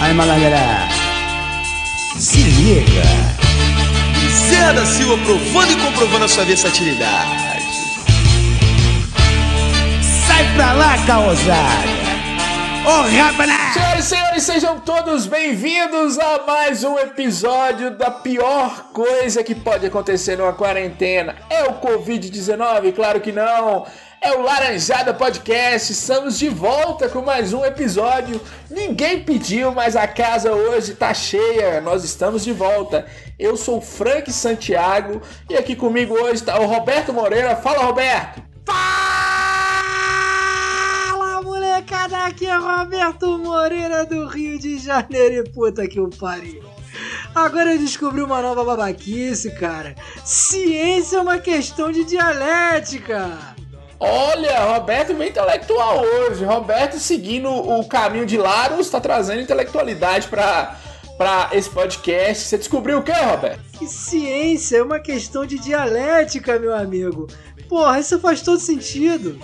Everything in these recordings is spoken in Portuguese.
Aí, malandra. Se liga. Zé da Silva provando e comprovando a sua versatilidade. Sai pra lá, caosada. Senhoras e senhores, sejam todos bem-vindos a mais um episódio da pior coisa que pode acontecer numa quarentena. É o Covid-19? Claro que não. É o Laranjada Podcast, estamos de volta com mais um episódio. Ninguém pediu, mas a casa hoje tá cheia, nós estamos de volta. Eu sou Frank Santiago e aqui comigo hoje está o Roberto Moreira. Fala, Roberto! Fala, molecada! Aqui é Roberto Moreira do Rio de Janeiro e puta que o pariu. Agora eu descobri uma nova babaquice, cara. Ciência é uma questão de dialética. Olha, Roberto bem intelectual hoje. Roberto seguindo o caminho de Larus, está trazendo intelectualidade para para esse podcast. Você descobriu o que, Roberto? Que ciência é uma questão de dialética, meu amigo. Porra, isso faz todo sentido.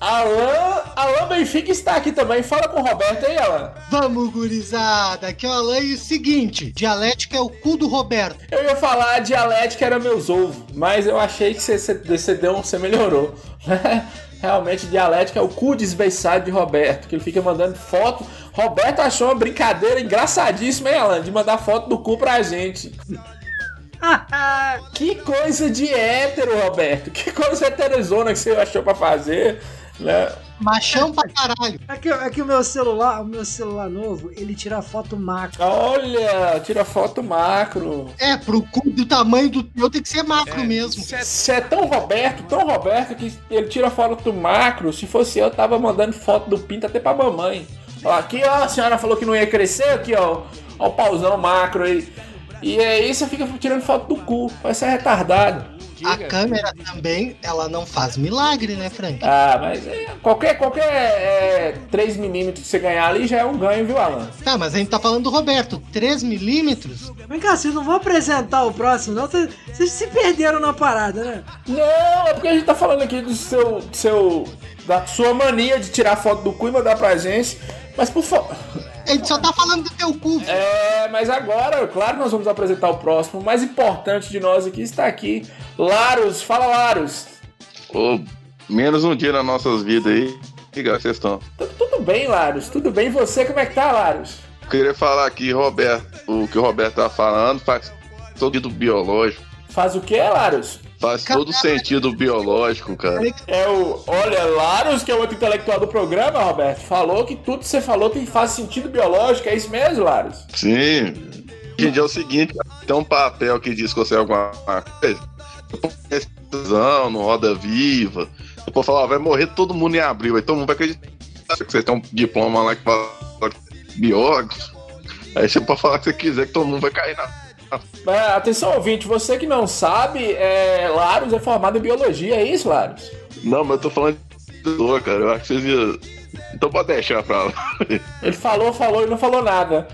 Alan, Alan Benfica está aqui também. Fala com o Roberto aí, Alan. Vamos, gurizada. Aqui é o Alan e o seguinte: dialética é o cu do Roberto. Eu ia falar dialética era meus ovos, mas eu achei que você, você, deu, você melhorou. Realmente, dialética é o cu desbeiçado de Roberto, que ele fica mandando foto. Roberto achou uma brincadeira engraçadíssima, hein, Alan? De mandar foto do cu pra gente. que coisa de hétero, Roberto. Que coisa heterozona que você achou pra fazer. Né? Machão pra caralho. Aqui, é aqui é o meu celular, o meu celular novo, ele tira foto macro. Olha, tira foto macro. É, pro cu do tamanho do teu tem que ser macro é, mesmo. Você é, é tão Roberto, tão Roberto que ele tira foto macro. Se fosse eu, tava mandando foto do pinto até pra mamãe. Ó, aqui, ó, a senhora falou que não ia crescer, aqui, ó. Ó o pauzão macro aí. E aí você fica tirando foto do cu. Vai ser retardado. A câmera também, ela não faz milagre, né, Frank? Ah, mas é, qualquer, qualquer é, 3 milímetros que você ganhar ali já é um ganho, viu, Alan? Tá, mas a gente tá falando do Roberto. 3 milímetros? Vem cá, vocês não vão apresentar o próximo, não? Vocês se perderam na parada, né? Não, é porque a gente tá falando aqui do seu, do seu da sua mania de tirar foto do cu e mandar pra gente. Mas por favor. Ele só tá falando do teu cu. É, mas agora, claro, nós vamos apresentar o próximo. O mais importante de nós aqui está aqui. Laros, fala Laros. Oh, menos um dia nas nossas vidas aí. Liga, vocês estão. Tudo, tudo bem, Laros. Tudo bem. E você, como é que tá, Laros? Queria falar aqui, Roberto, o que o Roberto tá falando faz todo sentido biológico. Faz o que, Laros? Faz todo sentido biológico, cara. É o. Olha, Laros, que é o outro intelectual do programa, Roberto, falou que tudo que você falou tem, faz sentido biológico. É isso mesmo, Laros? Sim. Hoje em dia é o seguinte: tem um papel que diz que você é alguma coisa. Decisão, no Roda Viva. Depois falar, vai morrer todo mundo em abril. Aí todo mundo vai acreditar que você tem um diploma lá que fala biólogo. Aí você pode falar o que você quiser, que todo mundo vai cair na atenção, ouvinte, você que não sabe, é, Laros é formado em biologia, é isso, Laros? Não, mas eu tô falando de cara. Eu acho que vocês iam. Então pode deixar pra lá. Ele falou, falou e não falou nada.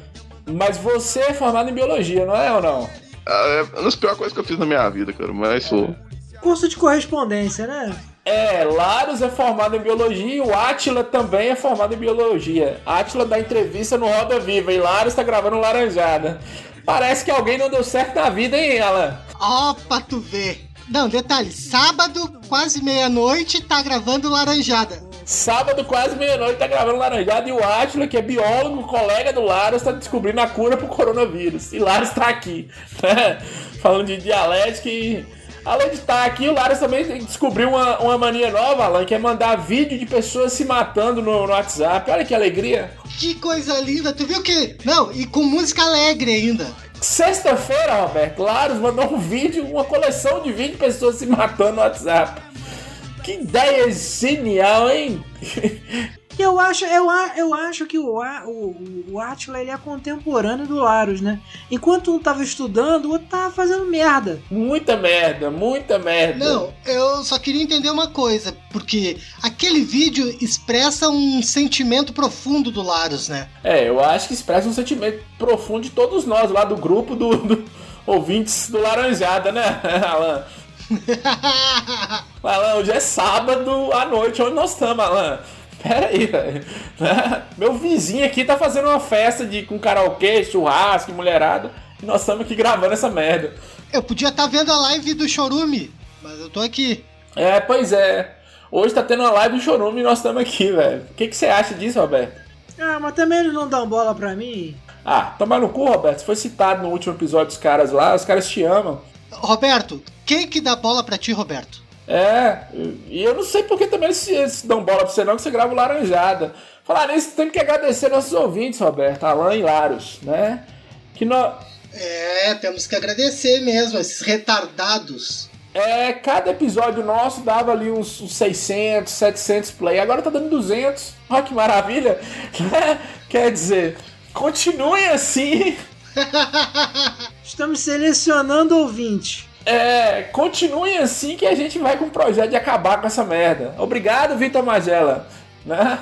Mas você é formado em biologia, não é ou não? Ah, é uma das piores coisas que eu fiz na minha vida, cara. Mas sou. Curso de correspondência, né? É, Laros é formado em biologia e o Atila também é formado em biologia. Atila dá entrevista no Roda Viva e Laros tá gravando Laranjada. Parece que alguém não deu certo na vida, hein, Alan? Ó, pra tu ver. Não, detalhe, sábado, quase meia-noite, tá gravando Laranjada. Sábado, quase meia-noite, tá gravando Laranjada e o Átila, que é biólogo, colega do Laros, tá descobrindo a cura pro coronavírus. E Laros tá aqui, né? Falando de dialética e... Além de estar tá aqui, o Laros também descobriu uma, uma mania nova, Alan, que é mandar vídeo de pessoas se matando no, no WhatsApp. Olha que alegria. Que coisa linda, tu viu que. Não, e com música alegre ainda. Sexta-feira, Roberto, Laros mandou um vídeo, uma coleção de vídeos de pessoas se matando no WhatsApp. Que ideia genial, hein? Eu acho, eu, eu acho que o, o, o Atila ele é contemporâneo do Larus, né? Enquanto um tava estudando, o outro tava fazendo merda. Muita merda, muita merda. Não, eu só queria entender uma coisa, porque aquele vídeo expressa um sentimento profundo do Larus, né? É, eu acho que expressa um sentimento profundo de todos nós lá do grupo do, do ouvintes do Laranjada, né, Alan? Alan, hoje é sábado à noite, onde nós estamos, Alan? Pera aí, velho. Meu vizinho aqui tá fazendo uma festa de, com karaokê, churrasco, mulherada. E nós estamos aqui gravando essa merda. Eu podia estar tá vendo a live do Chorume, mas eu tô aqui. É, pois é. Hoje tá tendo uma live do Chorume e nós estamos aqui, velho. O que, que você acha disso, Roberto? Ah, mas também eles não dão bola pra mim. Ah, tomar no cu, Roberto. Você foi citado no último episódio dos caras lá, os caras te amam. Roberto, quem que dá bola pra ti, Roberto? É, e eu não sei porque também eles, eles dão bola pra você não, que você grava o Laranjada. Falar nisso, tem que agradecer nossos ouvintes, Roberto, Alan e Laros, né? Que nós... É, temos que agradecer mesmo, esses retardados. É, cada episódio nosso dava ali uns, uns 600, 700 play. Agora tá dando 200. Olha que maravilha. Quer dizer, continuem assim. Estamos selecionando ouvinte. É, continuem assim que a gente vai com o projeto de acabar com essa merda. Obrigado, Vitor Magela. Né?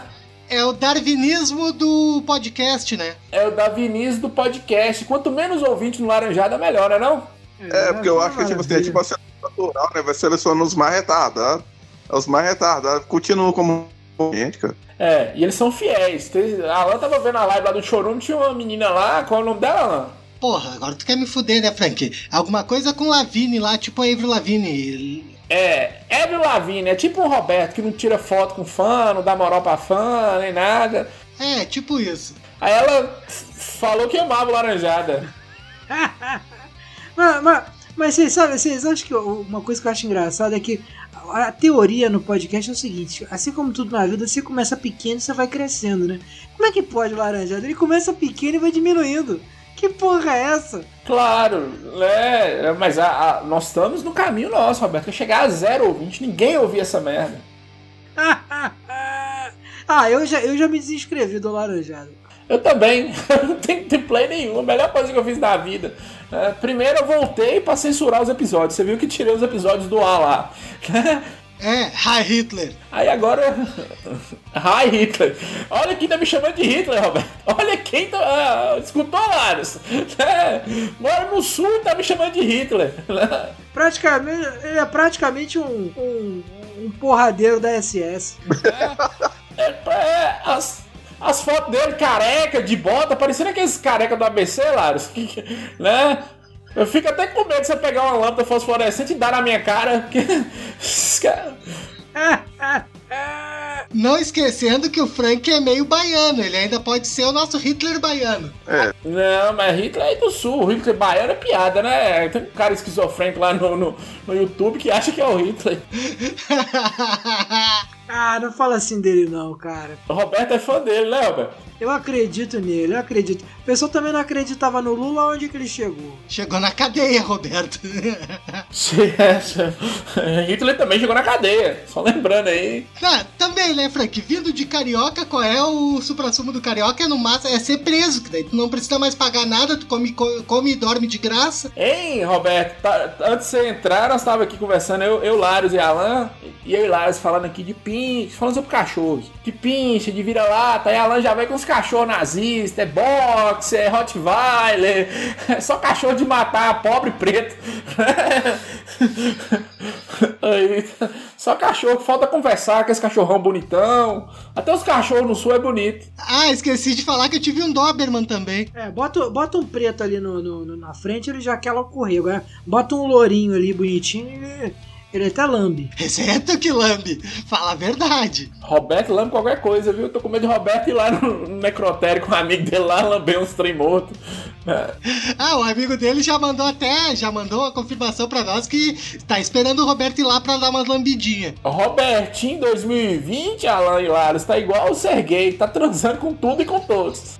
É o darwinismo do podcast, né? É o darwinismo do podcast. Quanto menos ouvinte no Laranjada, melhor, né não? É, porque eu acho que tipo, assim, é tipo a seleção natural, né? Vai selecionando os mais retardados. Os mais retardados continuam como gente, cara. É, e eles são fiéis. A Alan tava vendo a live lá do Chorum, tinha uma menina lá, qual é o nome dela, Alan? Porra, agora tu quer me fuder, né, Frank? Alguma coisa com Lavigne lá, tipo a Avril Lavigne. É, Avril Lavigne, é tipo um Roberto que não tira foto com fã, não dá moral pra fã, nem nada. É, tipo isso. Aí ela falou que amava Laranjada. mas, mas, mas vocês sabem, vocês acham que uma coisa que eu acho engraçada é que a teoria no podcast é o seguinte: assim como tudo na vida, você começa pequeno e você vai crescendo, né? Como é que pode o laranjado? Ele começa pequeno e vai diminuindo. Que porra é essa? Claro, né? Mas a, a, nós estamos no caminho nosso, Roberto. Chegar a zero ouvinte, ninguém ouvia essa merda. ah, eu já, eu já me desinscrevi do Laranjado. Eu também, não tenho, tenho play nenhum. A melhor coisa que eu fiz na vida. É, primeiro eu voltei para censurar os episódios. Você viu que tirei os episódios do ar lá. É, Hi Hitler. Aí agora. Hi Hitler. Olha quem tá me chamando de Hitler, Roberto. Olha quem tá. Ah, escutou, Laros? É, mora no sul e tá me chamando de Hitler. Praticamente. Ele é praticamente um, um, um porradeiro da SS. É, é, é as, as fotos dele careca, de bota, parecendo aqueles careca do ABC, Laros. né? Eu fico até com medo de você pegar uma lâmpada fosforescente e dar na minha cara. Porque... Não esquecendo que o Frank é meio baiano, ele ainda pode ser o nosso Hitler baiano. É. Não, mas Hitler é do sul, o Hitler baiano é piada, né? Tem um cara esquizofrênico lá no, no, no YouTube que acha que é o Hitler. Ah, não fala assim dele não, cara. O Roberto é fã dele, né, Roberto? Eu acredito nele, eu acredito. O pessoal também não acreditava no Lula, onde que ele chegou? Chegou na cadeia, Roberto. Hitler também chegou na cadeia, só lembrando aí. Ah, também, né, Frank? Vindo de carioca, qual é o supra-sumo do carioca? É no máximo é ser preso, que daí tu não precisa mais pagar nada, tu come, come e dorme de graça. Hein, Roberto? Tá, antes de você entrar, nós estávamos aqui conversando, eu, eu Larios e Alan, e eu e Larios falando aqui de pinche, falando sobre cachorros. De pinche, de vira-lata, e Alan já vai com os cachorros nazistas, é boxe, é Rottweiler, é só cachorro de matar pobre preto. Aí, só cachorro, falta conversar com esse cachorrão bonitão. Até os cachorros no sul é bonito. Ah, esqueci de falar que eu tive um Doberman também. É, bota, bota um preto ali no, no na frente, ele já quer logo correr. Agora, bota um lourinho ali bonitinho e ele até lambe. Exceto que lambe. Fala a verdade. Roberto lambe qualquer coisa, viu? Tô com medo de Roberto ir lá no necrotério com um amigo dele lá lamber uns trem morto. É. Ah, o amigo dele já mandou até, já mandou uma confirmação pra nós que tá esperando o Roberto ir lá pra dar uma lambidinha. Robertinho 2020, Alan Hilário, tá igual o Serguei, tá transando com tudo e com todos.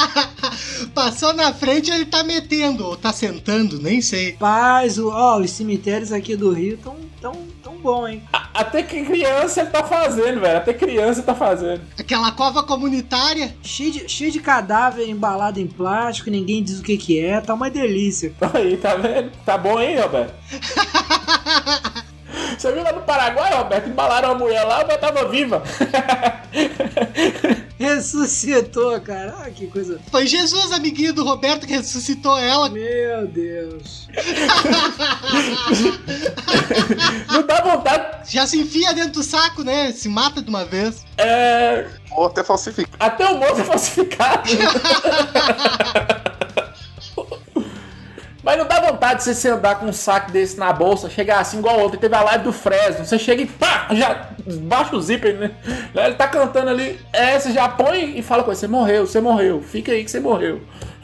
Passou na frente ele tá metendo, ou tá sentando, nem sei. Paz, ó, os cemitérios aqui do Rio tão, tão, tão bom, hein? Até que criança ele tá fazendo, velho. Até criança tá fazendo. Aquela cova comunitária. Cheio de, cheio de cadáver embalado em plástico, ninguém diz o que que é, tá uma delícia. Aí, tá vendo? Tá bom, hein, Roberto? Você viu lá no Paraguai, Roberto? Embalaram a mulher lá, mas tava viva. Ressuscitou, cara. Ah, que coisa. Foi Jesus, amiguinho do Roberto, que ressuscitou ela. Meu Deus. Não dá vontade. Já se enfia dentro do saco, né? Se mata de uma vez. É, Morto é falsificado. até o morto é falsificado. Vontade de você andar com um saco desse na bolsa, chegar assim igual ontem. Teve a live do Fresno. Você chega e pá, já baixa o zíper, né? Ele tá cantando ali. É, você já põe e fala com ele: Você morreu, você morreu. Fica aí que você morreu.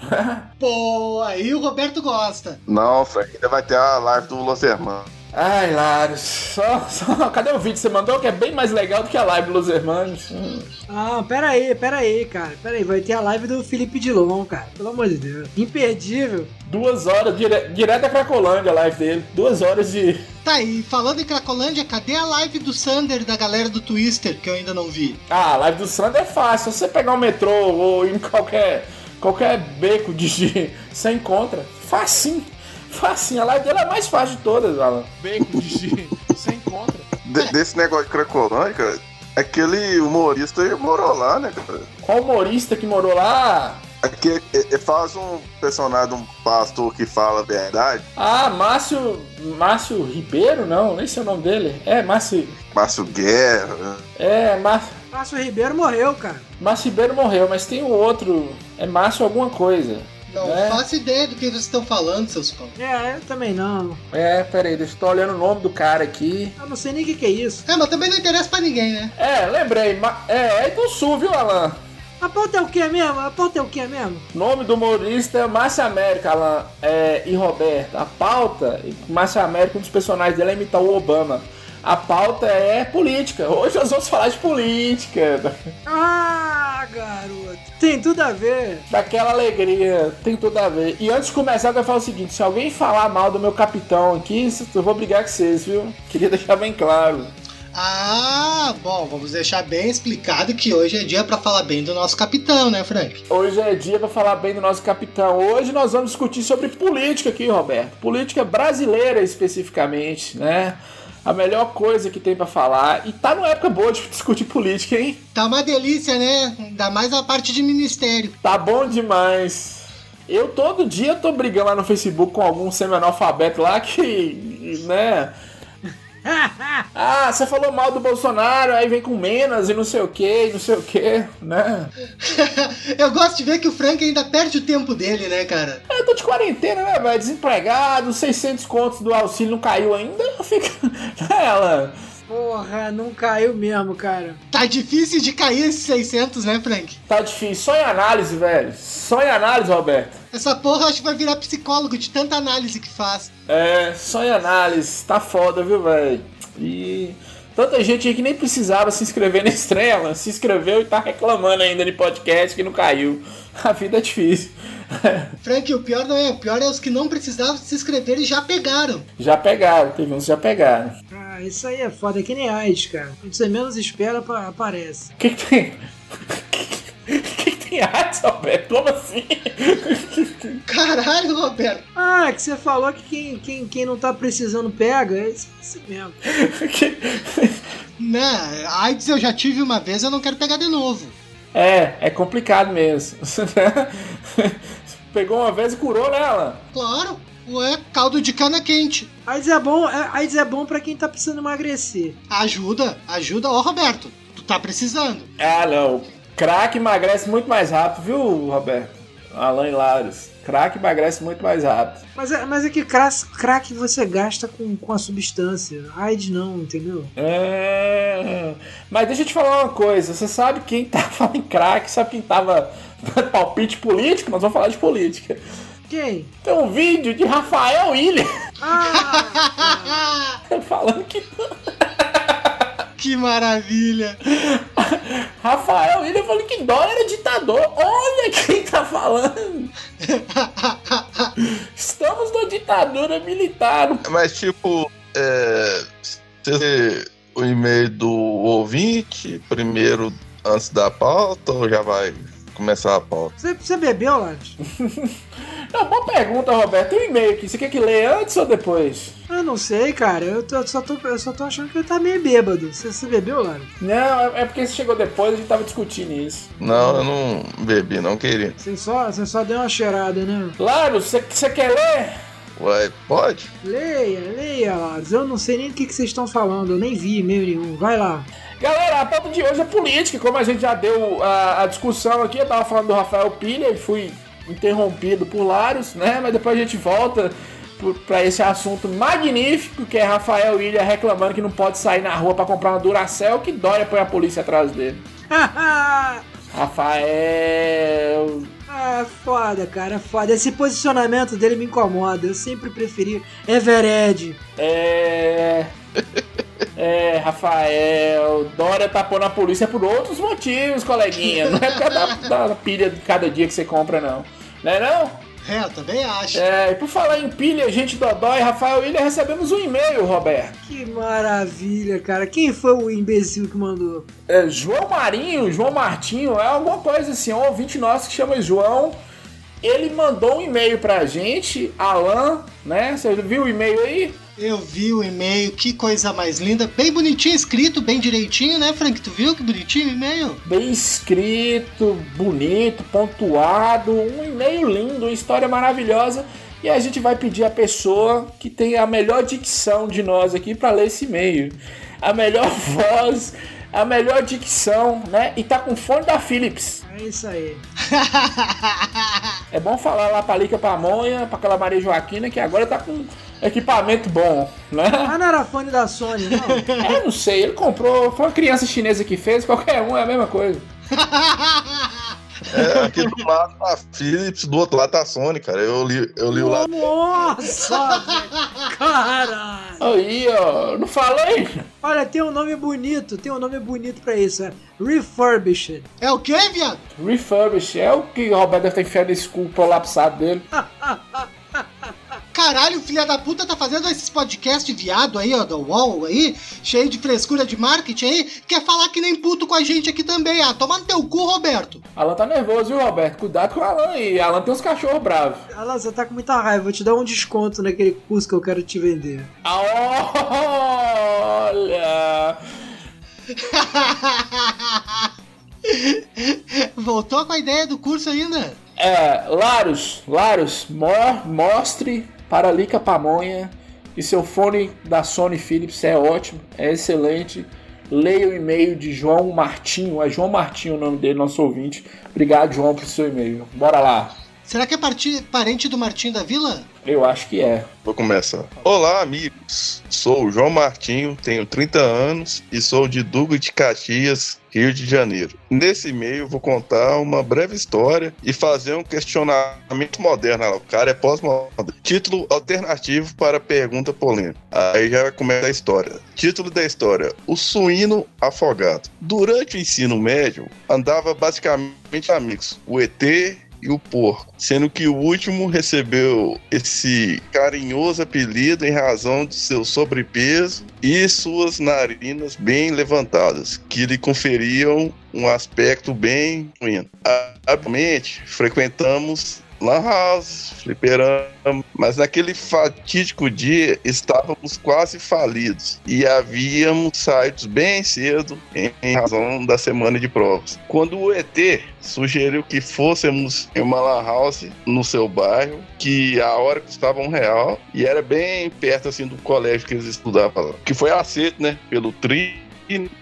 Pô, aí o Roberto gosta. Não, Frank, ainda vai ter a live do Los Hermanos. Ai, Laros, só, só. Cadê o vídeo que você mandou? Que é bem mais legal do que a live dos Hermanos. Hum. Ah, pera aí, pera aí, cara. Pera aí, vai ter a live do Felipe Dilon, cara. Pelo amor de Deus. Imperdível. Duas horas, dire... direto a Cracolândia a live dele. Duas horas de. Tá, e falando em Cracolândia, cadê a live do Sander da galera do Twister, que eu ainda não vi? Ah, a live do Sandro é fácil. Se você pegar um metrô ou ir em qualquer, qualquer beco de de- você encontra. Facinho. Facinho. A live dele é a mais fácil de todas, Alan. Beco de de- você encontra. De- desse negócio de Cracolândia, cara, aquele humorista morou lá, né, cara? Qual humorista que morou lá? Aqui ele faz um personagem, um pastor que fala a verdade, Ah, Márcio. Márcio Ribeiro? Não, nem sei o nome dele. É, Márcio. Márcio Guerra. É, Márcio. Márcio Ribeiro morreu, cara. Márcio Ribeiro morreu, mas tem o outro. É Márcio alguma coisa. Não É. faço ideia do que vocês estão falando, seus pão. É, eu também não. É, peraí, deixa eu tô olhando o nome do cara aqui. Eu não sei nem o que, que é isso. É, mas também não interessa pra ninguém, né? É, lembrei. É, é do Sul, viu, Alan? A pauta é o que mesmo? A pauta é o que mesmo? Nome do humorista é Márcio América, Alan é, e Roberto. A pauta, Márcio América, um dos personagens dele é imitar o Obama. A pauta é política. Hoje nós vamos falar de política. Ah, garoto. Tem tudo a ver. Daquela alegria, tem tudo a ver. E antes de começar, eu quero falar o seguinte: se alguém falar mal do meu capitão aqui, eu vou brigar com vocês, viu? Queria deixar bem claro. Ah, bom, vamos deixar bem explicado que hoje é dia pra falar bem do nosso capitão, né, Frank? Hoje é dia para falar bem do nosso capitão. Hoje nós vamos discutir sobre política aqui, Roberto. Política brasileira especificamente, né? A melhor coisa que tem para falar. E tá numa época boa de discutir política, hein? Tá uma delícia, né? Ainda mais a parte de ministério. Tá bom demais. Eu todo dia tô brigando lá no Facebook com algum semi-analfabeto lá que, né? Ah, você falou mal do Bolsonaro, aí vem com menos e não sei o que, não sei o que, né? Eu gosto de ver que o Frank ainda perde o tempo dele, né, cara? Eu tô de quarentena, né, velho? Desempregado, 600 contos do auxílio não caiu ainda. Fica. Ela. Porra, não caiu mesmo, cara. Tá difícil de cair esses 600, né, Frank? Tá difícil. Só em análise, velho. Só em análise, Roberto. Essa porra acho que vai virar psicólogo de tanta análise que faz. É, só em análise. Tá foda, viu, velho? E. Tanta gente aí que nem precisava se inscrever na estrela, se inscreveu e tá reclamando ainda de podcast que não caiu. A vida é difícil. Frank, o pior não é, o pior é os que não precisavam se inscrever e já pegaram. Já pegaram, teve uns que já pegaram. Ah, isso aí é foda, é que nem AIDS, cara. Quando você menos espera, apa- aparece. O que, que tem. AIDS, Roberto? Como assim? Caralho, Roberto. Ah, que você falou que quem, quem, quem não tá precisando pega. É isso, isso mesmo. Que- Não, AIDS eu já tive uma vez, eu não quero pegar de novo. É, é complicado mesmo. Pegou uma vez e curou nela. Claro, ué, caldo de cana quente. AIDS é bom, é- AIDS é bom pra quem tá precisando emagrecer. Ajuda, ajuda. Ó, Roberto, tu tá precisando. Ah, não. Crack emagrece muito mais rápido, viu, Roberto? Alan Hilários. Crack emagrece muito mais rápido. Mas é, mas é que crack, você gasta com, com a substância. AIDS não, entendeu? É... Mas deixa eu te falar uma coisa. Você sabe quem tá falando em crack? Sabe quem tava palpite político? Nós vamos falar de política. Quem? Tem um vídeo de Rafael William Ah! falando que Que maravilha. Rafael William falando que Dória era ditador. Olha quem tá falando. Estamos na ditadura militar. Mas, tipo, é, você o e-mail do ouvinte primeiro antes da pauta ou já vai começar a pauta? Você, você bebeu, Lante? Não, boa pergunta, Roberto. Tem um e-mail aqui. Você quer que leia antes ou depois? Eu não sei, cara. Eu, tô- só, tô, eu só tô achando que ele tá meio bêbado. Você, você bebeu, Lara? Não, é- é porque você chegou depois a gente tava discutindo isso. Não, eu não bebi, não queria. Você só, você só deu uma cheirada, né? Claro, você, você quer ler? Ué, pode? Leia, leia, Laros. Eu não sei nem do que, que vocês estão falando. Eu nem vi e-mail nenhum. Vai lá. Galera, a pauta de hoje é política. Como a gente já deu a, a discussão aqui, eu tava falando do Rafael Pilha e fui interrompido por Laros, né? Mas depois a gente volta pra esse assunto magnífico que é Rafael Ilha reclamando que não pode sair na rua pra comprar uma Duracell, que Dória põe a polícia atrás dele. Rafael. ah, foda, cara. Foda. Esse posicionamento dele me incomoda. Eu sempre preferi Evered. É. É, Rafael. Dória tá pondo a polícia por outros motivos, coleguinha. Não é por causa da, da pilha de cada dia que você compra, não. Não é não? É, eu também acho. É, e por falar em pilha, gente Dodói, Rafael Ilha, recebemos um e-mail, Roberto. Que maravilha, cara. Quem foi o imbecil que mandou? É, João Marinho, João Martinho, é alguma coisa assim, um ouvinte nosso que chama João. Ele mandou um e-mail pra gente, Alan, né? Você viu o e-mail aí? Eu vi o e-mail, que coisa mais linda. Bem bonitinho escrito, bem direitinho, né, Frank? Tu viu que bonitinho o e-mail? Bem escrito, bonito, pontuado, um e-mail lindo, uma história maravilhosa. E a gente vai pedir a pessoa que tem a melhor dicção de nós aqui para ler esse e-mail. A melhor voz, a melhor dicção, né? E tá com fone da Philips. É isso aí. É bom falar lá pra Lica Pamonha, pra aquela Maria Joaquina, que agora tá com equipamento bom, né? Ah, não era fone da Sony, não. É, não sei, ele comprou, foi uma criança chinesa que fez, qualquer um é a mesma coisa. É, aqui do lado tá a Philips, do outro lado tá a Sony, cara. Eu li, eu li o lado. Nossa, velho. Caralho. Aí, ó, não falei? Olha, tem um nome bonito, tem um nome bonito pra isso, é Refurbished. É o quê, viado? Refurbish, é o que o Roberto deve ter enfiado esse cu prolapsado dele. Caralho, filha da puta tá fazendo esses podcasts viado aí, ó, da UOL aí, cheio de frescura de marketing aí, quer falar que nem puto com a gente aqui também. Ah, toma no teu cu, Roberto. Alan tá nervoso, viu, Roberto? Cuidado com o Alan aí. Alan tem uns cachorros bravos. Alan, você tá com muita raiva, vou te dar um desconto naquele curso que eu quero te vender. Olha! Voltou com a ideia do curso ainda? É, Larus, Larus, mo- mostre para Lica Pamonha que seu fone da Sony Philips é ótimo, é excelente. Leia o e-mail de João Martinho, é João Martinho o nome dele, nosso ouvinte. Obrigado, João, por seu e-mail. Bora lá. Será que é parti- parente do Martim da Vila? Eu acho que é. Vou começar. Olá, amigos. Sou o João Martinho, tenho 30 anos e sou de Duque de Caxias, Rio de Janeiro. Nesse e-mail, vou contar uma breve história e fazer um questionamento moderno. Lá, O cara é pós-moderno. Título alternativo para pergunta polêmica. Aí já começa a história. Título da história: O suíno afogado. Durante o ensino médio, andava basicamente amigos. O ET e o porco, sendo que o último recebeu esse carinhoso apelido em razão de seu sobrepeso e suas narinas bem levantadas, que lhe conferiam um aspecto bem ruim. Atualmente, frequentamos lan house, fliperama, mas naquele fatídico dia estávamos quase falidos. E havíamos saído bem cedo em razão da semana de provas. Quando o ET sugeriu que fôssemos em uma lan house no seu bairro, que a hora custava um real e era bem perto assim do colégio que eles estudavam lá, que foi aceito, né, pelo tri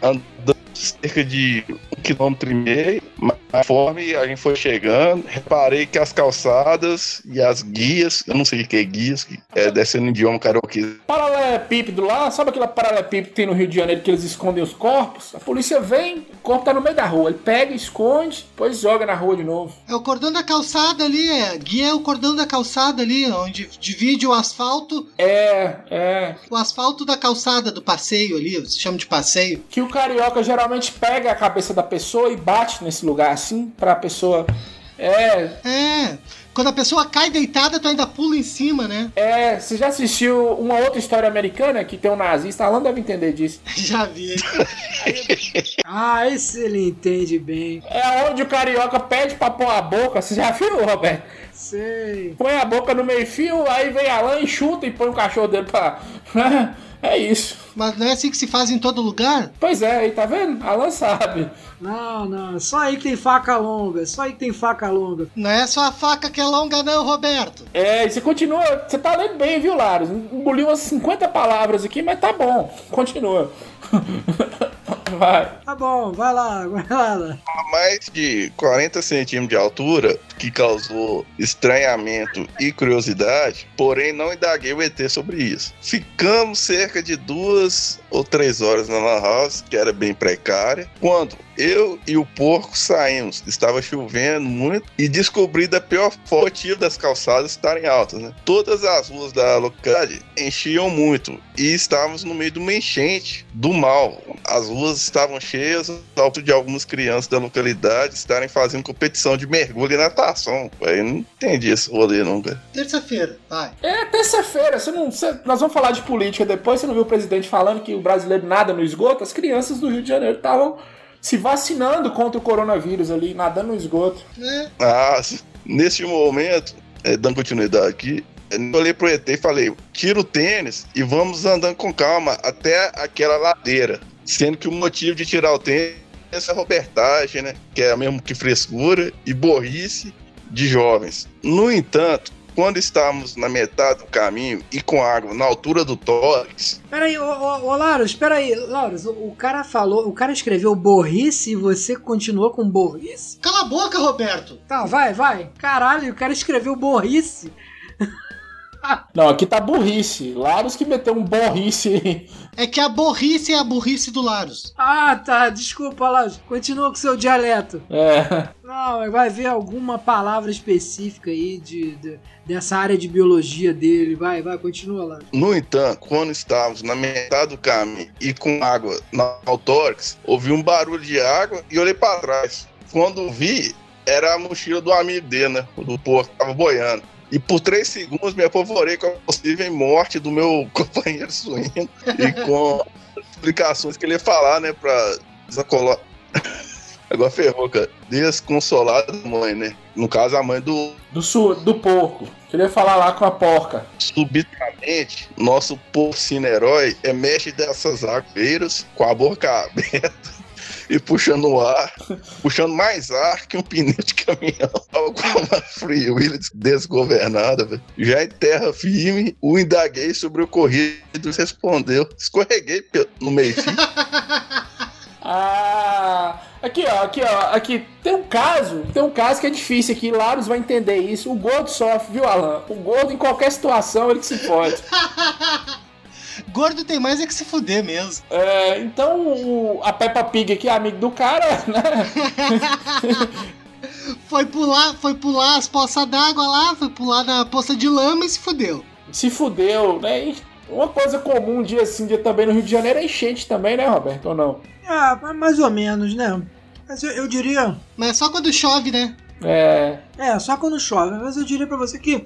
andando cerca de um quilômetro e meio, mas conforme a gente foi chegando, reparei que as calçadas e as guias, eu não sei o que é guias, que é descendo idioma karaokê, Paralelepípedo lá, sabe aquela paralelepípedo que tem no Rio de Janeiro que eles escondem os corpos? A polícia vem, o corpo tá no meio da rua. Ele pega, esconde, depois joga na rua de novo. É o cordão da calçada ali, é. Guia é o cordão da calçada ali, onde divide o asfalto, É, é. o asfalto da calçada do passeio ali, se chama de passeio. Que o carioca geralmente pega a cabeça da pessoa e bate nesse lugar assim, pra pessoa É, É. Quando a pessoa cai deitada, tu ainda pula em cima, né? é. Você já assistiu uma outra história americana que tem um nazista? Alan deve entender disso. Já vi. Ah, esse ele entende bem. É onde o carioca pede pra pôr a boca. Você já viu, Roberto? Sei. Põe a boca no meio fio, aí vem Alan e chuta e põe o cachorro dele pra. É isso. Mas não é assim que se faz em todo lugar? Pois é, aí tá vendo? Alan sabe. Não, não. Só aí que tem faca longa. Só aí que tem faca longa. Não é só a faca que é longa, não, Roberto. É, e você continua. Você tá lendo bem, viu, Laros? Engoliu umas 50 palavras aqui, mas tá bom. Continua. Vai. Tá bom, vai lá, vai lá. A mais de 40 centímetros de altura, que causou estranhamento e curiosidade, porém não indaguei o ET sobre isso. Ficamos cerca de duas ou três horas na Lan House, que era bem precária, quando eu e o porco saímos. Estava chovendo muito e descobri da pior forma das calçadas estarem altas. Né? Todas as ruas da localidade enchiam muito e estávamos no meio de uma enchente do mal. As ruas estavam cheias, ao ponto de algumas crianças da localidade estarem fazendo competição de mergulho e natação. Eu não entendi esse rolê nunca. Terça-feira, vai. É terça-feira, você não. você- nós vamos falar de política depois. Você não viu o presidente falando que o brasileiro nada no esgoto? As crianças do Rio de Janeiro estavam se vacinando contra o coronavírus ali, nadando no esgoto. É. Ah, neste momento, é, dando continuidade aqui, eu olhei pro ET e falei: tira o tênis e vamos andando com calma até aquela ladeira. Sendo que o motivo de tirar o tênis é robertagem, né? Que é mesmo que frescura e borrice de jovens. No entanto, quando estávamos na metade do caminho e com água na altura do tórax, Peraí, ô, ô, ô Laros, peraí. Laros, o, o cara falou, o cara escreveu borrice e você continuou com borrice? Cala a boca, Roberto. Tá, vai, vai. Caralho, o cara escreveu borrice. Não, aqui tá burrice. Laros que meteu um borrice. É que a burrice é a burrice do Laros. Ah, tá. Desculpa, Laros. Continua com seu dialeto. É. Não, mas vai ver alguma palavra específica aí de, de- dessa área de biologia dele. Vai, vai, continua lá. No entanto, quando estávamos na metade do caminho e com água na no tórax, ouvi um barulho de água e olhei para trás. Quando vi, era a mochila do amigo dele, né? Do porco, que tava boiando. E por três segundos me apavorei com a possível morte do meu companheiro suíno e com explicações que ele ia falar, né? Pra desacolar. Agora ferrou, cara. Desconsolado da mãe, né? No caso, a mãe do, Do, su, do porco. Queria falar lá com a porca. subitamente, nosso porcino herói emerge dessas águas com a boca aberta e puxando o ar, puxando mais ar que um pneu de caminhão. Tava com uma Free Will desgovernada, velho. Já em terra firme, o indaguei sobre o ocorrido e respondeu. Escorreguei no meio fio. Ah, aqui ó, aqui ó, aqui tem um caso, tem um caso que é difícil aqui, Laros vai entender isso. O gordo sofre, viu, Alan? O gordo em qualquer situação ele que se pode. Gordo tem mais é que se fuder mesmo. É, então a Peppa Pig aqui, amigo do cara, né? Foi pular, foi pular as poças d'água lá, foi pular na poça de lama e se fudeu. Se fudeu, né? E uma coisa comum um dia assim, dia também no Rio de Janeiro é enchente também, né, Roberto? Ou não? Ah, mais ou menos, né? Mas eu, eu diria. Mas é só quando chove, né? É. É, só quando chove. Mas eu diria pra você que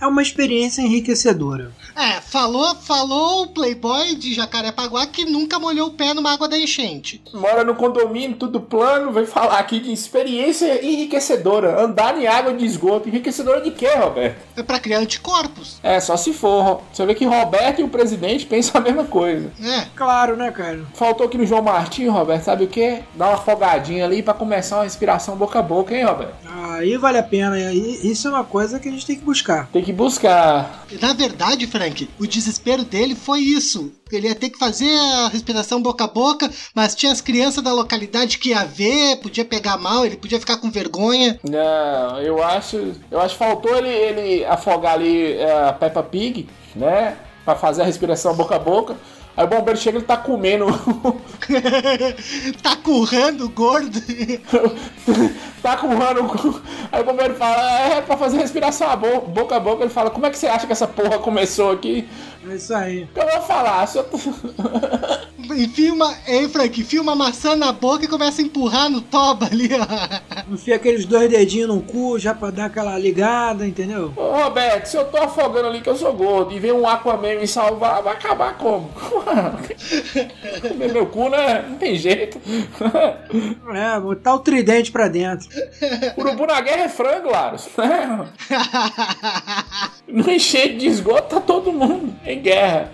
é uma experiência enriquecedora. É, falou, falou o playboy de Jacarepaguá que nunca molhou o pé numa água da enchente. Mora no condomínio, tudo plano, vem falar aqui de experiência enriquecedora. Andar em água de esgoto. Enriquecedora de quê, Roberto? É pra criar anticorpos. É, só se for. Você vê que Roberto e o presidente pensam a mesma coisa. É. Claro, né, cara? Faltou aqui no João Martinho, Roberto, sabe o quê? Dar uma afogadinha ali pra começar uma respiração boca a boca, hein, Roberto? Aí vale a pena. E isso é uma coisa que a gente tem que buscar. Tem que buscar. Na verdade, Frank, o desespero dele foi isso. Ele ia ter que fazer a respiração boca a boca, mas tinha as crianças da localidade que ia ver, podia pegar mal, ele podia ficar com vergonha. Não, eu acho. Eu acho que faltou ele, ele afogar ali é, a Peppa Pig, né? Pra fazer a respiração boca a boca. Aí o bombeiro chega e ele tá comendo. tá currando o gordo. tá currando. Aí o bombeiro fala, é pra fazer respiração a bo- boca a boca. Ele fala, como é que você acha que essa porra começou aqui? É isso aí. Eu vou falar, se eu... enfia uma. Ei, Frank, enfia uma maçã na boca e começa a empurrar no toba ali, ó. Enfia aqueles dois dedinhos no cu já pra dar aquela ligada, entendeu? Ô, Roberto, se eu tô afogando ali que eu sou gordo e vem um Aquaman me salvar, vai acabar como? Comer meu cu, né? Não tem jeito. É, botar o tridente pra dentro. Urubu na guerra é frango, Laros. né? No enchente de esgoto tá todo mundo em guerra.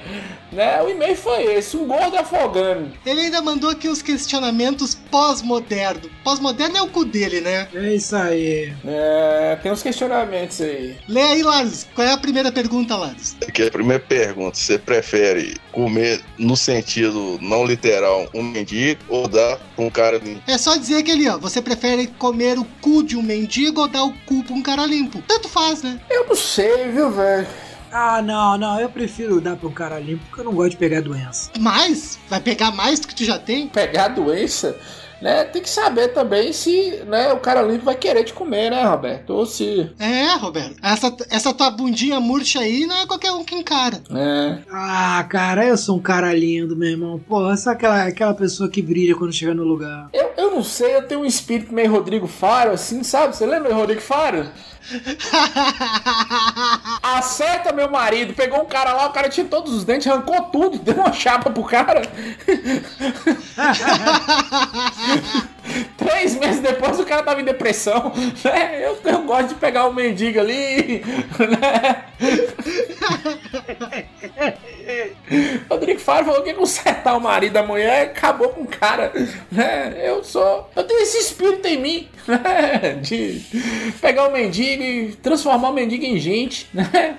Né? O e-mail foi esse, um gordo afogando. Ele ainda mandou aqui os questionamentos pós-moderno. Pós-moderno é o cu dele, né? É isso aí. É, tem uns questionamentos aí. Lê aí, Laros. Qual é a primeira pergunta, Laros? Aqui é a primeira pergunta: você prefere comer no sentido não literal um mendigo ou dar pra um cara limpo? É só dizer que ali, ó, você prefere comer o cu de um mendigo ou dar o cu pra um cara limpo? Tanto faz, né? Eu não sei, viu, velho? Ah, não, não, eu prefiro dar pra um cara limpo porque eu não gosto de pegar doença. Mas, vai pegar mais do que tu já tem? Pegar doença, né? Tem que saber também se né, o cara limpo vai querer te comer, né, Roberto? Ou se. É, Roberto. Essa, essa tua bundinha murcha aí não é qualquer um que encara. É. Ah, cara, eu sou um cara lindo, meu irmão. Porra, sabe aquela, aquela pessoa que brilha quando chega no lugar? Eu, eu não sei, eu tenho um espírito meio Rodrigo Faro, assim, sabe? Você lembra do Rodrigo Faro? Acerta meu marido, pegou um cara lá, o cara tinha todos os dentes, arrancou tudo, deu uma chapa pro cara. Três meses depois o cara tava em depressão. Né? Eu, eu gosto de pegar o mendigo ali. Né? Rodrigo Faro falou que consertar o marido da mulher acabou com o cara. Né? Eu sou. Eu tenho esse espírito em mim. Né? De pegar o mendigo e transformar o mendigo em gente. Né?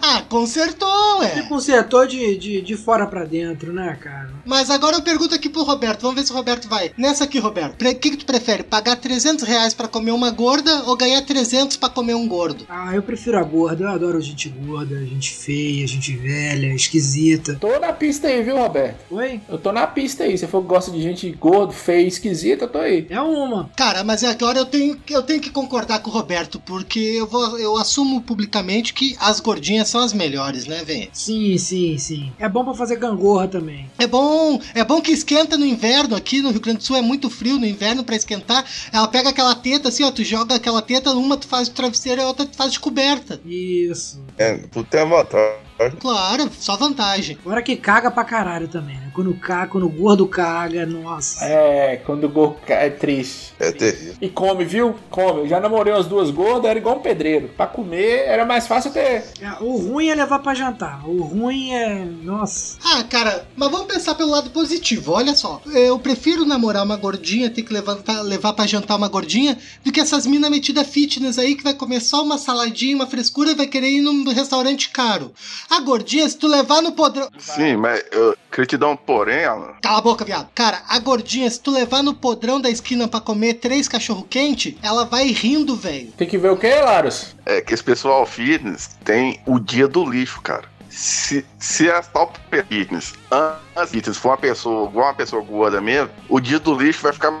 ah, consertou, Você ué. consertou de, de, de fora pra dentro, né, cara? Mas agora eu pergunto aqui pro Roberto. Vamos ver se o Roberto vai. Nessa aqui, Roberto. O que, que tu prefere? Pagar 300 reais pra comer uma gorda ou ganhar 300 pra comer um gordo? Ah, eu prefiro a gorda. Eu adoro gente gorda, gente feia, gente velha, esquisita. Tô na pista aí, viu, Roberto? Oi? Eu tô na pista aí. Se for que gosta de gente gordo, feio, esquisita, eu tô aí. É uma. Cara, mas agora eu tenho, eu tenho que concordar com o Roberto, porque eu, vou, eu assumo publicamente que as gordinhas são as melhores, né, velho? Sim, sim, sim. É bom pra fazer gangorra também. É bom, é bom que esquenta no inverno aqui no Rio Grande do Sul, é muito frio no inverno pra esquentar. Ela pega aquela teta assim, ó, tu joga aquela teta, uma tu faz de travesseiro e a outra tu faz de coberta. Isso. É, tu tem a vantagem. Claro, só vantagem. Fora que caga pra caralho também, né? Quando caga, quando o gordo caga, nossa. É, quando o gordo cai, é triste. É terrível. E come, viu? Come. Eu já namorei umas duas gordas, era igual um pedreiro. Pra comer era mais fácil ter. É, o ruim é levar pra jantar. O ruim é. Nossa. Ah, cara, mas vamos pensar pelo lado positivo. Olha só, eu prefiro namorar uma gordinha, ter que levantar, levar pra jantar uma gordinha, do que essas minas metidas fitness aí que vai comer só uma saladinha, uma frescura e vai querer ir num restaurante caro. A gordinha, se tu levar no podrão. Sim, mas eu queria te dar um porém, Alan. Cala a boca, viado. Cara, a gordinha, se tu levar no podrão da esquina pra comer três cachorro quente, ela vai rindo, velho. Tem que ver o que, Laros? É que esse pessoal fitness tem o dia do lixo, cara. Se, se a top fitness, antes fitness for uma pessoa, igual uma pessoa gorda mesmo, o dia do lixo vai ficar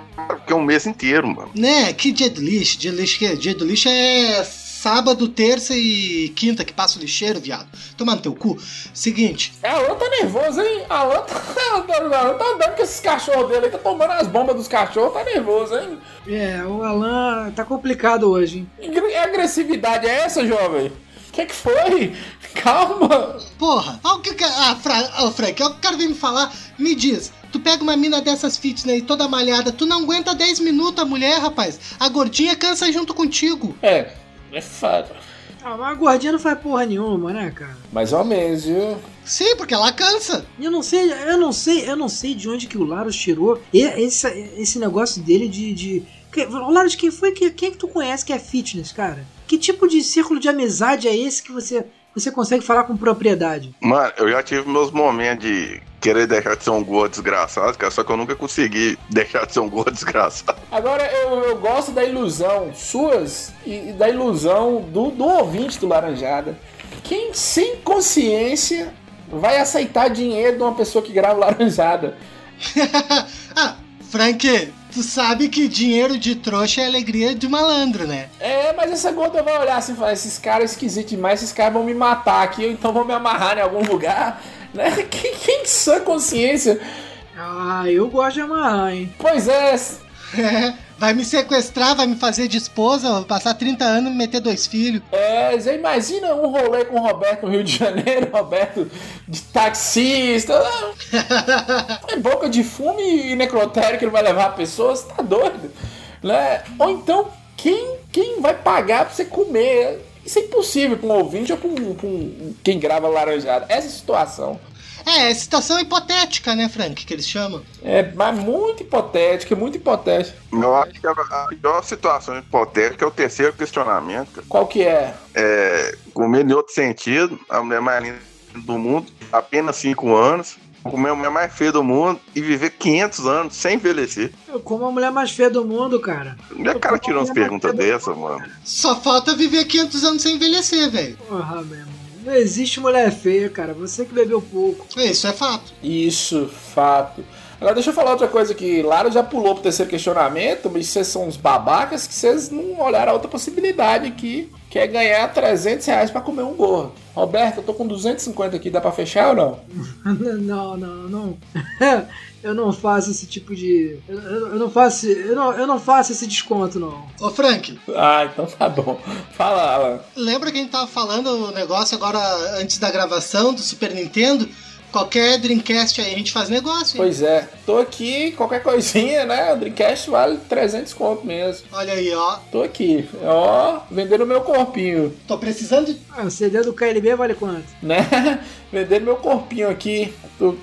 que é um mês inteiro, mano. Né? Que dia do lixo? Dia do lixo que é? Dia do lixo é sábado, terça e quinta que passa o lixeiro, viado. Toma no teu cu. Seguinte, É, Alan tá nervoso, hein? Alan tá, Alan tá andando com esses cachorros dele aí, tá tomando as bombas dos cachorros, tá nervoso, hein? É, o Alan tá complicado hoje, hein? Que gr- agressividade é essa, jovem? O que, que foi? Calma! porra, olha o que ah, ô, Frank, olha o que o cara vem me falar. Me diz, tu pega uma mina dessas fitness aí, toda malhada, tu não aguenta 10 minutos a mulher, rapaz. A gordinha cansa junto contigo. É, é fato. Ah, mas a gordinha não faz porra nenhuma, né, cara? Mais ou menos, viu? Sim, porque ela cansa. Eu não sei, eu não sei, eu não sei de onde que o Laros tirou esse, esse negócio dele de. de... Laros, quem foi que. Quem é que tu conhece que é fitness, cara? Que tipo de círculo de amizade é esse que você, você consegue falar com propriedade? Mano, eu já tive meus momentos de querer deixar de ser um gordo desgraçado, cara, só que eu nunca consegui deixar de ser um gordo desgraçado. Agora eu, eu gosto da ilusão suas e, e da ilusão do, do ouvinte do Laranjada. Quem sem consciência vai aceitar dinheiro de uma pessoa que grava Laranjada? ah, Frank, tu sabe que dinheiro de trouxa é alegria de malandro, né? É, mas essa gorda vai olhar assim e falar: esses caras esquisitos demais, esses caras vão me matar aqui, ou então vão me amarrar em algum lugar. Né? Quem, quem sã consciência? Ah, eu gosto de amarrar, hein? Pois é, É, vai me sequestrar, vai me fazer de esposa, passar 30 anos e me meter dois filhos. É, você imagina um rolê com o Roberto no Rio de Janeiro, Roberto de taxista. É boca de fumo e necrotério que ele vai levar a pessoa, você tá doido? Né? Ou então, quem, quem vai pagar pra você comer? Isso é impossível pra um ouvinte ou um, um- quem grava laranjada. Essa situação É, situação hipotética, né, Frank, que eles chamam. é mas muito hipotética, muito hipotética. Eu acho que a pior situação hipotética é o terceiro questionamento. Qual que é? É, comer em outro sentido, a mulher mais linda do mundo, apenas 5 anos, comer a mulher mais feia do mundo e viver 500 anos sem envelhecer. Eu como a mulher mais feia do mundo, cara. Onde é cara tirou umas perguntas dessas, mano? Só falta viver 500 anos sem envelhecer, velho. Porra, meu irmão. Não existe mulher feia, cara. Você que bebeu pouco. Isso é fato. Isso, fato. Agora deixa eu falar outra coisa que Lara já pulou pro terceiro questionamento, mas vocês são uns babacas que vocês não olharam a outra possibilidade aqui, que é ganhar 300 reais pra comer um gordo. Roberto, eu tô com 250 aqui, dá pra fechar ou não? Não, não, não. Eu não faço esse tipo de. Eu, eu- eu não faço. Eu não, eu não faço esse desconto, não. Ô, Frank, Ah, então tá bom. Fala, Alan. lembra que a gente tava falando o negócio agora antes da gravação do Super Nintendo? Qualquer Dreamcast aí a gente faz negócio, hein? Pois é, tô aqui, qualquer coisinha, né? O Dreamcast vale 300 conto mesmo. Olha aí, ó. Tô aqui, ó, vendendo meu corpinho, Tô precisando de. Ah, o CD do KLB vale quanto? né? vendendo meu corpinho aqui. Tô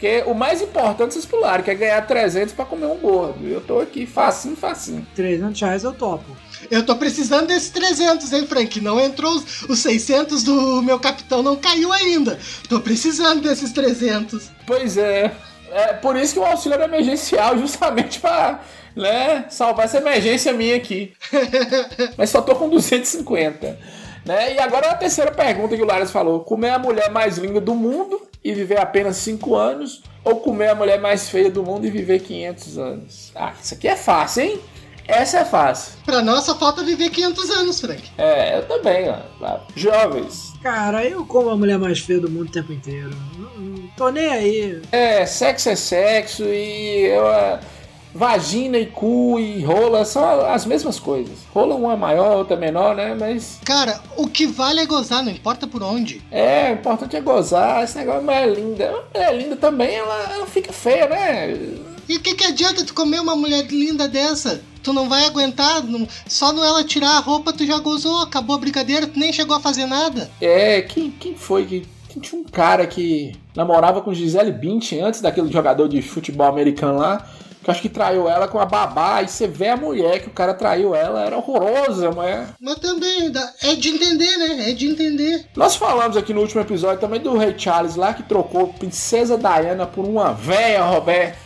Porque o mais importante vocês pularam, que é ganhar 300 pra comer um gordo. Eu tô aqui facinho, facinho. 300 reais eu topo. Eu tô precisando desses 300, hein, Frank? Não entrou os, os 600 do meu capitão, não caiu ainda. Tô precisando desses 300. Pois é. É por isso que o auxílio era emergencial, justamente pra né, salvar essa emergência minha aqui. Mas só tô com 250. Né? E agora a terceira pergunta que o Laras falou: comer a mulher mais linda do mundo e viver apenas 5 anos, ou comer a mulher mais feia do mundo e viver 500 anos? Ah, isso aqui é fácil, hein? Essa é fácil. Pra nós só falta viver 500 anos, Frank. É, eu também, ó. Jovens. Cara, eu como a mulher mais feia do mundo o tempo inteiro. Não, não tô nem aí. É, sexo é sexo e eu, é, vagina e cu e rola são as mesmas coisas. Rola uma maior, outra menor, né? Mas Cara, o que vale é gozar, não importa por onde. é, o importante é gozar. Esse negócio de mulher linda. Uma mulher linda também, ela, ela fica feia, né? E o que, que adianta tu comer uma mulher linda dessa? Tu não vai aguentar, não- só no ela tirar a roupa tu já gozou, acabou a brincadeira, tu nem chegou a fazer nada. É, quem, quem foi que. que Tinha um cara que namorava com Gisele Bündchen antes daquele jogador de futebol americano lá. Que eu acho que traiu ela com a babá. E você vê a mulher que o cara traiu ela, era horrorosa, mulher. Mas também, é de entender, né? É de entender. Nós falamos aqui no último episódio também do Rei Charles lá que trocou Princesa Diana por uma véia, Roberto.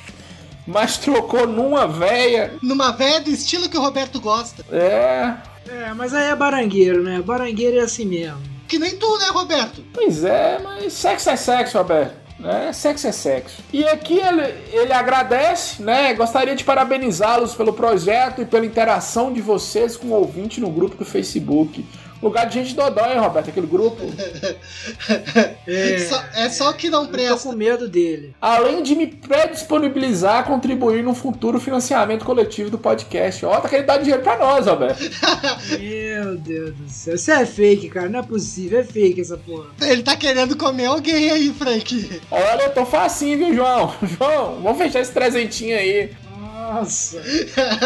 Mas trocou numa véia. Numa véia do estilo que o Roberto gosta. É. É, mas aí é barangueiro, né? Barangueiro é assim mesmo. Que nem tu, né, Roberto? Pois é, mas sexo é sexo, Roberto. Né? Sexo é sexo. E aqui ele, ele agradece, né? Gostaria de parabenizá-los pelo projeto e pela interação de vocês com o ouvinte no grupo do Facebook. Lugar de gente dodói, hein, Roberto? Aquele grupo. É, Só- é só que não eu tô presta. com medo dele. Além de me predisponibilizar a contribuir no futuro financiamento coletivo do podcast. Ó, tá querendo dar dinheiro pra nós, Roberto. Meu Deus do céu. Isso é fake, cara. Não é possível. É fake essa porra. Ele tá querendo comer alguém aí, Frank. Olha, eu tô facinho, viu, João? João, vamos fechar esse trezentinho aí. Nossa.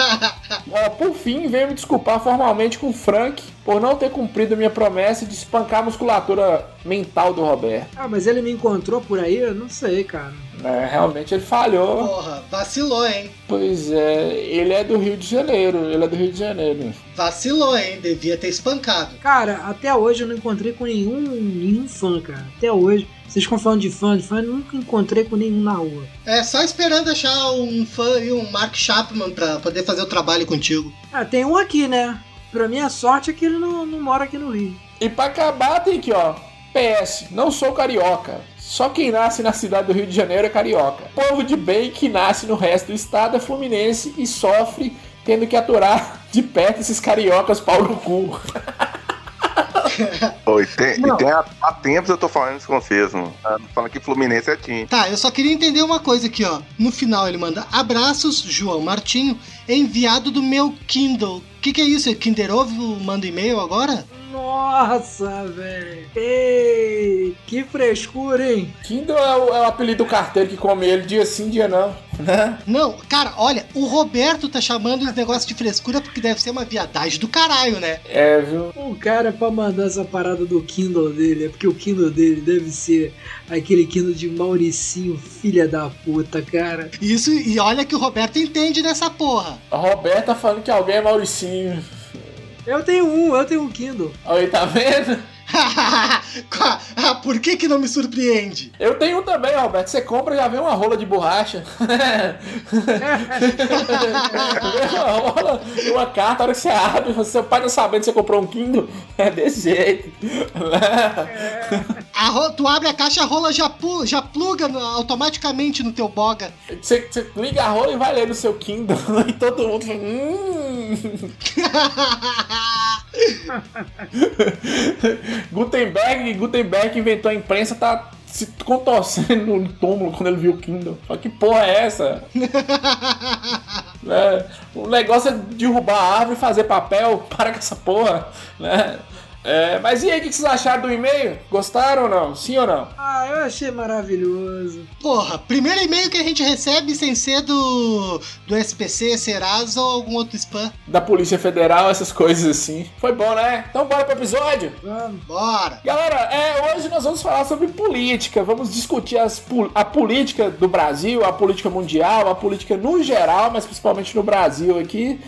Ó, por fim, venho me desculpar formalmente com o Frank por não ter cumprido minha promessa de espancar a musculatura mental do Roberto. Ah, mas ele me encontrou por aí? Eu não sei, cara. É, realmente ele falhou. Porra, vacilou, hein? Pois é, ele é do Rio de Janeiro. Ele é do Rio de Janeiro. Vacilou, hein? Devia ter espancado. Cara, até hoje eu não encontrei com nenhum, nenhum fã, cara. Até hoje. Vocês ficam falando de fã, de fã, eu nunca encontrei com nenhum na rua. É só esperando achar um fã e um Mark Chapman pra poder fazer o trabalho contigo. Ah, tem um aqui, né? Pra minha sorte é que ele não, não mora aqui no Rio. E pra acabar tem aqui, ó. PS, não sou carioca. Só quem nasce na cidade do Rio de Janeiro é carioca. Povo de bem que nasce no resto do estado é fluminense e sofre tendo que aturar de perto esses cariocas pau no cu. Oi, tem, Não. e tem há, há tempos eu tô falando isso com vocês, mano. Ah, Falando que Fluminense é time. Tá, eu só queria entender uma coisa aqui, ó. No final ele manda abraços, João Martinho, enviado do meu Kindle. O que, que é isso? Kinder Ovo manda e-mail agora? Nossa, velho. Ei, que frescura, hein? Kindle é o, é o apelido do carteiro que come ele dia sim, dia não. Né? Não, cara, olha, o Roberto tá chamando esse negócio de frescura porque deve ser uma viadagem do caralho, né? É, viu? O cara, pra mandar essa parada do Kindle dele, é porque o Kindle dele deve ser aquele Kindle de Mauricinho, filha da puta, cara. Isso, e olha que o Roberto entende dessa porra. A Roberta tá falando que alguém é Mauricinho. Eu tenho um, eu tenho um Kindle. Aí, tá vendo? Ah, Por que que não me surpreende? Eu tenho um também, Roberto. Você compra e já vem uma rola de borracha. Uma rola e uma carta, a hora que você abre, seu pai tá sabendo que você comprou um Kindle. É desse jeito. A tu abre a caixa, a rola já, pu- já pluga no- automaticamente no teu boga. Você, você liga a rola e vai ler no seu Kindle. E todo mundo fala, hum. Gutenberg, Gutenberg inventou a imprensa, tá se contorcendo no túmulo quando ele viu o Kindle. Fala, que porra é essa? né? O negócio é derrubar a árvore e fazer papel. Para com essa porra, né? É, mas e aí, o que vocês acharam do e-mail? Gostaram ou não? Sim ou não? Ah, eu achei maravilhoso. Porra, primeiro e-mail que a gente recebe sem ser do, do SPC, Serasa ou algum outro spam. Da Polícia Federal, essas coisas assim. Foi bom, né? Então bora pro episódio? Vamos. Bora! Galera, é, hoje nós vamos falar sobre política. Vamos discutir as, a política do Brasil, a política mundial, a política no geral, mas principalmente no Brasil aqui.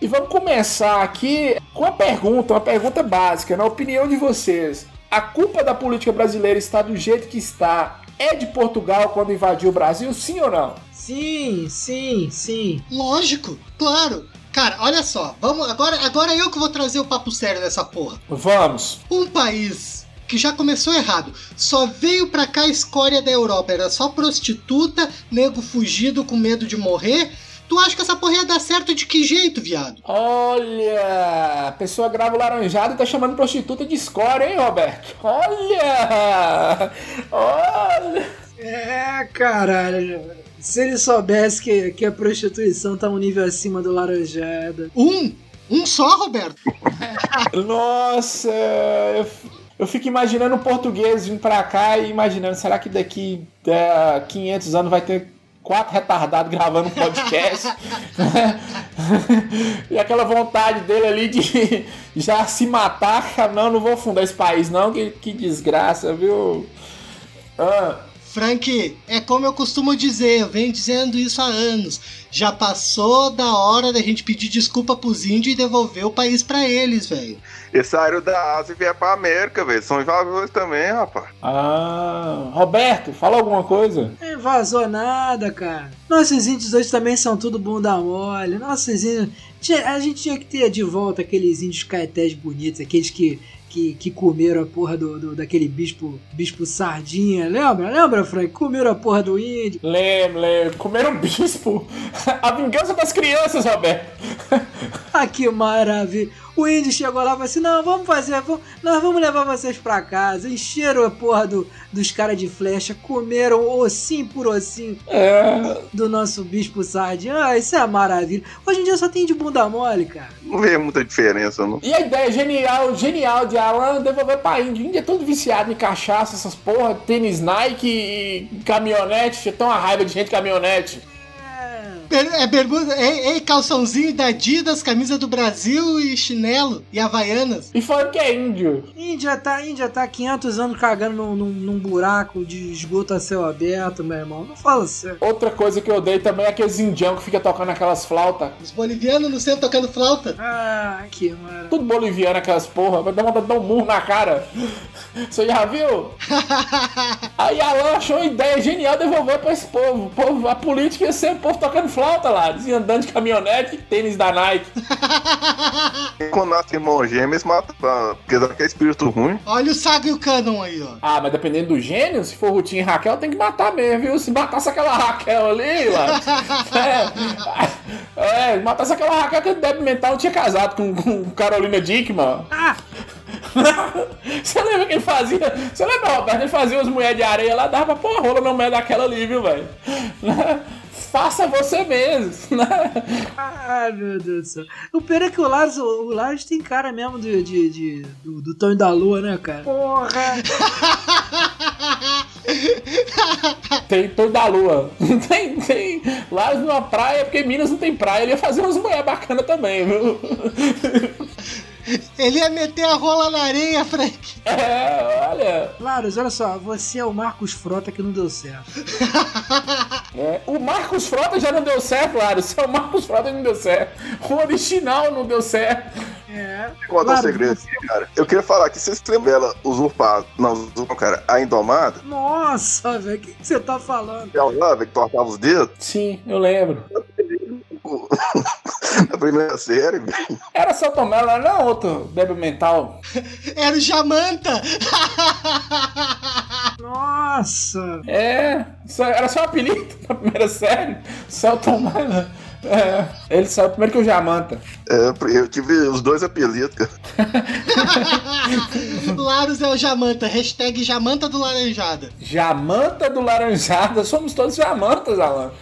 E vamos começar aqui com uma pergunta, uma pergunta básica, na opinião de vocês. A culpa da política brasileira está do jeito que está é de Portugal quando invadiu o Brasil, sim ou não? Sim, sim, sim. Lógico, claro. Cara, olha só, vamos agora, agora eu que vou trazer o papo sério dessa porra. Vamos. Um país que já começou errado, só veio pra cá a escória da Europa, era só prostituta, nego fugido com medo de morrer. Tu acha que essa porra ia dar certo de que jeito, viado? Olha, a pessoa grava o laranjado e tá chamando prostituta de escória, hein, Roberto? Olha! Olha! É, caralho. Se ele soubesse que, que a prostituição tá um nível acima do laranjada. Um? Um só, Roberto? Nossa, eu, eu fico imaginando o português vindo pra cá e imaginando, será que daqui a 500 anos vai ter quatro retardados gravando um podcast? e aquela vontade dele ali de já se matar, ah, não, não vou fundar esse país não, que, que desgraça, viu? Ah, Frank, é como eu costumo dizer, eu venho dizendo isso há anos. Já passou da hora da gente pedir desculpa pros índios e devolver o país pra eles, velho. Eles saíram da Ásia e vieram pra América, velho. São invasores também, rapaz. ah, Roberto, fala alguma coisa. Não vazou nada, cara. Nossos índios hoje também são tudo bunda mole. Nossos índios. A gente tinha que ter de volta aqueles índios caetés bonitos, aqueles que, que, que comeram a porra do, do- daquele bispo, bispo sardinha. Lembra? Lembra, Frank? Comeram a porra do índio. Lembro, lembro. Comeram bispo. A vingança das crianças, Roberto. Ah, que maravilha. O índio chegou lá e falou assim: não, vamos fazer, vamos- nós vamos levar vocês pra casa. Encheram a porra do, dos caras de flecha, comeram ossinho por ossinho É, do nosso bispo sardinha. Ah, isso é maravilha. Hoje em dia só tem de bunda mole, cara. Não vê muita diferença, não. E a ideia genial, genial de Alan devolver pra Índia. Índia é todo viciado em cachaça, essas porra, tênis Nike e caminhonete. Tinha tão uma raiva de gente caminhonete. É bermuda, é, é calçãozinho da Adidas, camisa do Brasil e chinelo e havaianas. E falando que é índio. Índia tá, Índia tá 500 anos cagando num, num- num buraco de esgoto a céu aberto, meu irmão. Não fala sério. Outra coisa que eu odeio também é aqueles indião que fica tocando aquelas flautas. Os bolivianos no centro tocando flauta. Ah, que maravilha. Tudo boliviano aquelas porra. Vai dar vontade de dar um murro na cara. Você já viu? Aí Alan achou uma ideia genial devolver pra esse povo. O povo a política ia ser o povo tocando flauta lá. Andando de caminhonete e tênis da Nike. Quando nasce irmão gêmeo, eles matam, pra- porque dá que é espírito ruim. Olha o Saga e o Canon aí, ó. Ah, mas dependendo do gênio, se for Rutinho e Raquel, tem que matar mesmo, viu? Se matasse aquela Raquel ali, lá. É, é matasse aquela Raquel que deve mental não tinha casado com, com Carolina Dickman. Você lembra que ele fazia. Você lembra, Roberto? Ele fazia as mulheres de areia lá, dava pra pôr a rola no meio daquela ali, viu, velho? Faça você mesmo, né? Ai, meu Deus do céu. O pior é que o Lars, o Lars tem cara mesmo de, de, de- do, do Tonho da Lua, né, cara? Porra! Tem todo da lua. Tem, tem. Lá numa praia, porque Minas não tem praia. Ele ia fazer umas mulheres bacanas também, viu? Ele ia meter a rola na areia, Frank. É, olha. Lars, olha só, você é o Marcos Frota que não deu certo. É, o Marcos Frota já não deu certo, claro. Se é o Marcos Frota não deu certo. O original não deu certo. É. Conta um Claro, segredo você- aqui, cara. Eu queria falar que vocês lembram dela usurpada. Não, usurpada, cara. A Indomada. Nossa, velho, o que que você tá falando? Ela lá, velho, que tortava os dedos. Sim, eu lembro. Na primeira série, velho. Era só tomar ela, não outro débil mental. Era o Jamanta. Nossa! É, só- era só um apelido na primeira série. Celton Mello. É, ele saiu primeiro que o Jamanta. É, eu tive os dois apelidos, cara. Laros é o Jamanta. Hashtag Jamanta do Laranjada. Jamanta do Laranjada. Somos todos Jamantas, Alan.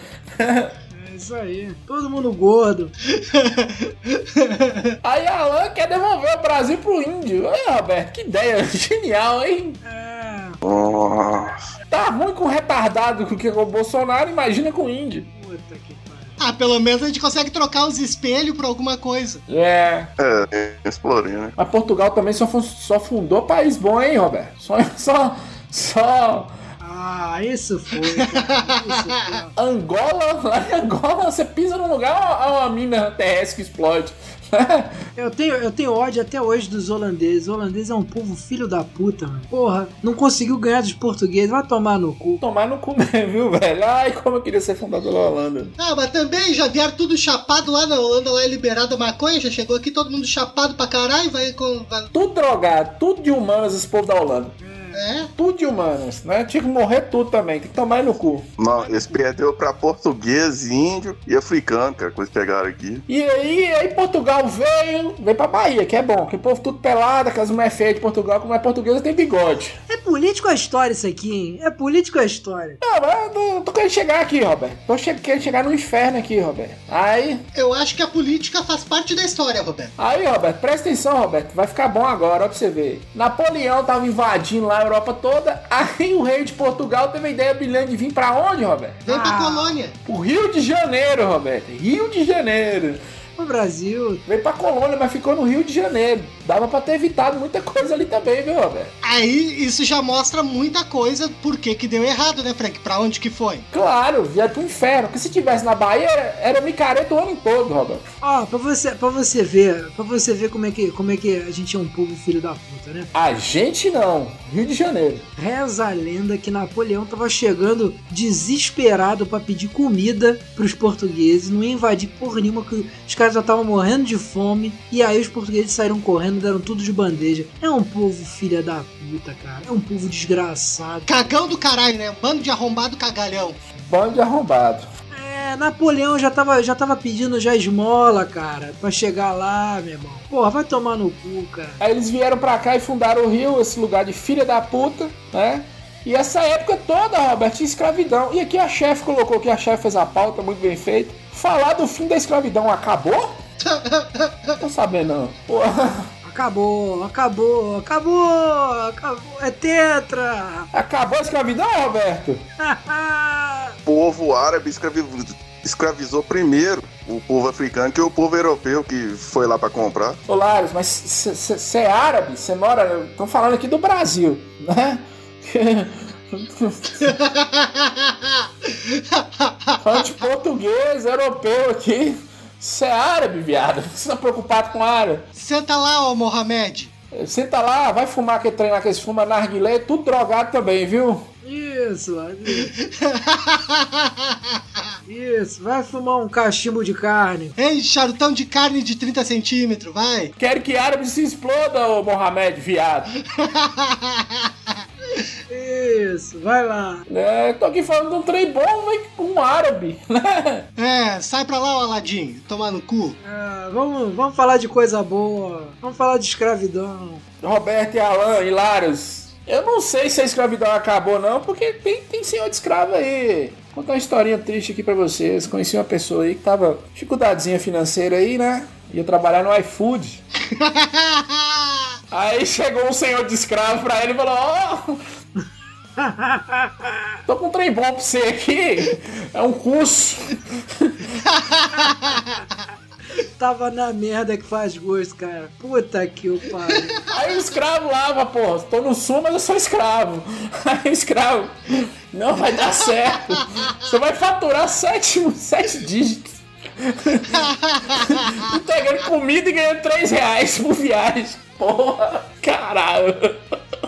Isso aí. Todo mundo gordo. Aí Alan quer devolver o Brasil pro índio. Aí, Roberto, que ideia genial, hein? É. Nossa. Tá ruim com retardado que é o Bolsonaro, imagina com o índio. Puta que pariu. Ah, pelo menos a gente consegue trocar os espelhos por alguma coisa. É. É, explorei, né? Mas Portugal também só, só fundou país bom, hein, Roberto? Só. Só. Só. Ah, isso foi. cara. Isso foi. Angola, lá em Angola, você pisa num lugar, há uma mina terrestre que explode. Eu tenho, eu tenho ódio até hoje dos holandeses. O holandês é um povo filho da puta, mano. Porra, não conseguiu ganhar dos portugueses. Vai tomar no cu. Tomar no cu mesmo, viu, velho? Ai, como eu queria ser fundador da Holanda. Ah, mas também já vieram tudo chapado lá na Holanda, lá é liberada a maconha, já chegou aqui todo mundo chapado pra caralho, vai com. vai- Tudo drogado, tudo de humanas, esse povo da Holanda. É? Tudo de humanas, né? Tinha que morrer tudo também, tem que tomar no cu. Não, eles perdeu pra português, índio e africano, cara, que eles pegaram aqui. E aí, aí Portugal veio, veio pra Bahia, que é bom, que o povo tudo pelado, aquelas mulheres feias de Portugal, como é portuguesa, tem bigode. É político a história isso aqui, hein? É político a história. Não, mas eu tô querendo chegar aqui, Roberto. Tô che querendo chegar no inferno aqui, Roberto. Aí, Eu acho que a política faz parte da história, Roberto. aí, Roberto, presta atenção, Roberto. Vai ficar bom agora, ó pra você ver. Napoleão tava invadindo lá Europa toda, aí o rei de Portugal teve a ideia brilhante de vir pra onde, Roberto? Vem pra Ah. colônia. O Rio de Janeiro, Roberto. Rio de Janeiro. O Brasil. Veio pra colônia, mas ficou no Rio de Janeiro. Dava pra ter evitado muita coisa ali também, viu, Roberto? Aí isso já mostra muita coisa por que que deu errado, né, Frank? Pra onde que foi? Claro, via pro inferno. Porque se tivesse na Bahia, era, era micareta o ano todo, Roberto. Ó, pra você, pra você ver, para você ver como é que, como é que a gente é um povo filho da puta, né? A gente não. Rio de Janeiro. Reza a lenda que Napoleão tava chegando desesperado pra pedir comida pros portugueses, não ia invadir porra nenhuma, que os caras já estavam morrendo de fome, e aí os portugueses saíram correndo, deram tudo de bandeja. É um povo filha da puta, cara. É um povo desgraçado. Cagão do caralho, né? Bando de arrombado cagalhão. Bando de arrombado. É, Napoleão já tava, já tava pedindo já esmola, cara, pra chegar lá, meu irmão. Porra, vai tomar no cu, cara. Aí eles vieram pra cá e fundaram o Rio, esse lugar de filha da puta, né? E essa época toda, Roberto, tinha escravidão. E aqui a chefe colocou que a chefe fez a pauta, muito bem feita. Falar do fim da escravidão acabou? Não sabendo não. Porra, Acabou, acabou, acabou, acabou. É tetra. acabou a escravidão, Roberto? O povo árabe escravi- escravizou primeiro o povo africano que o povo europeu que foi lá pra comprar. Ô Larios, mas você é árabe? Você mora. Estão falando aqui do Brasil, né? Falando de português, europeu aqui. Você é árabe, viado? Você tá preocupado com árabe? Senta lá, ó, Mohamed. Senta lá, vai fumar aquele trem lá que eles fumam narguilé, tudo drogado também, viu? Isso, isso. Vai fumar um cachimbo de carne. Ei, charutão de carne de 30 centímetros, vai. Quero que árabe se exploda, ô Mohamed, viado. isso, vai lá. É, tô aqui falando de um trem bom, mas com um árabe, né? É, sai pra lá, o Aladim, tomar no cu. Ah, vamos, vamos falar de coisa boa. Vamos falar de escravidão. Roberto e Alan, Hilários. Eu não sei se a escravidão acabou não, porque tem, tem senhor de escravo aí. Vou contar uma historinha triste aqui pra vocês. Conheci uma pessoa aí que tava dificuldadezinha financeira aí, né? Ia trabalhar no iFood. Aí chegou um senhor de escravo pra ele e falou: Ó, tô com um trem bom pra você aqui. É um curso. Tava na merda que faz gosto, cara. Puta que o pariu. Aí o escravo lava, pô, tô no sul, mas eu sou escravo. Aí o escravo, não vai dar certo. Você vai faturar sete, sete dígitos. Entregando comida e ganhando três reais por viagem. Porra, caralho.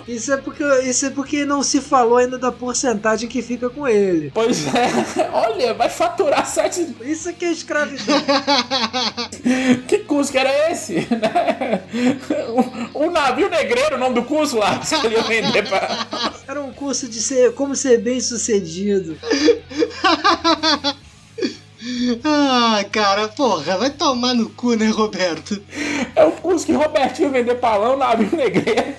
Isso é porque isso é porque não se falou ainda da porcentagem que fica com ele. Pois é, olha, vai faturar sete. Isso que é escravidão. Que curso que era esse? Né? O, o navio negreiro, o nome do curso lá, que você ia vender pra. Era um curso de ser como ser bem sucedido. Ah, cara, porra, vai tomar no cu, né, Roberto? É o curso que Robertinho vender palão, navio negreiro.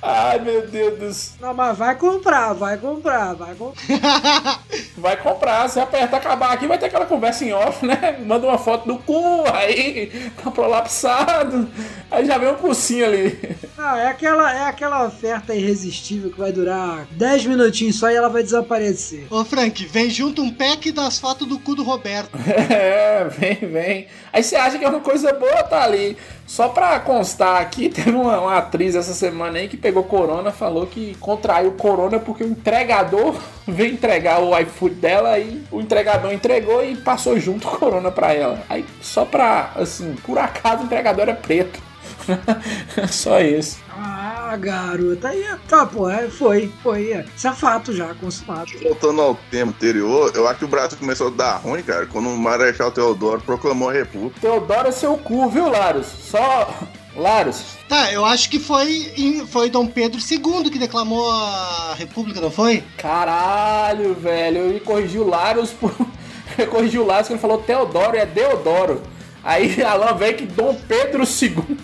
Ai, meu Deus do céu. Não, mas vai comprar, vai comprar, vai comprar. Vai comprar, se apertar acabar aqui, vai ter aquela conversa em off, né? Manda uma foto do cu, aí tá prolapsado. Aí já vem um cursinho ali. Não, é aquela, é aquela oferta irresistível que vai durar 10 minutinhos só e ela vai desaparecer. Ô, Frank, vem junto um pack das fotos do cu do Roberto. É, vem, vem. Aí você acha que é uma coisa boa, tá ali. Só pra constar aqui, teve uma, uma atriz essa semana aí que pegou corona, falou que contraiu corona porque o entregador veio entregar o iFood dela e o entregador entregou e passou junto corona pra ela. Aí só pra, assim, por acaso o entregador é preto. só isso. Ah, garota, aí tá, pô, é, foi, foi, é. Isso é fato já, consumado. Voltando ao tema anterior, eu acho que o Brasil começou a dar ruim, cara, quando o Marechal Teodoro proclamou a República. Teodoro é seu cu, viu, Larus? Só. Larus, Tá, eu acho que foi, foi Dom Pedro II que declamou a República, não foi? Caralho, velho. Eu ia corrigir o Larus por. Eu corrigi o Larus que ele falou Teodoro e é Deodoro. Aí Alan veio que Dom Pedro II.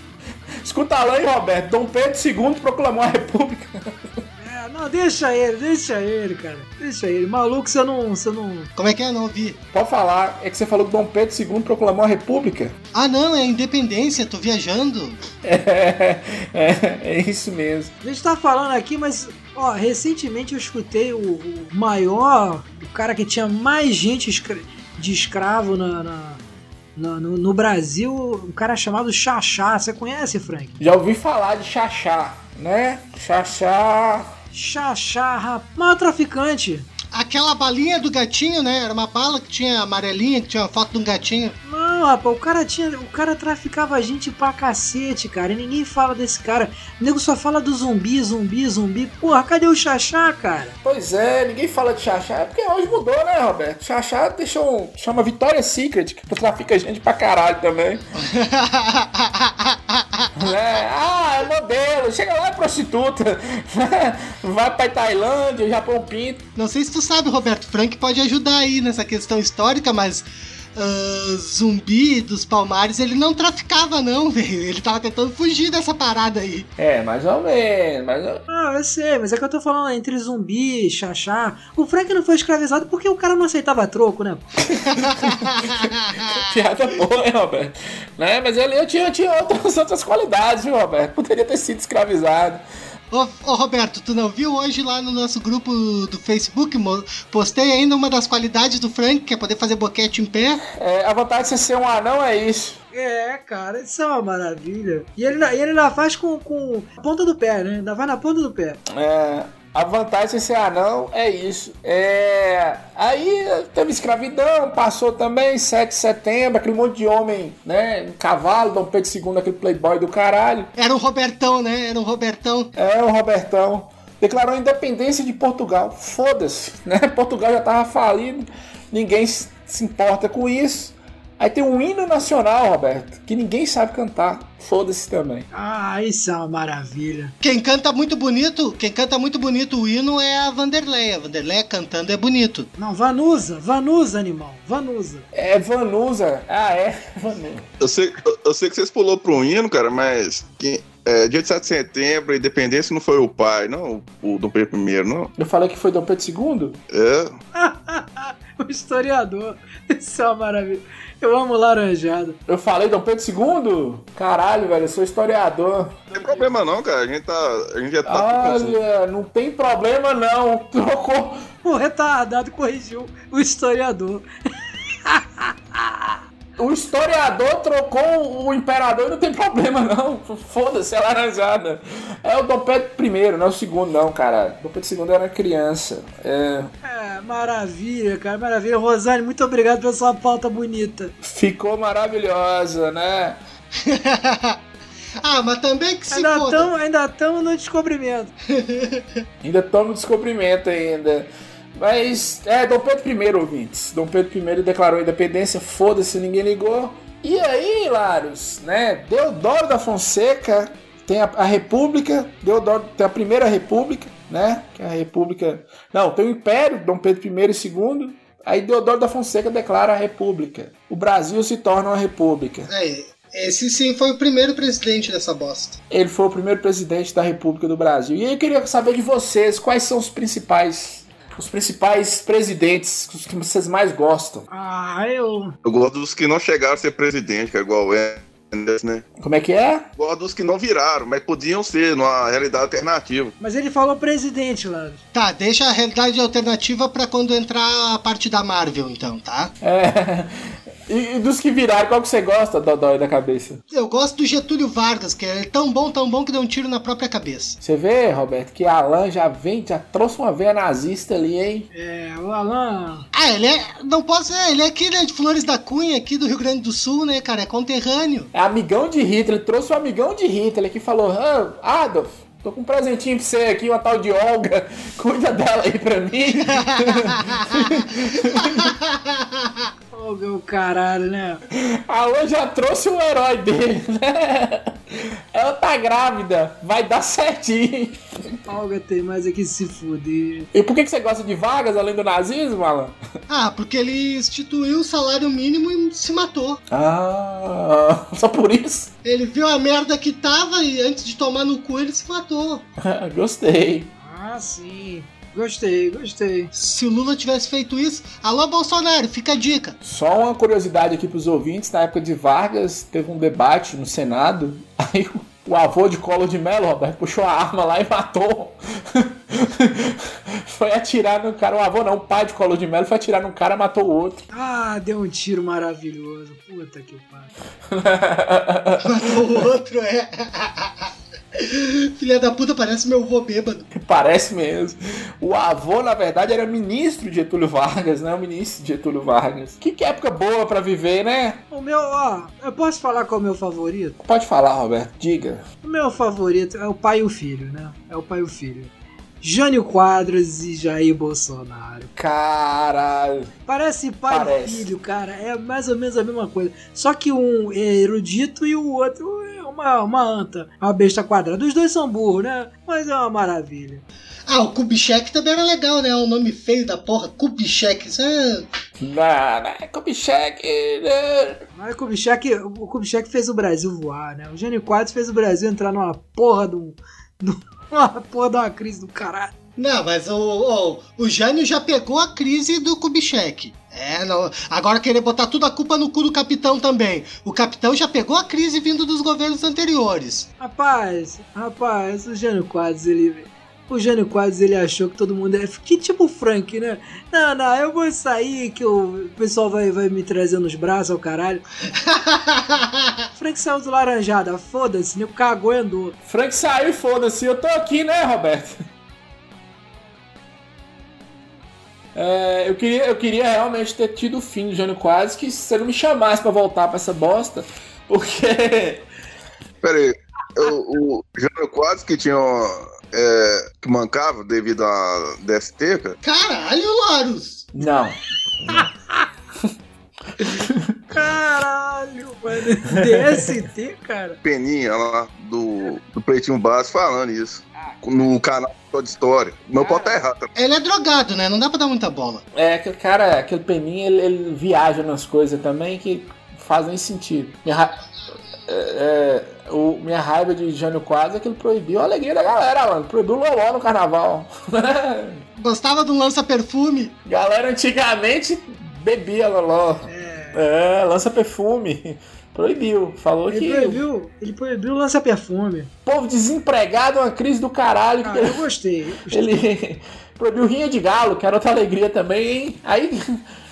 Escuta Alan e Roberto. Dom Pedro II proclamou a República. É, não, deixa ele, deixa ele, cara. Deixa ele. Maluco, você não. Você não. Como é que é? Não ouvi. Pode falar. É que você falou que Dom Pedro II proclamou a República. Ah, não, é a independência, tô viajando. É, é, é isso mesmo. A gente tá falando aqui, mas. Ó, recentemente eu escutei o, o maior. O cara que tinha mais gente de escravo na. na- na- no, no Brasil, um cara chamado Xaxá. Você conhece, Frank? Já ouvi falar de Xaxá, né? Xaxá. Xaxá, rapaz. Maior traficante. Aquela balinha do gatinho, né? Era uma bala que tinha amarelinha, que tinha uma foto de um gatinho. Não, rapaz, o cara tinha. O cara traficava gente pra cacete, cara. E ninguém fala desse cara. O nego só fala do zumbi, zumbi, zumbi. Porra, cadê o Xaxá, cara? Pois é, ninguém fala de Xaxá. É porque hoje mudou, né, Roberto? Xaxá deixou um. chama Vitória Secret, que trafica gente pra caralho também. né? Ah, é modelo. Chega lá, é prostituta. Vai pra Tailândia, Japão Pinto. Não sei se tu sabe, Roberto Frank pode ajudar aí nessa questão histórica, mas ah, zumbi dos Palmares ele não traficava, não, velho. Ele tava tentando fugir dessa parada aí. É, mais ou menos. Mais ou... Ah, eu sei, mas é que eu tô falando entre zumbi, Xaxá. O Frank não foi escravizado porque o cara não aceitava troco, né? Piada boa, hein, Roberto? Né? Mas ele, eu tinha, eu tinha outras, outras qualidades, viu, Roberto? Poderia ter sido escravizado. Ô, ô, Roberto, tu não viu hoje lá no nosso grupo do Facebook? mo- Postei ainda uma das qualidades do Frank, que é poder fazer boquete em pé. É, a vontade de você ser um anão é isso. É, cara, isso é uma maravilha. E ele, e ele ainda faz com, com a ponta do pé, né? Ainda vai na ponta do pé. É, a vantagem de ser anão é isso. É, aí teve escravidão, passou também, 7 de setembro, aquele monte de homem, né? Um cavalo, Dom Pedro II, aquele playboy do caralho. Era o Robertão, né? Era o Robertão. É, o Robertão. Declarou a independência de Portugal. Foda-se, né? Portugal já tava falido, ninguém se se importa com isso. Aí tem um hino nacional, Roberto, que ninguém sabe cantar. Foda-se também. Ah, isso é uma maravilha. Quem canta muito bonito, quem canta muito bonito o hino é a Vanderleia. A Vanderleia cantando é bonito. Não, Vanusa, Vanusa, animal, Vanusa. É Vanusa. Ah, é? Vanusa. Eu sei, eu, eu sei que vocês pulou pro hino, cara, mas quem- é, dia de 7 de setembro, independência não foi o pai, não, o, o Dom Pedro I, não. Eu falei que foi Dom Pedro II? É. o historiador. Isso é uma maravilha. Eu amo laranjada. Eu falei Dom Pedro II? Caralho, velho, eu sou historiador. Não tem problema não, cara. A gente tá. A gente já tá. Olha, não tem problema não. Trocou. O retardado corrigiu o historiador. O historiador trocou o imperador e não tem problema não. Foda-se, é laranjada. É o Dom Pedro I, não é o segundo não, cara. Dom Pedro II era criança. É, É, maravilha, cara, maravilha. Rosane, muito obrigado pela sua pauta bonita. ficou maravilhosa, né? ah, mas também que se Ainda foda. estamos ainda tamo no descobrimento. Ainda estamos no descobrimento ainda. Mas, é, Dom Pedro I, ouvintes. Dom Pedro I declarou a independência, foda-se, ninguém ligou. E aí, Laros, né? Deodoro da Fonseca tem a, a República, Deodoro tem a Primeira República, né? Que é a República. Não, tem o Império, Dom Pedro I e II. Aí Deodoro da Fonseca declara a República. O Brasil se torna uma república. É, esse sim foi o primeiro presidente dessa bosta. Ele foi o primeiro presidente da República do Brasil. E aí eu queria saber de vocês, quais são os principais os principais presidentes os que vocês mais gostam? Ah, eu. Eu gosto dos que não chegaram a ser presidente, cara, igual o Enders, né? Como é que é? Gosto dos que não viraram, mas podiam ser numa realidade alternativa. Mas ele falou presidente, Lado. Tá, deixa a realidade alternativa pra quando entrar a parte da Marvel, então, tá? É. E, e dos que viraram, qual que você gosta, Dodói da cabeça? Eu gosto do Getúlio Vargas, que é tão bom, tão bom que deu um tiro na própria cabeça. Você vê, Roberto, que Alan já vem, já trouxe uma veia nazista ali, hein? É, o Alan. Ah, ele é. Não posso. É, ele é aqui, né, de Flores da Cunha, aqui do Rio Grande do Sul, né, cara? É conterrâneo. É amigão de Hitler, ele trouxe um amigão de Hitler que falou: ah, Adolf, tô com um presentinho pra você aqui, uma tal de Olga, cuida dela aí pra mim. Ô, meu caralho, né? Alan já trouxe o herói dele, né? Ela tá grávida, vai dar certinho. Olga tem mais aqui se fuder. E por que que você gosta de vagas além do nazismo, Alan? Ah, porque ele instituiu o salário mínimo e se matou. Ah, só por isso? Ele viu a merda que tava e antes de tomar no cu ele se matou. Gostei. Ah, sim. Gostei, gostei. Se o Lula tivesse feito isso, alô Bolsonaro, fica a dica. Só uma curiosidade aqui pros ouvintes, na época de Vargas, teve um debate no Senado, aí o, o avô de Collor de Mello, Roberto, puxou a arma lá e matou. foi atirar no cara, o avô não, o pai de Collor de Mello foi atirar no cara e matou o outro. Ah, deu um tiro maravilhoso. Puta que pariu. Matou o outro, é. Filha da puta, parece meu vô bêbado. Parece mesmo. O avô, na verdade, era ministro de Getúlio Vargas, né? O ministro de Getúlio Vargas. Que, que época boa pra viver, né? O meu, ó, eu posso falar qual é o meu favorito? Pode falar, Roberto, diga. O meu favorito é o pai e o filho, né? É o pai e o filho. Jânio Quadros e Jair Bolsonaro. Caralho. Parece pai Parece. e filho, cara. É mais ou menos a mesma coisa. Só que um é erudito e o outro é uma, uma anta. Uma besta quadrada. Os dois são burros, né? Mas é uma maravilha. Ah, o Kubitschek também era legal, né? O nome feio da porra, Kubitschek. Isso é. Não, não é Kubitschek. né? Mas o Kubitschek, o Kubitschek fez o Brasil voar, né? O Jânio Quadros fez o Brasil entrar numa porra de um. Uma porra de uma crise do caralho. Não, mas o, o, o Jânio já pegou a crise do Kubitschek. É, não. Agora querer botar tudo a culpa no cu do capitão também. O capitão já pegou a crise vindo dos governos anteriores. Rapaz, rapaz, o Jânio Quadros, ele. O Jânio Quadros, ele achou que todo mundo é. Que tipo o Frank, né? Não, não, eu vou sair que o pessoal vai, vai me trazer nos braços ao caralho. Frank saiu do laranjada, foda-se, nego cagou e andou. Frank saiu e foda-se. Eu tô aqui, né, Roberto? É, eu, queria, eu queria realmente ter tido o fim do Jânio Quadros, que se você não me chamasse pra voltar pra essa bosta, porque. Pera aí, o, o Jânio Quadros que tinha. é, que mancava devido a DST, cara. Caralho, Larus! Não. Caralho, mano. DST, cara. Peninha lá do, do Pretinho Básico falando isso. No canal de História. Meu pau tá errado. também. Ele é drogado, né? Não dá pra dar muita bola. É, aquele cara, aquele peninha, ele, ele viaja nas coisas também que fazem sentido. É, é, o, minha raiva de Jânio Quadros é que ele proibiu a alegria da galera, mano. Proibiu o Loló no carnaval. Gostava do lança-perfume. galera antigamente bebia Loló. É, lança perfume. Proibiu. Falou Ele que proibiu, ele proibiu o lança-perfume. povo desempregado é uma crise do caralho. Ah, eu gostei. eu gostei. Ele proibiu rinha de galo, que era outra alegria também, hein? Aí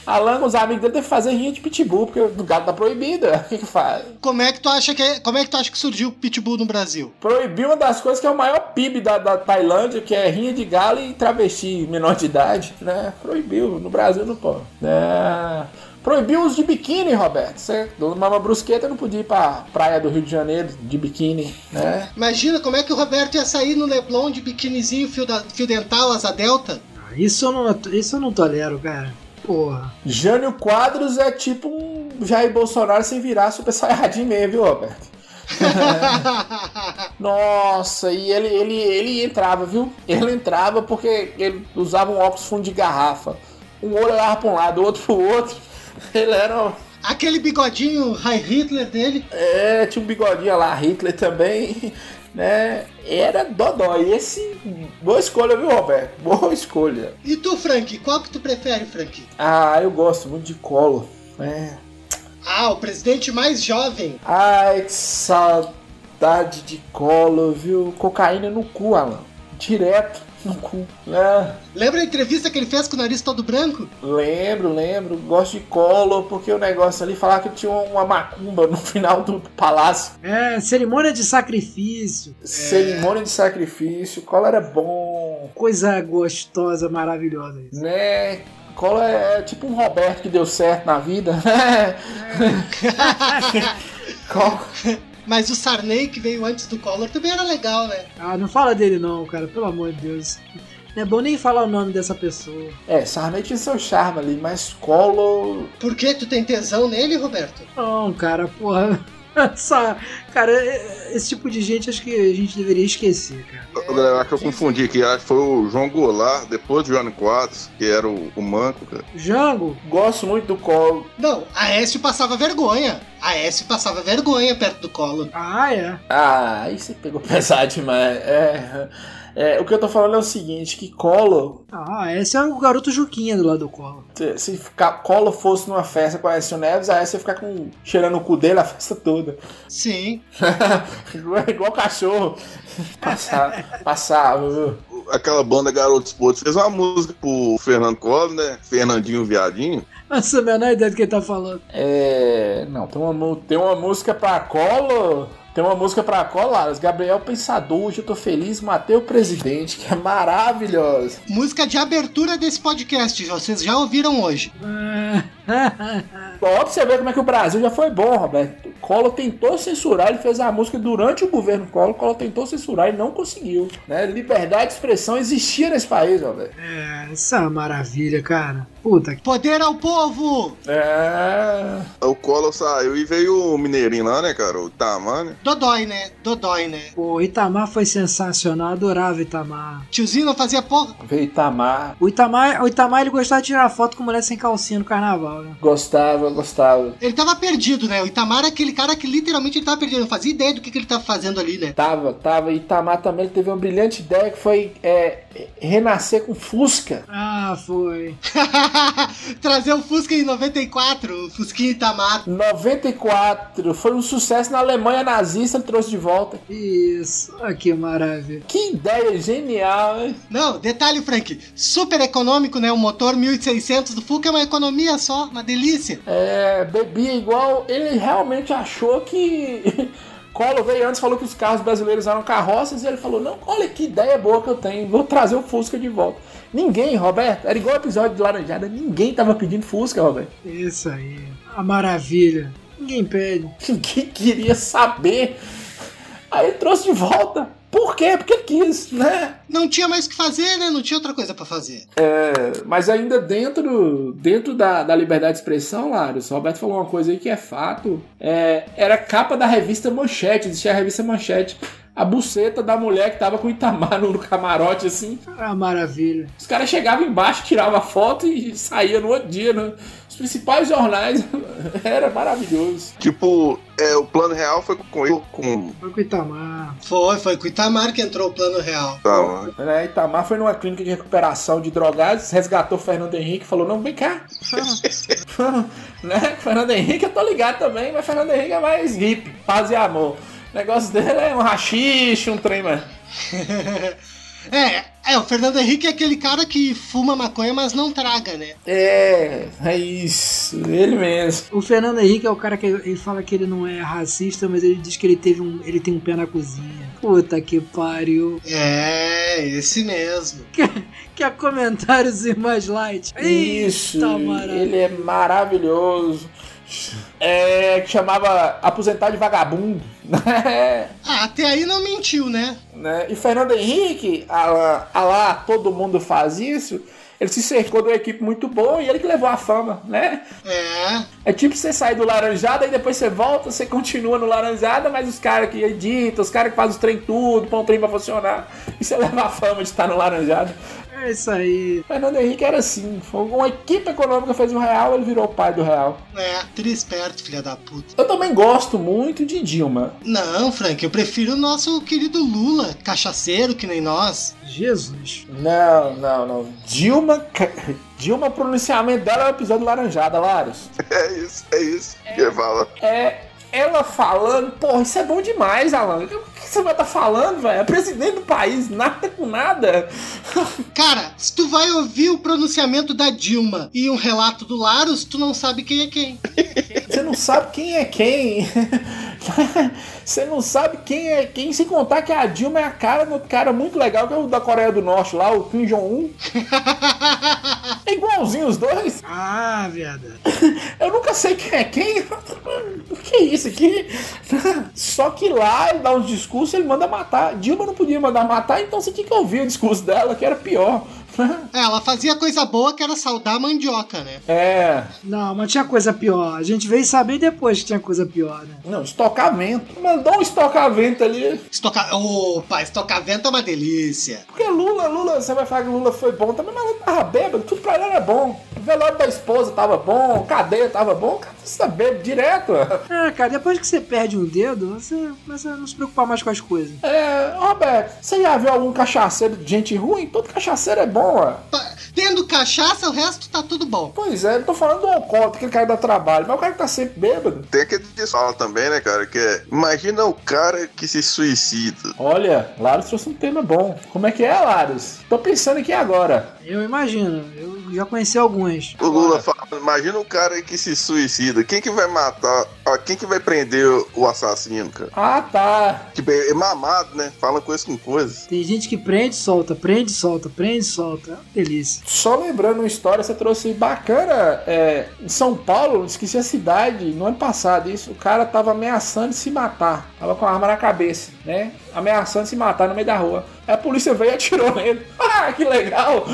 Alan, os amigos dele que fazer rinha de pitbull, porque o galo tá proibido. O que que faz? Como é que tu acha que é- como é que tu acha que surgiu o pitbull no Brasil? Proibiu uma das coisas que é o maior PIB da, da Tailândia, que é rinha de galo e travesti menor de idade, né? Proibiu. No Brasil não pode. É. Proibiu os de biquíni, Roberto. Você, Mama Brusqueta não podia ir pra praia do Rio de Janeiro de biquíni, né? Imagina como é que o Roberto ia sair no Leblon de biquinizinho, fio, da- fio dental, asa delta. Ah, Isso eu, não, isso eu não tolero, cara. Porra. Jânio Quadros é tipo um Jair Bolsonaro sem virar Super Saiyajin mesmo, viu, Roberto? Nossa, e ele, ele, ele entrava, viu? Ele entrava porque ele usava um óculos fundo de garrafa. Um olho olhava pra um lado, o outro pro outro. Ele era. Aquele bigodinho High Hitler dele. É, tinha um bigodinho lá, Hitler também, né? Era dodói. Esse. Boa escolha, viu, Roberto? Boa escolha. E tu, Frank? Qual que tu prefere, Frank? Ah, eu gosto muito de colo, né? Ah, o presidente mais jovem. Ai, que saudade de colo, viu? Cocaína no cu, Alan. Direto no cu. né? Lembra a entrevista que ele fez com o nariz todo branco? lembro, lembro. Gosto de colo porque o negócio ali falava que tinha uma macumba no final do palácio. É, cerimônia de sacrifício. Cerimônia de sacrifício. Colo era bom, Coisa gostosa, maravilhosa isso. né? Colo é, é tipo um Roberto que deu certo na vida, né? Colo- Mas o Sarney, que veio antes do Collor, também era legal, né? Ah, não fala dele não, cara, pelo amor de Deus. Não é bom nem falar o nome dessa pessoa. É, Sarney tinha seu charme ali, mas Colo Por que tu tem tesão nele, Roberto? Não, cara, porra. Essa, cara, esse tipo de gente acho que a gente deveria esquecer, cara. Eu, eu acho que eu confundi aqui. Acho que foi o João Goulart, depois do Johnny Quadros, que era o, o manco, cara. Jango, gosto muito do Colo. Não, Aécio passava vergonha. Aécio passava vergonha perto do Collor. ah, é. Ah, aí você pegou pesado demais. É, é, o que eu tô falando é o seguinte, que Colo, Ah, esse é o garoto Juquinha do lado do colo. se- se ficar, Colo fosse numa festa com a Aécio Neves, aí você ia ficar com, cheirando o cu dele a festa toda. Sim. igual, cachorro. Passar, passava, viu? Aquela banda Garotos Podres fez uma música pro Fernando Collor, né? Fernandinho Viadinho. Nossa, a menor ideia do que ele tá falando. É. Não, tem uma, tem uma música pra Colo. Tem uma música pra Colo, Aras. Gabriel Pensador, hoje eu tô feliz, matei o presidente, que é maravilhosa. Música de abertura desse podcast, vocês já ouviram hoje. Ó, pra você ver como é que o Brasil já foi bom, Roberto. Collor tentou censurar, ele fez a música durante o governo Collor, Collor tentou censurar e não conseguiu. Né? Liberdade de expressão existia nesse país, Roberto. é, isso é uma maravilha, cara. Puta que. Poder ao povo! É. O Collor saiu e veio o Mineirinho lá, né, cara? O Tamane. Dodói, né? Dodói, né? Pô, o Itamar foi sensacional, adorava o Itamar. Tiozinho não fazia porra. Veio Itamar. O Itamar, o Itamar ele gostava de tirar foto com mulher sem calcinha no carnaval, Gostava, gostava. Ele tava perdido, né? O Itamar é aquele cara que literalmente ele tava perdido. Não fazia ideia do que, que ele tava fazendo ali, né? Tava, tava. Itamar também teve uma brilhante ideia que foi é, renascer com Fusca. Ah, foi. Trazer o Fusca em 94, o Fusquinha Itamar. 94, foi um sucesso na Alemanha nazista, ele trouxe de volta. Isso. Ah, que maravilha. Que ideia genial, hein? Não, detalhe, Frank. Super econômico, né? O motor 1600 do Fusca é uma economia só, uma delícia. É, bebia igual. Ele realmente achou que. Collor veio antes falou que os carros brasileiros eram carroças e ele falou: Não, olha que ideia boa que eu tenho, vou trazer o Fusca de volta. Ninguém, Roberto, era igual o episódio de Laranjada, ninguém tava pedindo Fusca, Roberto. Isso aí. A maravilha. Ninguém pede. Ninguém queria saber. Aí trouxe de volta. Por quê? Porque quis, né? Não tinha mais o que fazer, né? Não tinha outra coisa pra fazer. É, mas ainda dentro, dentro da, da liberdade de expressão, Lário, o Roberto falou uma coisa aí que é fato. É, era capa da revista Manchete, existia a revista Manchete. A buceta da mulher que tava com o Itamar no camarote, assim. Ah, maravilha. Os caras chegavam embaixo, tiravam a foto e saía no outro dia, né? Os principais jornais. Era maravilhoso. Tipo, é, o plano real foi com ele, com. Foi com o Itamar. Foi, foi com o Itamar que entrou o plano real. Tá, Né? Itamar foi numa clínica de recuperação de drogados, resgatou o Fernando Henrique e falou: Não, vem cá. né? Fernando Henrique eu tô ligado também, mas Fernando Henrique é mais hippie, paz e amor. O negócio dele é um rachixe, um trem, mas. É, é, o Fernando Henrique é aquele cara que fuma maconha, mas não traga, né? É, é isso, ele mesmo. O Fernando Henrique é o cara que ele fala que ele não é racista, mas ele diz que ele teve um, ele tem um pé na cozinha. Puta que pariu. É, esse mesmo. Quer comentários e mais light? Isso, Eita, maravilha. ele é maravilhoso. É, que chamava Aposentar de Vagabundo. né? Ah, até aí não mentiu, né? né? E Fernando Henrique, a, lá- a lá todo mundo faz isso. Ele se cercou de uma equipe muito boa e ele que levou a fama, né? É. É tipo você sair do Laranjada e depois você volta, você continua no Laranjada, mas os caras que editam, os caras que fazem os trem tudo, põem o trem pra funcionar, e você leva a fama de estar no Laranjada. É isso aí. Fernando Henrique era assim, foi uma equipe econômica fez o Real, ele virou o pai do Real. É, trisperto, filha da puta. Eu também gosto muito de Dilma. Não, Frank, eu prefiro o nosso querido Lula, cachaceiro que nem nós. Jesus. Não, não, não. Dilma, Dilma, pronunciamento dela é o episódio Laranjada, Laros. É isso, é isso que ele fala. É ela falando, porra, isso é bom demais, Alan. O que você vai estar falando, velho? É presidente do país, nada com nada. Cara, se tu vai ouvir o pronunciamento da Dilma e um relato do Laros, tu não sabe quem é quem. Você não sabe quem é quem. Você não sabe quem é quem, sem contar que a Dilma é a cara do cara muito legal, que é o da Coreia do Norte lá, o Kim Jong-un. É igualzinho os dois. Ah, viada. Eu nunca sei quem é quem. O que é isso aqui? Só que lá ele dá uns discursos ele manda matar. Dilma não podia mandar matar, então você tinha que ouvir o discurso dela, que era pior. É, ela fazia coisa boa que era saudar a mandioca, né? É. Não, mas tinha coisa pior. A gente veio saber depois que tinha coisa pior, né? Não, estocamento. Mandou um estocamento ali. Estocar. Opa, estocar vento é uma delícia. Porque Lula, Lula, você vai falar que Lula foi bom também, mas Lula tava bêbado, tudo pra ele era bom. O velório da esposa tava bom, cadeia tava bom, cara, você tá bêbado direto. É, cara, depois que você perde um dedo, você começa a não se preocupar mais com as coisas. É, Roberto, você já viu algum cachaceiro de gente ruim? Todo cachaceiro é bom, Tendo cachaça, o resto tá tudo bom. Pois é, eu tô falando do alcoólatra, aquele cara dá trabalho, mas o cara que tá sempre bêbado. Tem aquele que fala também, né, cara? Que é. Imagina o cara que se suicida. Olha, Laros trouxe um tema bom. Como é que é, Laros? Tô pensando aqui agora. Eu imagino, eu já conheci alguns. O Lula fala, imagina o cara que se suicida. Quem que vai matar? Quem que vai prender o assassino, cara? Ah, tá. Tipo, é mamado, né? Fala coisa com coisa. Tem gente que prende, solta, prende, solta, prende, solta. É uma delícia. Só lembrando uma história, você trouxe bacana. É, em São Paulo, esqueci a cidade, no ano passado, isso, o cara tava ameaçando se matar. Tava com a arma na cabeça, né? Ameaçando se matar no meio da rua. Aí a polícia veio e atirou nele. Ah, que legal!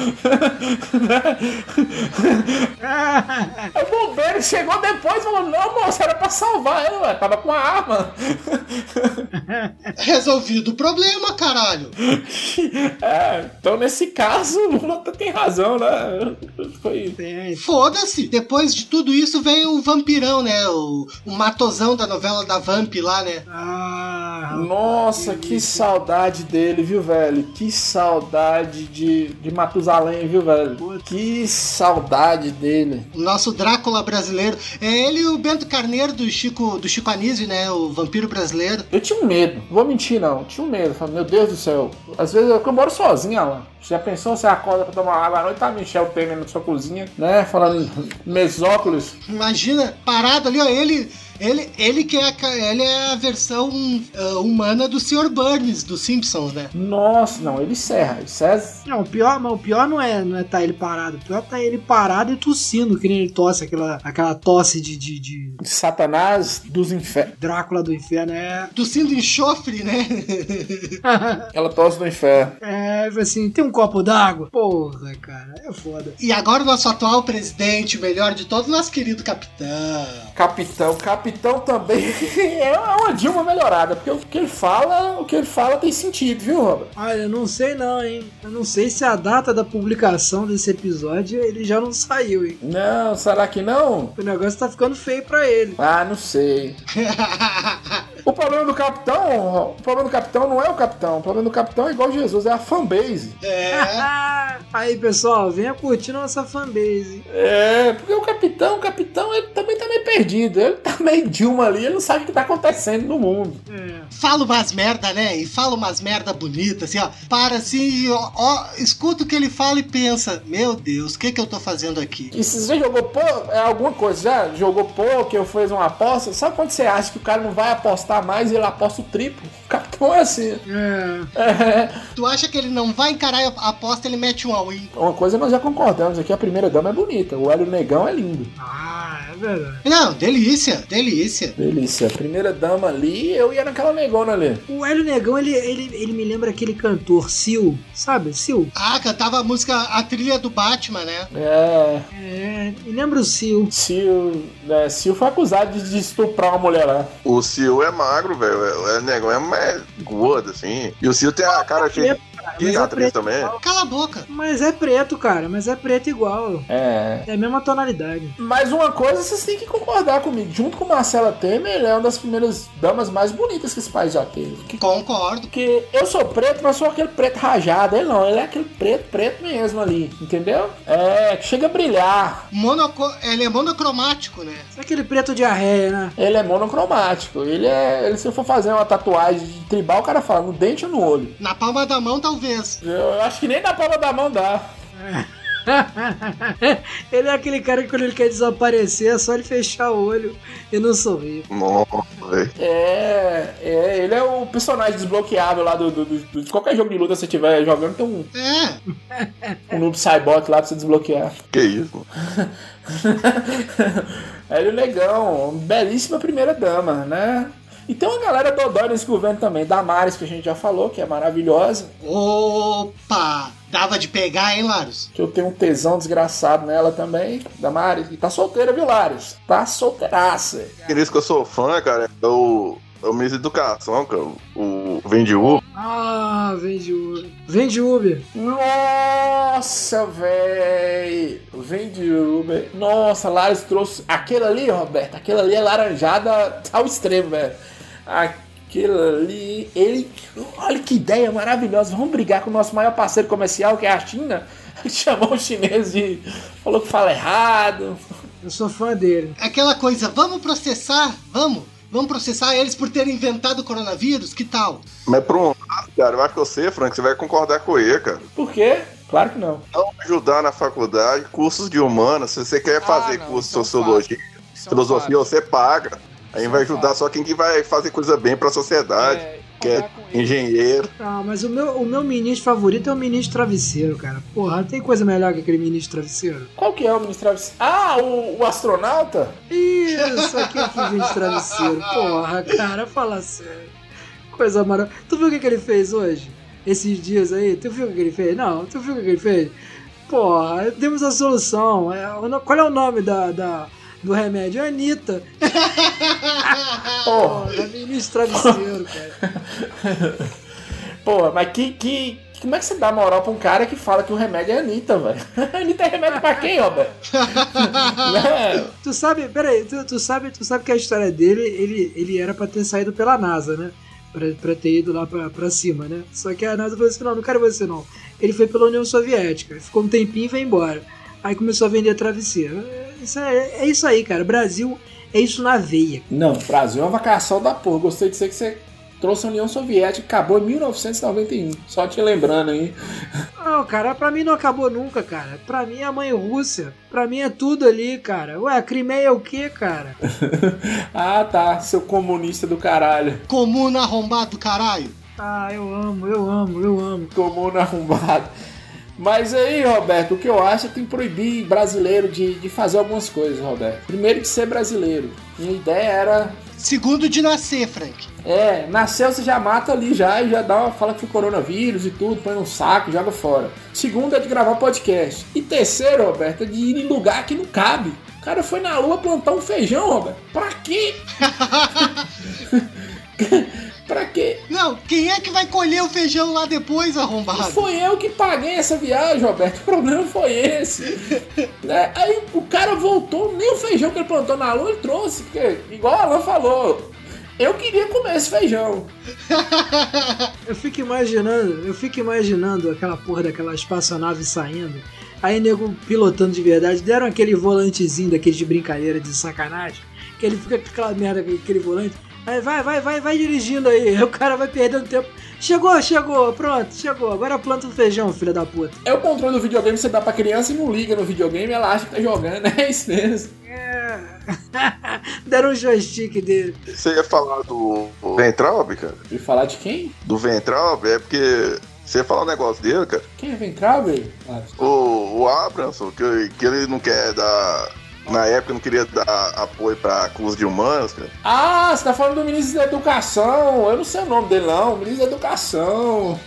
O bombeiro chegou depois e falou: Não, moço, era pra salvar ele, ué. Tava com a arma. Resolvido o problema, caralho. É, então nesse caso, o Lula tem razão, né? Foi. Foda-se. Depois de tudo isso vem o vampirão, né? O, o matosão da novela da Vamp lá, né? Ah, Nossa, que saudade dele, viu, velho? Que saudade de, de Matusalém, viu, velho? Que saudade dele. O nosso Drácula brasileiro. É ele e o Bento Carneiro do Chico, do Chico Anísio, né? O vampiro brasileiro. Eu tinha um medo, vou mentir não, tinha um medo. Falei, meu Deus do céu. Às vezes eu, eu moro sozinho, Alan. Já pensou você acorda pra tomar água à noite, tá Michel Temer na sua cozinha, né? Falando mesóculos. Imagina, parado ali, ó, ele, Ele, ele que é a, ele é a versão ah, humana do Sr. Burns, dos Simpsons, né? Nossa, não, ele serra. Ele serra Não, o pior, mas o pior não é, não é tá ele parado. O pior é tá ele parado e tossindo, que nem ele tosse, aquela, aquela tosse de, de, de de Satanás dos infernos. Drácula do inferno. É. Tossindo enxofre, né? Ela tosse do inferno. É, assim, tem um copo d'água? Porra, cara, é foda. e agora o nosso atual presidente, o melhor de todos, nosso querido capitão. Capitão, capitão também é uma Dilma melhorada, porque o que ele fala, o que ele fala tem sentido, viu, Robert? Olha, eu não sei não, hein? Eu não sei se a data da publicação desse episódio ele já não saiu, hein? Não, será que não? O negócio tá ficando feio pra ele. Ah, não sei. O problema do capitão, o problema do capitão não é o capitão, o problema do capitão é igual Jesus, é a fanbase. É. Aí, pessoal, venha curtir nossa fanbase. É, porque o capitão, o capitão, ele também tá meio perdido. Ele tá meio Dilma ali, ele não sabe o que tá acontecendo no mundo. É. Fala umas merda, né? E fala umas merda bonita, assim, ó. Para assim e ó, ó, escuta o que ele fala e pensa: Meu Deus, o que que eu tô fazendo aqui? E se você jogou pô, é alguma coisa, já jogou poker ou fez uma aposta, sabe quando você acha que o cara não vai apostar mais e ele aposta o triplo? O capitão é assim. É. É. Tu acha que ele não vai encarar a aposta, ele mete um all-in. Uma coisa nós já concordamos aqui, a primeira dama é bonita, o Hélio Negão é lindo. Ah, é verdade. Não, delícia, delícia. Delícia, a primeira dama ali, eu ia naquela negona ali. O Hélio Negão, ele, ele, ele me lembra aquele cantor, Sil, sabe? Sil. Ah, cantava a música, a trilha do Batman, né? É, É, me lembra o Sil. Sil, é, Sil foi acusado de, estuprar uma mulher lá. O Cio é magro, velho. É, é negão, é mais gordo, assim. E o Cio tem a cara cheia Cara, mas é cicatriz preto também. igual. Cala a boca. Mas é preto, cara. Mas é preto igual. É. É a mesma tonalidade. Mas uma coisa vocês têm que concordar comigo. Junto com Marcela Temer, ele é uma das primeiras damas mais bonitas que esse país já teve. Que- Concordo. Porque eu sou preto, mas sou aquele preto rajado. Ele não, ele é aquele preto, preto mesmo ali. Entendeu? É, que chega a brilhar. Monoco... Ele é monocromático, né? É aquele preto diarreia, né? Ele é monocromático. Ele é. Ele, se eu for fazer uma tatuagem de tribal, o cara fala no dente ou no olho. Na palma da mão, talvez. Eu acho que nem na palma da mão dá. ele é aquele cara que quando ele quer desaparecer é só ele fechar o olho e não sorrir. Nossa, velho. É, é, ele é o personagem desbloqueável lá do, do- do- de qualquer jogo de luta que você estiver jogando, tem um, É. um noob cyborg lá pra você desbloquear. Que isso? É Negão, belíssima primeira dama, né? E tem uma galera dodói nesse governo também, Damares, que a gente já falou, que é maravilhosa. Opa! Dava de pegar, hein, Larus? Que eu tenho um tesão desgraçado nela também, Damares. E tá solteira, viu, Lares? Tá solteiraça. Por isso que eu sou fã, cara, é o, é o Miss Educação, cara. O Vende U. Ah, vem de Uber. Vem de Uber. Nossa, véi! Vem de Uber. Nossa, Lares trouxe. Aquele ali, Roberto, aquele ali é laranjada ao extremo, velho. Aquele ali. Ele. Olha que ideia maravilhosa. Vamos brigar com o nosso maior parceiro comercial, que é a China. Ele chamou o chinês de. Falou que fala errado. Eu sou fã dele. Aquela coisa, vamos processar? Vamos? Vamos processar eles por terem inventado o coronavírus? Que tal? Mas por um lado, cara, eu acho que você, Frank, você vai concordar com ele, cara. Por quê? Claro que não. Não ajudar na faculdade, cursos de humanas. Se você quer fazer não, curso de é um sociologia, é filosofia, você paga. Aí vai é ajudar só quem que vai fazer coisa bem pra sociedade, É, que é engenheiro. Ah, mas o meu, o meu ministro favorito é o ministro travesseiro, cara. Porra, não tem coisa melhor que aquele ministro travesseiro. Qual que é o ministro travesseiro? Ah, o, o astronauta? Isso, aquele que vem de travesseiro. Porra, cara, fala sério. Coisa maravilhosa. Tu viu o que, que ele fez hoje? Esses dias aí? Tu viu o que, que ele fez? Não, tu viu o que, que ele fez? Porra, temos a solução. É, o qual é o nome da, da- do remédio? Anitta. Porra. Porra, ministro travesseiro, cara. Porra, mas que, que. Como é que você dá moral pra um cara que fala que o remédio é Anitta, velho? Anitta é remédio pra quem, Robert? Né? Tu sabe, peraí, tu, tu sabe, tu sabe que a história dele, ele, ele era pra ter saído pela NASA, né? Pra, pra ter ido lá pra, pra cima, né? Só que a NASA falou assim: não, não quero você não. Ele foi pela União Soviética, ficou um tempinho e foi embora. Aí começou a vender travesseiro. É, Isso é, é isso aí, cara. Brasil é isso na veia. Não, Brasil é uma vacação da porra. Gostei de ser que você trouxe a União Soviética, acabou em 1991. Só te lembrando aí. Não, cara, pra mim não acabou nunca, cara. Pra mim é a mãe Rússia. Pra mim é tudo ali, cara. Ué, a Crimeia é o quê, cara? ah, tá. Seu comunista do caralho. Comuna arrombado do caralho. Ah, eu amo, eu amo, eu amo. Comuna arrombado. Mas aí, Roberto, o que eu acho é que tem que proibir brasileiro de, de fazer algumas coisas, Roberto. Primeiro, de ser brasileiro. Minha ideia era. Segundo, de nascer, Frank. É, nasceu, você já mata ali já e já dá uma, fala que foi coronavírus e tudo, põe num saco joga fora. Segundo é de gravar podcast. E terceiro, Roberto, é de ir em lugar que não cabe. O cara foi na lua plantar um feijão, Roberto. Pra quê? Pra quê? Não, quem é que vai colher o feijão lá depois, arrombado? Foi eu que paguei essa viagem, Roberto. O problema foi esse. né? Aí o cara voltou, nem o feijão que ele plantou na lua ele trouxe. Porque, igual a Alan falou, eu queria comer esse feijão. eu fico imaginando, eu fico imaginando aquela porra daquela espaçonave saindo. Aí nego pilotando de verdade, deram aquele volantezinho daquele de brincadeira de sacanagem, que ele fica com aquela merda, aquele volante. Aí vai, vai, vai, vai dirigindo aí. O cara vai perdendo tempo. Chegou, chegou, pronto, chegou. Agora planta o feijão, filha da puta. É o controle do videogame que você dá pra criança e não liga no videogame, ela acha que tá jogando. É isso mesmo. É. Deram um joystick dele. Você ia falar do Ventralb, cara? E falar de quem? Do Ventralb é porque você ia falar um negócio dele, cara? Quem é Ventralb? Ah, o, o Abramson, que, que ele não quer dar na época não queria dar apoio pra curso de humanos, cara. Ah, você tá falando do ministro da Educação. Eu não sei o nome dele, não. Ministro da Educação.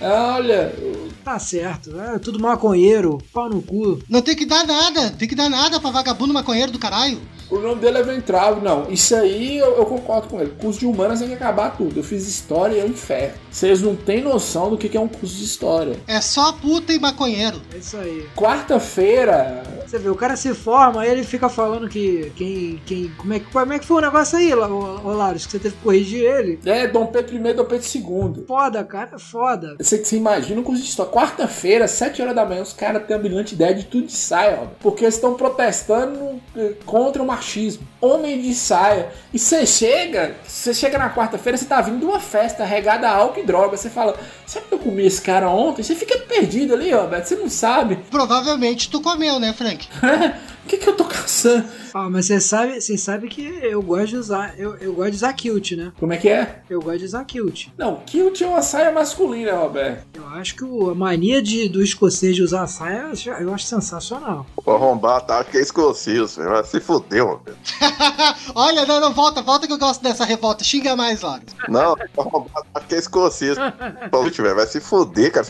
Olha. Tá certo, é tudo maconheiro, pau no cu. Não tem que dar nada, tem que dar nada pra vagabundo maconheiro do caralho. O nome dele é Ventral, não. Isso aí eu, eu, concordo com ele. Curso de humanas tem que acabar tudo. Eu fiz história e é um inferno. Vocês não têm noção do que é um curso de história. É só puta e maconheiro. É isso aí. Quarta-feira. Você vê, o cara se forma, aí ele fica falando que quem. quem como, é, como é que foi o negócio aí, Olaros? Que você teve que corrigir ele? É, Dom Pedro I e Dom Pedro II. Foda, cara, foda. Você, você imagina um curso de história. Quarta-feira, sete horas da manhã, os caras têm a brilhante ideia de tudo de saia, ó. Porque eles estão protestando eh, contra uma machismo. Homem de saia. E você chega, você chega na quarta-feira, você tá vindo de uma festa regada a álcool e droga. Você fala, sabe que eu comi esse cara ontem? Você fica perdido ali, ó, Beto. Você não sabe. Provavelmente tu comeu, né, Frank? O que, que eu tô caçando? Ah, mas você sabe, você sabe que eu gosto de usar. Eu, eu gosto de usar kilt, né? Como é que é? Eu gosto de usar kilt. Não, kilt é uma saia masculina, Roberto. Eu acho que o, a mania de, do escocês de usar saia eu acho sensacional. O arrombar tá, acho que é escocês, vai se fudeu, Roberto. Olha, não, não, volta, volta que eu gosto dessa revolta. Xinga mais, Laros. Não, arrombar acho que é escocês. Pô, tiver, vai se fuder, cara.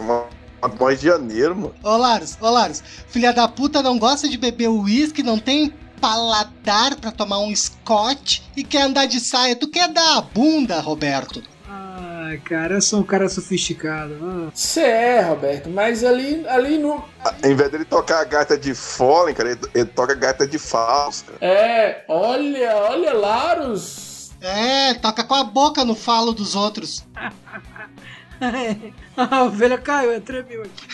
Mó de janeiro, mano. Ô, Laros, ô, Laros. Filha da puta não gosta de beber uísque, não tem paladar para tomar um scotch e quer andar de saia. Tu quer dar a bunda, Roberto? Ah, cara, eu sou um cara sofisticado. Você é, Roberto, mas ali, ali no. Em vez dele tocar a gaita de Fallen, cara, ele, ele toca a gaita de Faust. É, olha, olha, Laros. É, toca com a boca no falo dos outros. a ovelha caiu, é tremeu aqui.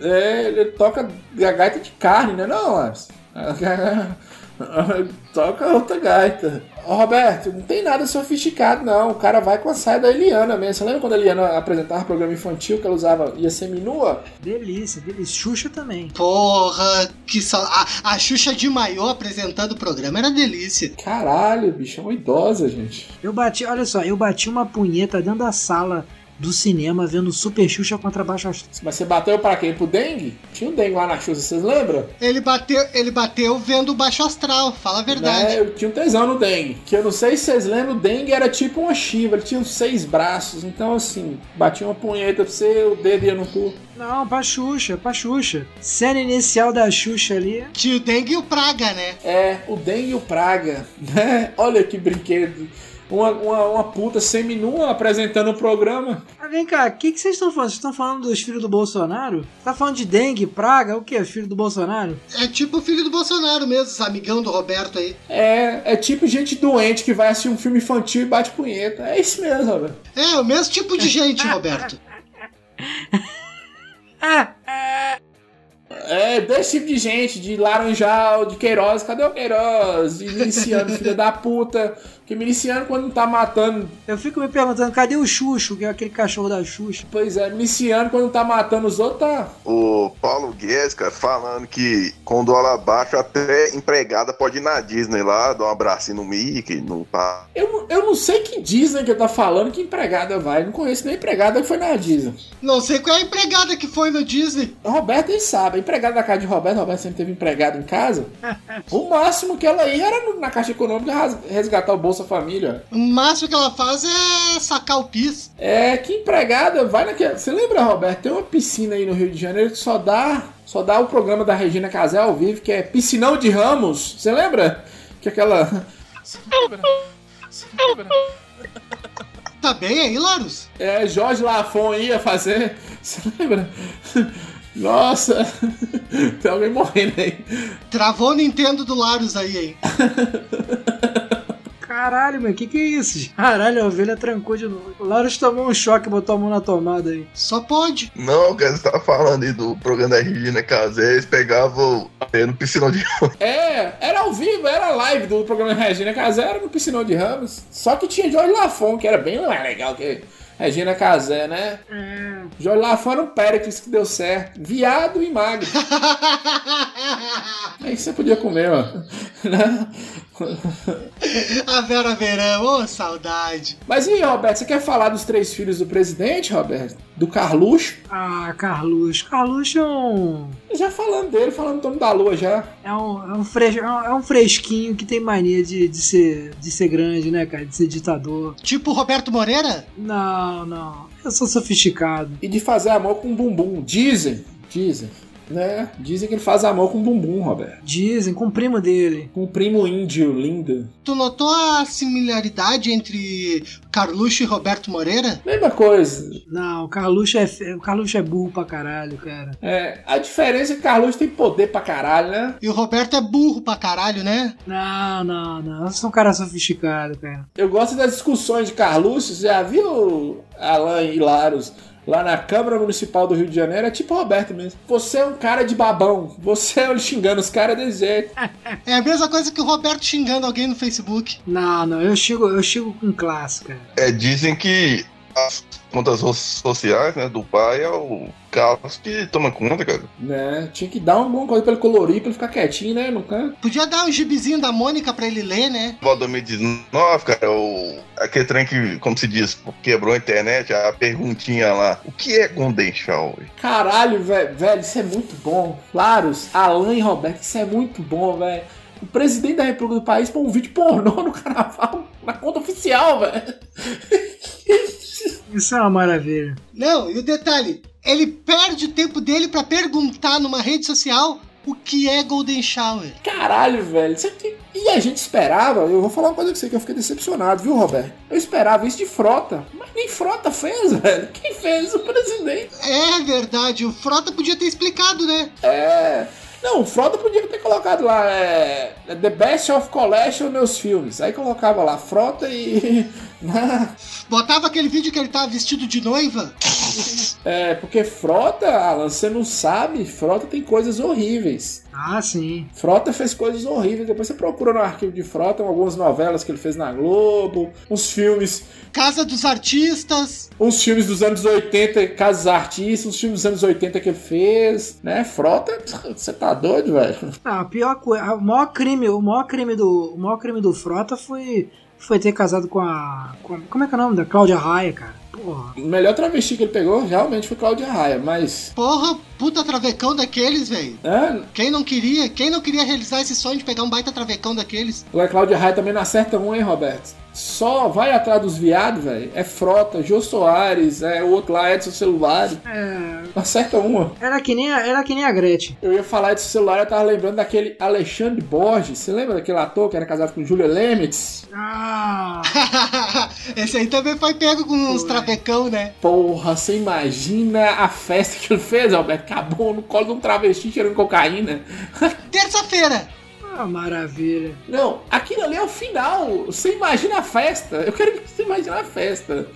é, ele toca a gaita de carne, né não, Lars? Toca outra gaita. Ô, Roberto, não tem nada sofisticado, não. O cara vai com a saia da Eliana mesmo. Você lembra quando a Eliana apresentava programa infantil que ela usava, ia seminua? Delícia, delícia. Xuxa também. Porra, que só. A, a Xuxa de maiô apresentando o programa era delícia. Caralho, bicho, é uma idosa, gente. Eu bati, olha só, eu bati uma punheta dentro da sala do cinema vendo Super Xuxa contra Baixo Astral. Mas você bateu para quem? Pro Dengue? Tinha um Dengue lá na Xuxa, vocês lembram? Ele bateu, ele bateu vendo o Baixo Astral, fala a verdade. É, eu tinha um tesão no Dengue. Que eu não sei se vocês lembram, o Dengue era tipo uma chiva, ele tinha uns seis braços. Então, assim, batia uma punheta pra você, o dedo ia no cu. Não, pra Xuxa, pra Xuxa. Cena inicial da Xuxa ali. Tinha o Dengue e o Praga, né? É, o Dengue e o Praga. Né? Olha que brinquedo uma, uma, uma puta seminua apresentando o programa. Ah, vem cá, o que, que vocês estão falando? Vocês estão falando dos filhos do Bolsonaro? Tá falando de dengue, praga, o que? Filho do Bolsonaro? É tipo o filho do Bolsonaro mesmo, esse amigão do Roberto aí. É, é tipo gente doente que vai assistir um filme infantil e bate punheta. É isso mesmo, Roberto. É, o mesmo tipo de gente, Roberto. É, desse tipo de gente, de Laranjal, de Queiroz, cadê o Queiroz? Iniciando, filha da puta, Que miliciano quando tá matando. Eu fico me perguntando, cadê o Xuxo, que é aquele cachorro da Xuxa? Pois é, miliciano quando tá matando os outros, tá. O Paulo Guedes, cara, falando que com dólar baixo até empregada pode ir na Disney lá, dar um abracinho no Mickey, no pá. Eu, não- eu não sei que Disney que ele tá falando que empregada vai. Não conheço nem empregada que foi na Disney. Não sei qual é a empregada que foi no Disney. O Roberto ele sabe, a empregada da casa de Roberto, Roberto sempre teve empregado em casa. o máximo que ela ia era na Caixa Econômica resgatar o Bolsa Família. O máximo que ela faz é sacar o pis. É, que empregada vai naquela. Você lembra, Roberto? Tem uma piscina aí no Rio de Janeiro que só dá. Só dá o programa da Regina Casé ao vivo, que é Piscinão de Ramos. Você lembra? Que aquela. Você lembra? Você lembra? Tá bem aí, Larus? É, Jorge Lafon ia fazer. Você lembra? Nossa! Tem alguém morrendo aí. Travou o Nintendo do Larus aí, hein? Caralho, meu, que que é isso? Caralho, a ovelha trancou de novo. O Larus tomou um choque e botou a mão na tomada aí. Só pode. Não, cara, você tava falando aí do programa da Regina Casé, eles pegavam é, no piscinão de É, era ao vivo, era live do programa Regina Casé, era no Piscinão de Ramos. Só que tinha Jorge Lafon, que era bem mais legal que Regina Casé, né? É. Jorge Lafon era um Péricles que deu certo. Viado e magro. Aí você podia comer, ó. A Vera Verão, ô saudade. Mas e aí, Roberto, você quer falar dos três filhos do presidente, Roberto? Do Carluxo? Ah, Carluxo. Carluxo é um. Já falando dele, falando do nome da lua já. É um, é um, fres, é um- é um fresquinho que tem mania de, de, ser, de ser grande, né, cara? De ser ditador. Tipo Roberto Moreira? Não, não. Eu sou sofisticado. E de fazer amor com bumbum. Dizem, dizem, né? Dizem que ele faz amor com bumbum, Roberto. Dizem, com o primo dele. Com o primo índio lindo. Tu notou a similaridade entre Carluxo e Roberto Moreira? Mesma coisa. Não, o Carluxo é, o Carluxo é burro pra caralho, cara. É, a diferença é que Carluxo tem poder pra caralho, né? E o Roberto é burro pra caralho, né? Não, não, não. Eu sou um cara sofisticado, cara. Eu gosto das discussões de Carluxo. Você já viu Alan e Laros lá na Câmara Municipal do Rio de Janeiro? É tipo Roberto mesmo. Você é um cara de babão. Você é xingando os caras desse jeito. É a mesma coisa que o Roberto xingando alguém no Facebook. Não, não. Eu chego, eu chego com classe, cara. É, dizem que as contas sociais, né, do pai é o Carlos que toma conta, cara. Né? Tinha que dar alguma coisa pra ele colorir, pra ele ficar quietinho, né? No canto. Podia dar um gibizinho da Mônica pra ele ler, né? Igual 2019, cara, o, aquele trem que, como se diz, quebrou a internet, a perguntinha lá. O que é Golden Shower? Caralho, velho, velho, isso é muito bom. Laros, Alan e Roberto, isso é muito bom, velho. O presidente da República do país põe um vídeo pornô no carnaval na conta oficial, velho. Isso é uma maravilha. Não, e o detalhe, ele perde o tempo dele pra perguntar numa rede social o que é Golden Shower. Caralho, velho. Isso aqui- E a gente esperava, eu vou falar uma coisa com você que eu fiquei decepcionado, viu, Roberto? Eu esperava isso de frota, mas nem frota fez, velho. Quem fez? O presidente. É verdade, o Frota podia ter explicado, né? É. Não, o Frota podia ter colocado lá, é. The Best of Collection meus filmes. Aí colocava lá, Frota e. Botava aquele vídeo que ele tava vestido de noiva. É, porque Frota, Alan, você não sabe, Frota tem coisas horríveis. Ah, sim. Frota fez coisas horríveis. Depois você procura no arquivo de Frota algumas novelas que ele fez na Globo, uns filmes, Casa dos Artistas. uns filmes dos anos 80, Casas Artistas, uns filmes dos anos 80 que ele fez, né? Frota, você tá doido, velho? Ah, a pior coisa, o maior crime, o maior crime do, o maior crime do Frota foi foi ter casado com a com- como é que é o nome da Cláudia Raia, cara. Porra. O melhor travesti que ele pegou realmente foi Cláudia Raia, mas. Porra, puta travecão daqueles, velho. É, Quem não queria, quem não queria realizar esse sonho de pegar um baita travecão daqueles? o Cláudia Raia também não acerta um, hein, Roberto? Só vai atrás dos viados, velho. É Frota, Jô Soares, é o outro lá, Edson Celular. É, Não acerta uma. era que nem a, era que nem a Gretchen. Eu ia falar Edson Celular, eu tava lembrando daquele Alexandre Borges. Você lembra daquele ator que era casado com Julia Lemitz? Ah, esse aí também foi pego com uns Foi. travecão, né? Porra, você imagina a festa que ele fez, Alberto? Acabou no colo de um travesti cheirando cocaína. Terça-feira. ah, maravilha. Não, aquilo ali é o final. Você imagina a festa. Eu quero que você imagine a festa.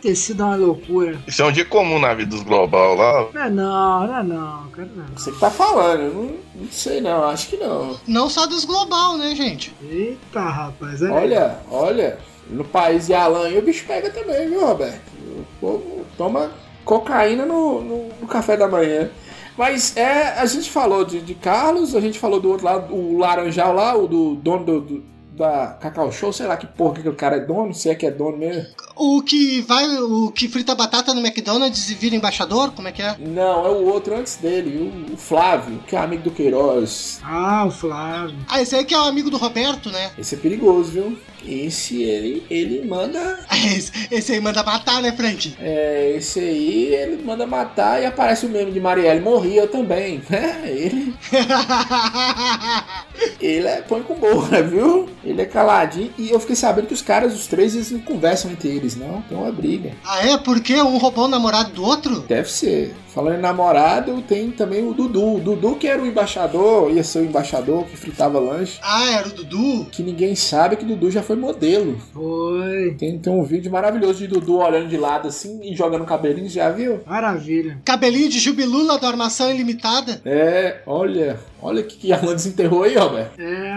Ter sido uma loucura. Isso é um dia comum na vida dos global lá. Não é não, não é não, cara. Não. Você que tá falando, eu não, não sei não, acho que não. Não só dos global, né, gente? Eita, rapaz. É... Olha, olha, no país de Alan o bicho pega também, viu, Roberto? O povo toma cocaína no, no, no café da manhã. Mas é, a gente falou de, de Carlos, a gente falou do outro lado, o Laranjal lá, o do dono do, do- da Cacau Show, sei lá que porra que o cara é dono, se é que é dono mesmo. O que vai, o que frita batata no McDonald's e vira embaixador? Como é que é? Não, é o outro antes dele, o, o Flávio, que é amigo do Queiroz. Ah, o Flávio. Ah, esse aí que é o amigo do Roberto, né? Esse é perigoso, viu? Esse ele, ele manda. Esse, esse aí manda matar, né, Frank? É, esse aí ele manda matar e aparece o meme de Marielle morria também, né? Ele, ele é põe com boa, viu? Ele é caladinho. E eu fiquei sabendo que os caras, os três, eles não conversam entre eles, não. Tem uma briga. ah, é? Porque um roubou o namorado do outro? Deve ser. Falando em namorado, tem também o Dudu. O Dudu que era o embaixador, ia ser o embaixador que fritava lanche. Ah, era o Dudu? Que ninguém sabe que Dudu já foi modelo. Foi. Tem, tem um vídeo maravilhoso de Dudu olhando de lado assim e jogando cabelinho, já viu? Maravilha. Cabelinho de jubilula da armação ilimitada? É, olha, olha que, que Alan desenterrou aí, Roberto. É.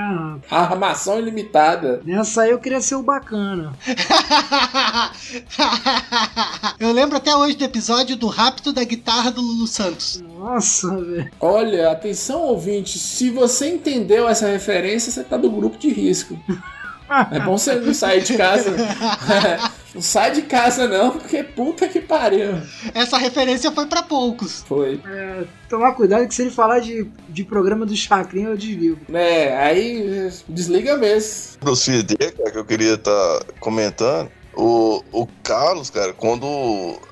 Armação ilimitada. nessa aí eu queria ser o bacana. Eu lembro até hoje do episódio do rapto da guitarra do Lulu Santos. Nossa, velho. Olha, atenção ouvinte, se você entendeu essa referência, você tá do grupo de risco. É bom você não sair de casa. não sai de casa não, porque puta que pariu. Essa referência foi pra poucos. Foi. É, tomar cuidado que se ele falar de, de programa do Chacrinha, eu desligo. É, aí desliga mesmo. Filhos dele, cara, que eu queria estar comentando. O, o Carlos, cara, quando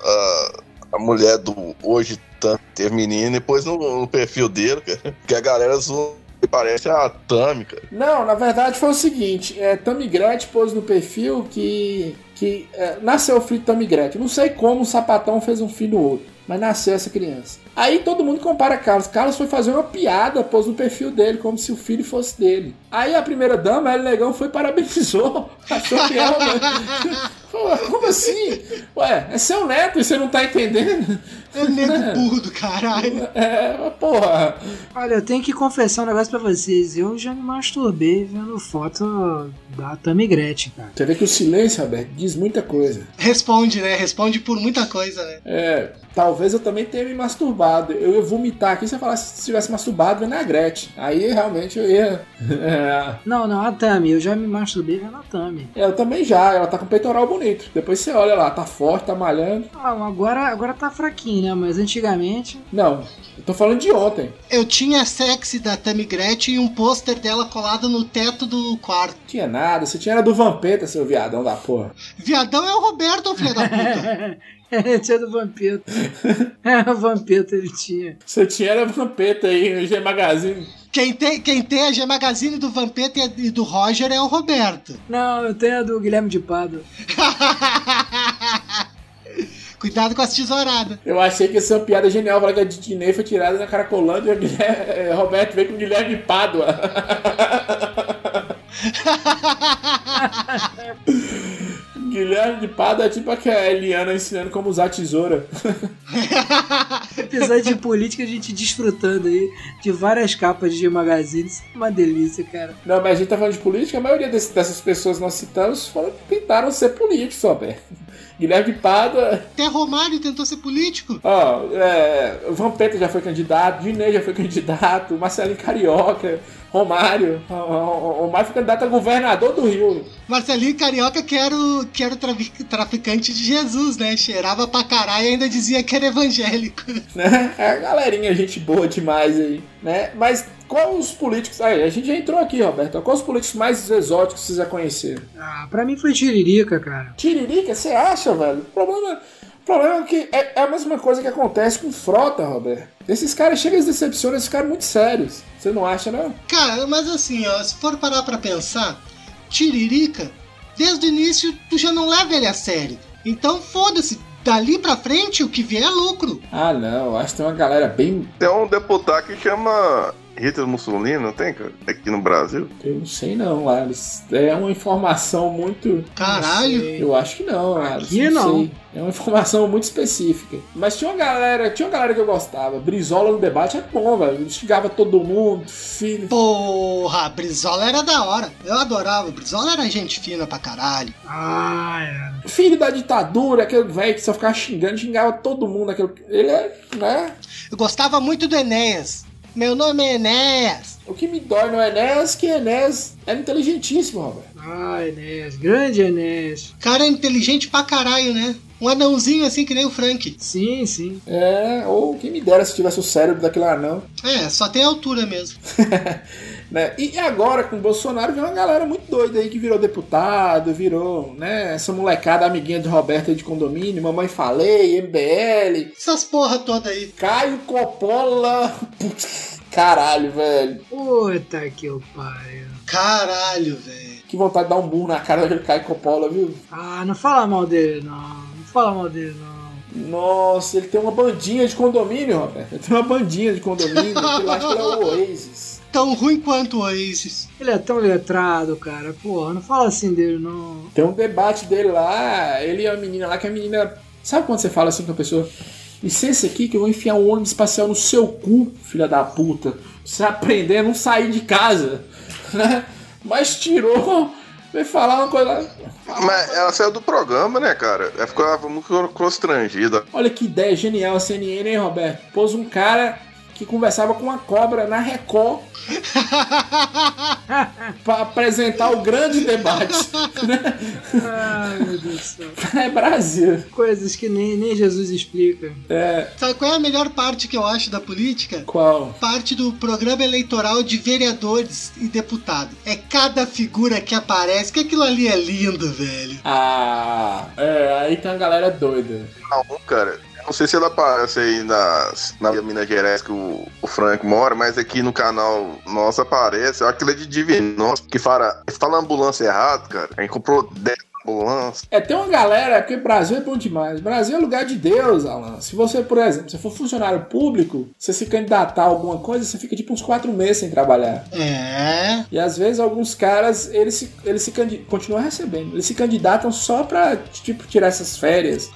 a, a mulher do hoje tá- teve menino, depois no, no perfil dele, cara, que a galera zoou, parece a Tami, cara. Não, na verdade foi o seguinte, é, Tammy Gretchen pôs no perfil que, que é, nasceu o filho de Tammy Gretchen. Não sei como o sapatão fez um filho no outro, mas nasceu essa criança. Aí todo mundo compara Carlos. Carlos foi fazer uma piada, pôs no perfil dele, como se o filho fosse dele. Aí a primeira dama, ela Negão, foi parabenizou. Achou que era. Pô, Como assim? Ué, é seu neto e você não tá entendendo? É o nego burro do caralho. É, porra. Olha, eu tenho que confessar um negócio pra vocês. Eu já me masturbei vendo foto da Tammy Gretchen, cara. Você vê que o silêncio, Roberto, diz muita coisa. Responde, né? Responde por muita coisa, né? É, talvez eu também tenha me masturbado. Eu ia vomitar aqui se eu falasse se tivesse masturbado vendo a Gretchen. Aí realmente eu ia. É, Não, não, a Tammy. Eu já me masturbei vendo a Tammy. eu também já, ela tá com peitoral bonito. Depois você olha lá, tá forte, tá malhando. Ah, agora, agora tá fraquinho, né? Mas antigamente. Não, eu tô falando de ontem. Eu tinha a sexy da Tammy Gretchen e um pôster dela colado no teto do quarto. Tinha nada, você tinha era do Vampeta, seu viadão da porra. Viadão é o Roberto, filho da puta. É, tinha do Vampeta. É, o Vampeta ele tinha. Você tinha era Vampeta aí, o G Magazine. Quem tem, quem tem a G Magazine do Vampeta e e do Roger é o Roberto. Não, eu tenho a do Guilherme de Pado. Cuidado com as tesouradas. Eu achei que ia ser uma piada genial, falar que a Dinei foi tirada na Caracolândia e o é, Roberto veio com o Guilherme Pádua. Guilherme de Pádua é tipo aquela Eliana ensinando como usar tesoura. Episódio de política, a gente desfrutando aí de várias capas de magazines. Uma delícia, cara. Não, mas a gente tá falando de política, a maioria desse- dessas pessoas que nós citamos foram, tentaram ser políticos, Roberto. Guilherme de Pádua, Até Romário tentou ser político. ó, é, o Vampeta já foi candidato, Dinei já foi candidato, Marcelinho Carioca, Romário, Romário foi candidato a governador do Rio. Marcelinho Carioca, que era o, que era o trafi- traficante de Jesus, né? Cheirava pra caralho e ainda dizia que era evangélico. né? É a galerinha, gente boa demais aí, né? Mas qual os políticos. Aí, a gente já entrou aqui, Roberto. Qual os políticos mais exóticos que vocês já conheceram? Ah, pra mim foi Tiririca, cara. Tiririca, você acha, velho? O problema, o problema é que é, é a mesma coisa que acontece com frota, Roberto. Esses caras chegam e decepcionam, esses caras muito sérios. Você não acha, não? Cara, mas assim, ó, se for parar pra pensar, Tiririca, desde o início tu já não leva ele a sério. Então foda-se, dali pra frente o que vier é lucro. Ah, não. eu Acho que tem uma galera bem. Tem um deputado que chama Hitler Mussolini, não tem, cara? Aqui no Brasil? Eu não sei não, Lares. É uma informação muito. Caralho. Eu acho que não, Lares. Aqui não. sei. É uma informação muito específica. Mas tinha uma galera, tinha uma galera que eu gostava. Brizola no debate é bom, velho. Instigava todo mundo, filho. Porra, Brizola era da hora. Eu adorava. Brizola era gente fina pra caralho. Ah, é. Filho da ditadura, aquele velho que só ficava xingando, xingava todo mundo. Aquele... Ele é, né? Eu gostava muito do Enéas. Meu nome é Enéas. O que me dói no Enéas é que Enéas era inteligentíssimo, Roberto. Ah, Enéas. Grande Enéas. Cara inteligente pra caralho, né? Um anãozinho assim que nem o Frank. Sim, sim. É, ou quem me dera se tivesse o cérebro daquele anão. É, só tem altura mesmo. né? E agora com o Bolsonaro vem uma galera muito doida aí que virou deputado, virou, né? Essa molecada amiguinha de Roberto aí de condomínio, Mamãe Falei, MBL, Essas porra toda aí. Caio Coppola. Caralho, velho. Puta que o pariu. Caralho, velho. Que vontade de dar um burro na cara daquele Caio Coppola, viu? Ah, não fala mal dele, não. Não fala mal dele, não. Nossa, ele tem uma bandinha de condomínio, Roberto. Ele tem uma bandinha de condomínio, que lá acho que ele é o Oasis. Tão ruim quanto o Oasis. Ele é tão letrado, cara. Porra, não fala assim dele, não. Tem um debate dele lá, ele e a menina lá, que a menina. Sabe quando você fala assim com a pessoa? Licença aqui que eu vou enfiar um ônibus espacial no seu cu, filha da puta. Você aprender a não sair de casa. Né? Mas tirou. Veio falar uma coisa. lá. Mas ela saiu do programa, né, cara? Ela ficava muito constrangida. Olha que ideia genial a CNN, hein, Roberto? Pôs um cara que conversava com uma cobra na Record pra apresentar o grande debate. né? Ai, meu Deus do céu. É Brasil. Coisas que nem, nem Jesus explica. É. Sabe qual é a melhor parte que eu acho da política? Qual? Parte do programa eleitoral de vereadores e deputados. É cada figura que aparece, que aquilo ali é lindo, velho. Ah, é, aí tem uma galera doida. Não, cara. Não sei se ela aparece aí nas, na Minas Gerais que o, o Frank mora, mas aqui no canal nosso aparece. Aquilo é de Divinoso, que fala, fala ambulância errado, cara. A gente comprou 10 ambulâncias. É, tem uma galera que Brasil é bom demais. Brasil é lugar de Deus, Alan. Se você, por exemplo, se for funcionário público, você se candidatar a alguma coisa, você fica tipo uns quatro meses sem trabalhar. É. E às vezes alguns caras, eles se, eles se continuam recebendo. Eles se candidatam só pra, tipo, tirar essas férias.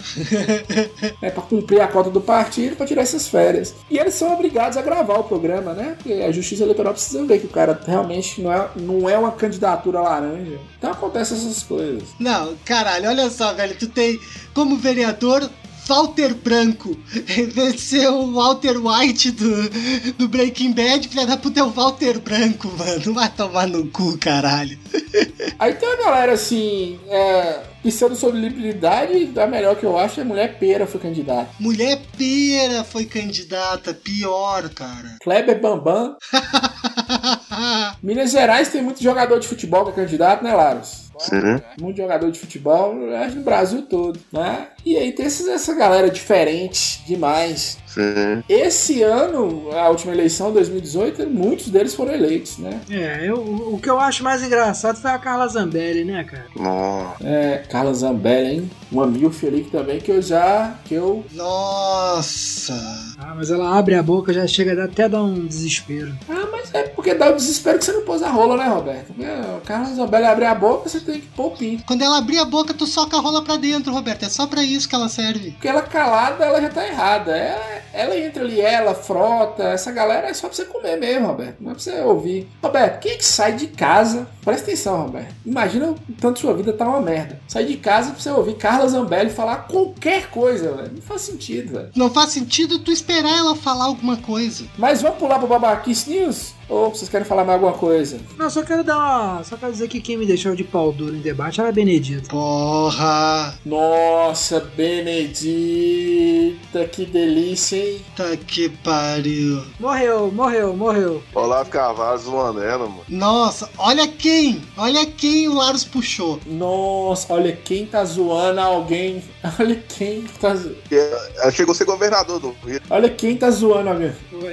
é pra cumprir a cota do partido, pra tirar essas férias. E eles são obrigados a gravar o programa, né? Porque a justiça eleitoral precisa ver que o cara realmente não é, não é uma candidatura laranja. Então acontecem essas coisas. Não, caralho, olha só, velho. Tu tem como vereador Walter Branco. Em vez de ser o Walter White do, do Breaking Bad, filha da puta é o Walter Branco, mano. Vai tomar no cu, caralho. Aí tem uma galera assim, é, pseudo-solubilidade, a melhor que eu acho é mulher pera foi candidata. Mulher pera foi candidata, pior, cara. Kleber Bambam. Minas Gerais tem muito jogador de futebol que é candidato, né, Laros? Sim. Muito jogador de futebol, acho no Brasil todo, né? E aí tem esses- essa galera diferente demais. Sim. Esse ano, a última eleição, 2018, muitos deles foram eleitos, né? É, eu, o que eu acho mais engraçado foi a Carla Zambelli, né, cara? Nossa. É, Carla Zambelli, hein? Uma milf ali também que eu já, que eu Nossa. Ah, mas ela abre a boca, já chega a dar- até dar um desespero. Ah, mas é porque dá o desespero que você não pôs a rola, né, Roberto? A Carla Zambelli abrir a boca, você tem que pôr o pinto. Quando ela abrir a boca, tu soca a rola pra dentro, Roberto. É só pra isso que ela serve. Porque ela calada, ela já tá errada. Ela, ela entra ali, ela, frota, essa galera é só pra você comer mesmo, Roberto. Não é pra você ouvir. Roberto, quem é que sai de casa? Presta atenção, Roberto. Imagina o tanto sua vida tá uma merda. Sai de casa pra você ouvir Carla Zambelli falar qualquer coisa, velho. Não faz sentido, velho. Não faz sentido tu esperar ela falar alguma coisa. Mas vamos pular pro Babaquice News? Ou vocês querem falar mais alguma coisa? Não, só quero dar uma. Só quero dizer que quem me deixou de pau duro em debate era a Benedito. Porra. Nossa, Benedita, que delícia, hein? Tá que pariu. Morreu, morreu, morreu. Olavo Carvalho zoando ela, mano. Nossa, olha quem! Olha quem o Laros puxou. Nossa, olha quem tá zoando alguém. Olha quem tá zo- Ela chegou a ser governador do Rio. Olha quem tá zoando alguém.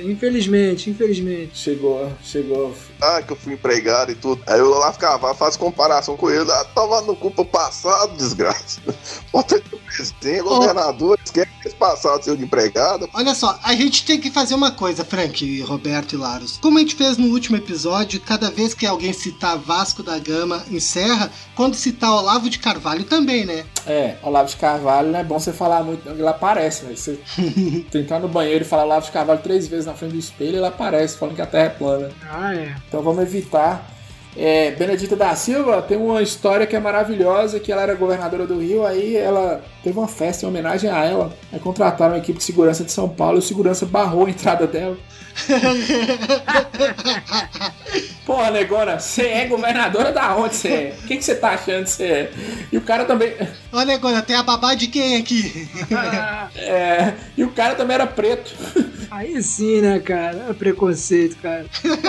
Infelizmente, infelizmente. Chegou, chegou. ah, que eu fui empregado e tudo. Aí o Olavo Carvalho faz comparação com ele. Ah, tava no culpa passado, desgraça. Bota de presidente, governador, esquece esse passado seu de empregado. Olha só, a gente tem que fazer uma coisa, Frank, Roberto e Laros. Como a gente fez no último episódio, cada vez que alguém citar Vasco da Gama encerra, quando citar Olavo de Carvalho também, né? É, Olavo de Carvalho não é bom você falar muito, ele aparece, velho. Você tentar no banheiro e falar Olavo de Carvalho três vezes na frente do espelho, ele aparece, falando que a Terra é plana. Ah, é. Então vamos evitar. É, Benedita da Silva tem uma história que é maravilhosa, que ela era governadora do Rio, aí ela teve uma festa em homenagem a ela. Aí contrataram uma equipe de segurança de São Paulo e o segurança barrou a entrada dela. Porra, negona, você é governadora da onde você é? O que, você tá achando que você é? E o cara também. Olha agora, tem a babá de quem aqui? É, e o cara também era preto. Aí sim, né, cara? É preconceito, cara.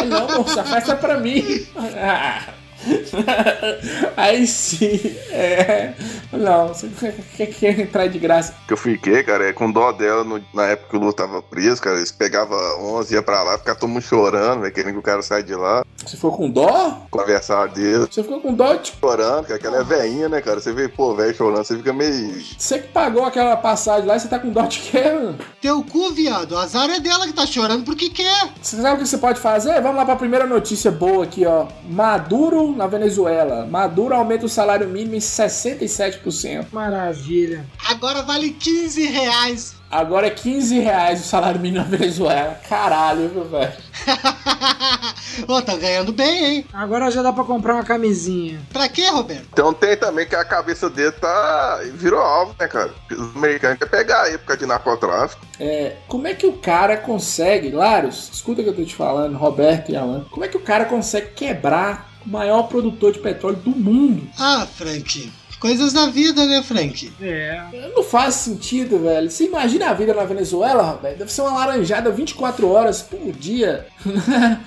Não, moça, a festa é pra mim. Ah. Aí sim, é. Não, você quer, quer entrar de graça. Que eu fiquei, cara, é com dó dela no- na época que o Lula tava preso, cara. Eles pegavam 11, ia pra lá, ficava todo mundo chorando, velho, querendo que o cara saia de lá, Você ficou com dó? conversar dele. Você ficou com dó, tipo, Chorando, cara, aquela é veinha, né, cara? Você vê, pô, velho chorando, você fica meio. você que pagou aquela passagem lá e você tá com dó de quê, mano? Teu cu, viado. O azar é dela que tá chorando porque quer. Você sabe o que você pode fazer? Vamos lá pra primeira notícia boa aqui, ó. Maduro na Venezuela. Maduro aumenta o salário mínimo em 67%. Maravilha. Agora vale 15 reais. Agora é 15 reais o salário mínimo na Venezuela. Caralho, viu, velho? Ô, tá ganhando bem, hein? Agora já dá pra comprar uma camisinha. Pra quê, Roberto? Então tem também que a cabeça dele tá. virou alvo, né, cara? Os americanos querem pegar aí por causa de narcotráfico. É, como é que o cara consegue, Laros, escuta o que eu tô te falando, Roberto e Alan, como é que o cara consegue quebrar maior produtor de petróleo do mundo? Ah, Frank. Coisas da vida, né, Frank? É. Não faz sentido, velho. Você imagina a vida na Venezuela, Roberto? Deve ser uma laranjada 24 horas por dia.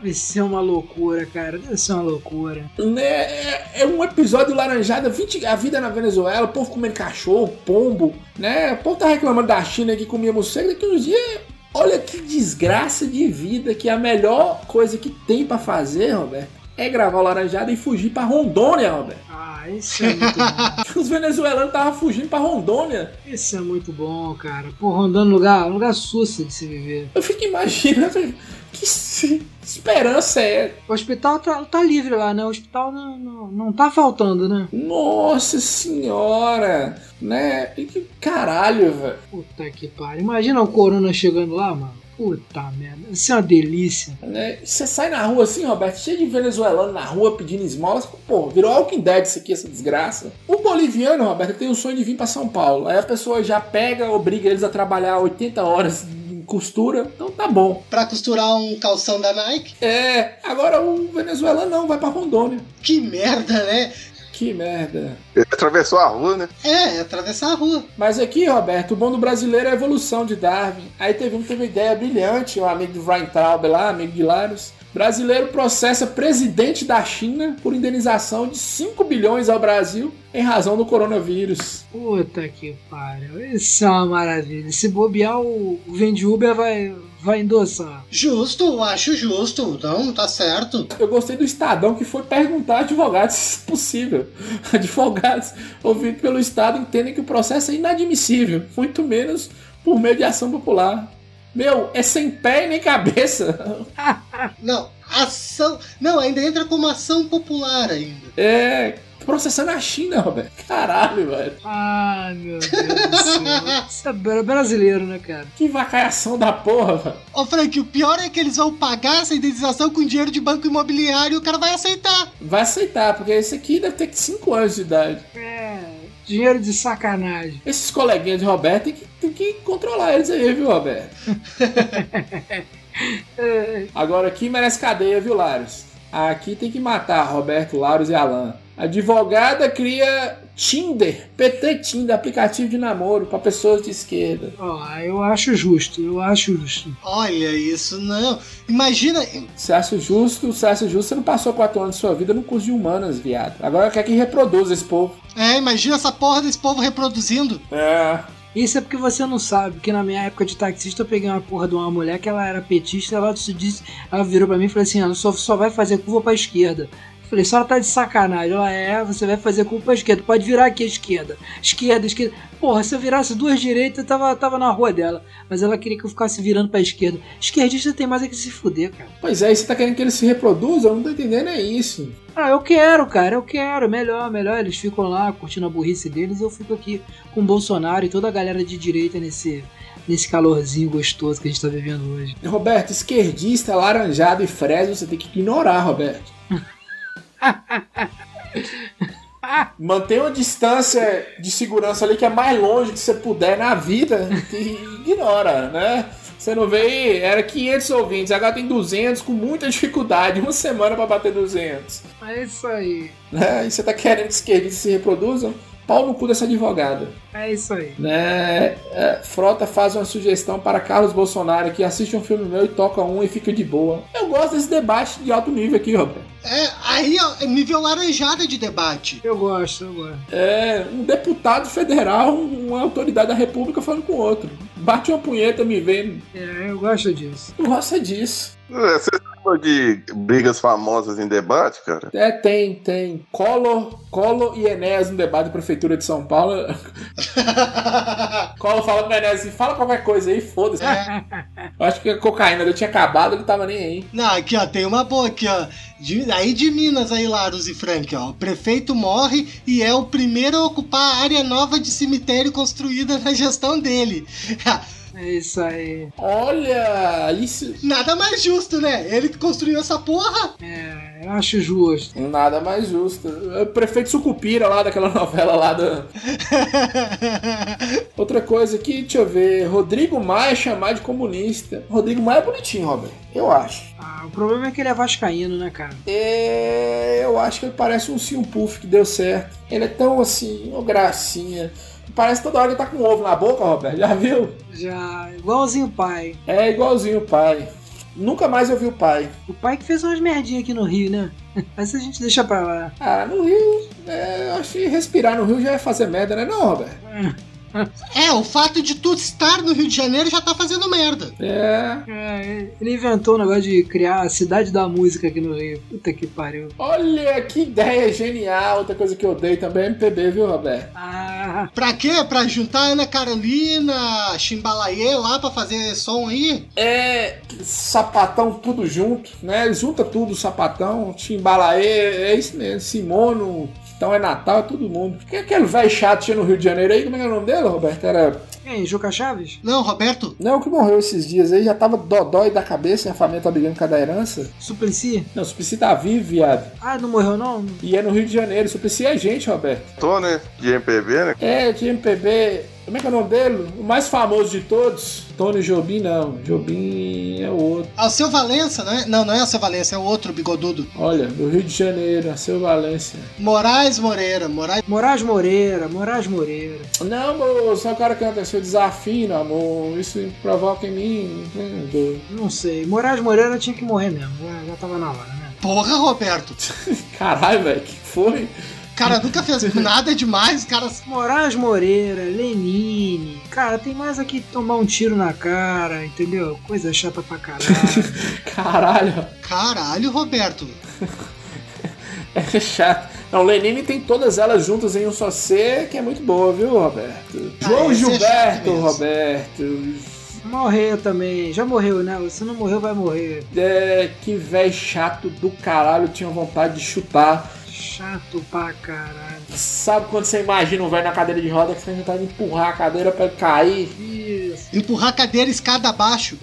Deve ser uma loucura, cara. Deve ser uma loucura. Né, É, é um episódio laranjada, 20, a vida na Venezuela, o povo comendo cachorro, pombo, né? O povo tá reclamando da China que comia morcego, daqui uns dias. Olha que desgraça de vida, que a melhor coisa que tem pra fazer, Roberto, é gravar o laranjada e fugir pra Rondônia, Roberto. Ah, isso é muito bom. Os venezuelanos estavam fugindo pra Rondônia. Isso é muito bom, cara. Pô, rondando lugar, um lugar sussa de se viver. Eu fico imaginando que se- esperança é. O hospital tá, tá livre lá, né? O hospital não, não, não tá faltando, né? Nossa senhora, né? E que caralho, velho. Puta que pariu. Imagina o corona chegando lá, mano. Puta merda. Isso é uma delícia. né? Você sai na rua assim, Roberto, cheio de venezuelano na rua pedindo esmola. você fala, Pô, virou Walking Dead isso aqui, essa desgraça. O boliviano, Roberto, tem o sonho de vir pra São Paulo. Aí a pessoa já pega, obriga eles a trabalhar 80 horas costura. Então tá bom. Pra costurar um calção da Nike? É, agora o venezuelano não, vai pra Rondônia. Que merda, né? Que merda. Ele atravessou a rua, né? É, atravessar a rua. Mas aqui, Roberto, o bom do brasileiro é a evolução de Darwin. Aí teve um que teve uma ideia brilhante, um amigo do Ryan Traub lá, amigo de Laros. Brasileiro processa presidente da China por indenização de 5 bilhões ao Brasil em razão do coronavírus. Puta que pariu. Isso é uma maravilha. Se bobear, o, o Vende Uber vai, vai endossar. Justo, acho justo. Não, tá certo. Eu gostei do Estadão que foi perguntar a advogados se é possível. Advogados ouvidos pelo Estado entendem que o processo é inadmissível, muito menos por meio de ação popular. Meu, é sem pé e nem cabeça. Não, ação. Não, ainda entra como ação popular ainda. É. Processando a China, Roberto. Caralho, velho. Ai, meu Deus do céu. Isso é bra- brasileiro, né, cara? Que vacaiação da porra, velho. Ô, Frank, o pior é que eles vão pagar essa indenização com dinheiro de banco imobiliário e o cara vai aceitar. Vai aceitar, porque esse aqui deve ter 5 anos de idade. É. Dinheiro de sacanagem. Esses coleguinhas de Roberto tem que, tem que controlar eles aí, viu, Roberto? É, Agora aqui merece cadeia, viu, Laros? Aqui tem que matar Roberto, Laros e Alan. Advogada cria Tinder, PT Tinder, aplicativo de namoro para pessoas de esquerda. ó, eu acho justo, eu acho justo. Olha isso, não. Imagina. Você acha justo? Você acha justo? Você não passou quatro anos da sua vida no curso de humanas, viado. Agora quer que reproduza esse povo. É, imagina essa porra desse povo reproduzindo. É. Isso é porque você não sabe, porque na minha época de taxista eu peguei uma porra de uma mulher que ela era petista, ela disse, ela virou pra mim e falou assim, ela só, só vai fazer curva pra esquerda. Falei, só tá de sacanagem. Ela é, você vai fazer curva pra esquerda, pode virar aqui à esquerda. Esquerda, esquerda. Porra, se eu virasse duas direitas, eu tava, tava na rua dela. Mas ela queria que eu ficasse virando pra esquerda. Esquerdista tem mais é que se fuder, cara. Pois é, e você tá querendo que eles se reproduzam? Eu não tô entendendo, é isso. Ah, eu quero, cara, eu quero. Melhor, melhor. Eles ficam lá curtindo a burrice deles. Eu fico aqui com o Bolsonaro e toda a galera de direita nesse, nesse calorzinho gostoso que a gente tá vivendo hoje. Roberto, esquerdista, laranjado e fresa, você tem que ignorar, Roberto. Mantenha uma distância de segurança ali que é mais longe que você puder na vida e ignora, né? Você não vê, era 500 ouvintes, agora tem 200 com muita dificuldade, uma semana para bater 200. É isso aí. Né? E você tá querendo que esquerdistas se reproduzam? Pau no cu dessa advogada. É isso aí. Né? É, Frota faz uma sugestão para Carlos Bolsonaro que assiste um filme meu e toca um e fica de boa. Eu gosto desse debate de alto nível aqui, Roberto. É, aí ó, é nível laranjada de debate. Eu gosto, eu gosto. É, um deputado federal, uma autoridade da república falando com outro. Bate uma punheta me vendo. É, eu gosto disso. Eu gosto disso. É, Você sabe de brigas famosas em debate, cara? É, tem, tem. Collor, Collor e Enéas no debate da Prefeitura de São Paulo. Collor fala pro Enéas assim, fala qualquer coisa aí, foda-se. Eu acho que a cocaína dele tinha acabado, ele tava nem aí. Não, aqui ó, tem uma boa aqui ó. De- aí de Minas aí, Laros e Frank, ó. O prefeito morre e é o primeiro a ocupar a área nova de cemitério construída na gestão dele. É isso aí. Olha, isso... Nada mais justo, né? Ele que construiu essa porra. É, eu acho justo. Nada mais justo. É O prefeito Sucupira lá daquela novela lá da... Outra coisa aqui, deixa eu ver. Rodrigo Maia chamar de comunista. Rodrigo Maia é bonitinho, Robert. Eu acho. Ah, o problema é que ele é vascaíno, né, cara? É, eu acho que ele parece um Sim Puff que deu certo. Ele é tão assim, uma gracinha. Parece toda hora que ele tá com ovo na boca, Roberto. Já viu? Já, igualzinho o pai. É igualzinho o pai. Nunca mais eu vi o pai. O pai que fez umas merdinhas aqui no Rio, né? Mas a gente deixa pra lá. Ah, no Rio, é, eu acho que respirar no Rio já é fazer merda, né, não, Roberto? É, o fato de tu estar no Rio de Janeiro já tá fazendo merda. É. É, ele inventou o negócio de criar a cidade da música aqui no Rio. Puta que pariu. Olha que ideia genial. Outra coisa que eu odeio também é MPB, viu, Roberto? Ah, Pra quê? Pra juntar a Ana Carolina, Chimbalaie lá pra fazer som aí? É sapatão tudo junto, né? Junta tudo, sapatão, timbalaê, é isso mesmo, Simono, então é Natal, é todo mundo. Que aquele velho chato tinha no Rio de Janeiro aí, como é que é o nome dele, Roberto? Era. quem? Juca Chaves? Não, Roberto. Não, que morreu esses dias aí, já tava dodói da cabeça a família tá brigando com a da herança. Suplicy? Não, Suplicy tá vivo, viado. Ah, não morreu não? E é no Rio de Janeiro, Suplicy é gente, Roberto. Tô, né? De MPB, né? É, de MPB. Como é que é o nome dele? O mais famoso de todos? Tony Jobim, não. Jobim é o outro. Alceu Valença, né? Não, não é Alceu Valença, é o outro bigodudo. Olha, do Rio de Janeiro, a seu Valência. Moraes Moreira. Moraes. Moraes Moreira, Moraes Moreira. Não, moço, só o cara canta assim, eu desafio, amor. Isso provoca em mim. entendeu? Não sei. Moraes Moreira tinha que morrer mesmo. Já, já tava na hora, né? Porra, Roberto. Caralho, velho, que foi? Cara nunca fez nada demais, cara. Moraes Moreira, Lenine. Cara, tem mais aqui tomar um tiro na cara, entendeu? Coisa chata pra caralho. Caralho, Caralho, Roberto. é chato. Não, Lenine tem todas elas juntas em um só C, que é muito boa, viu, Roberto? Ah, João é Gilberto, mesmo. Roberto. Morreu também. Já morreu, né? Se não morreu, vai morrer. É, que velho chato do caralho, tinha vontade de chutar. Chato pra caralho. Sabe quando você imagina um velho na cadeira de roda que você tem vontade de empurrar a cadeira pra ele cair? Isso. Empurrar a cadeira escada abaixo.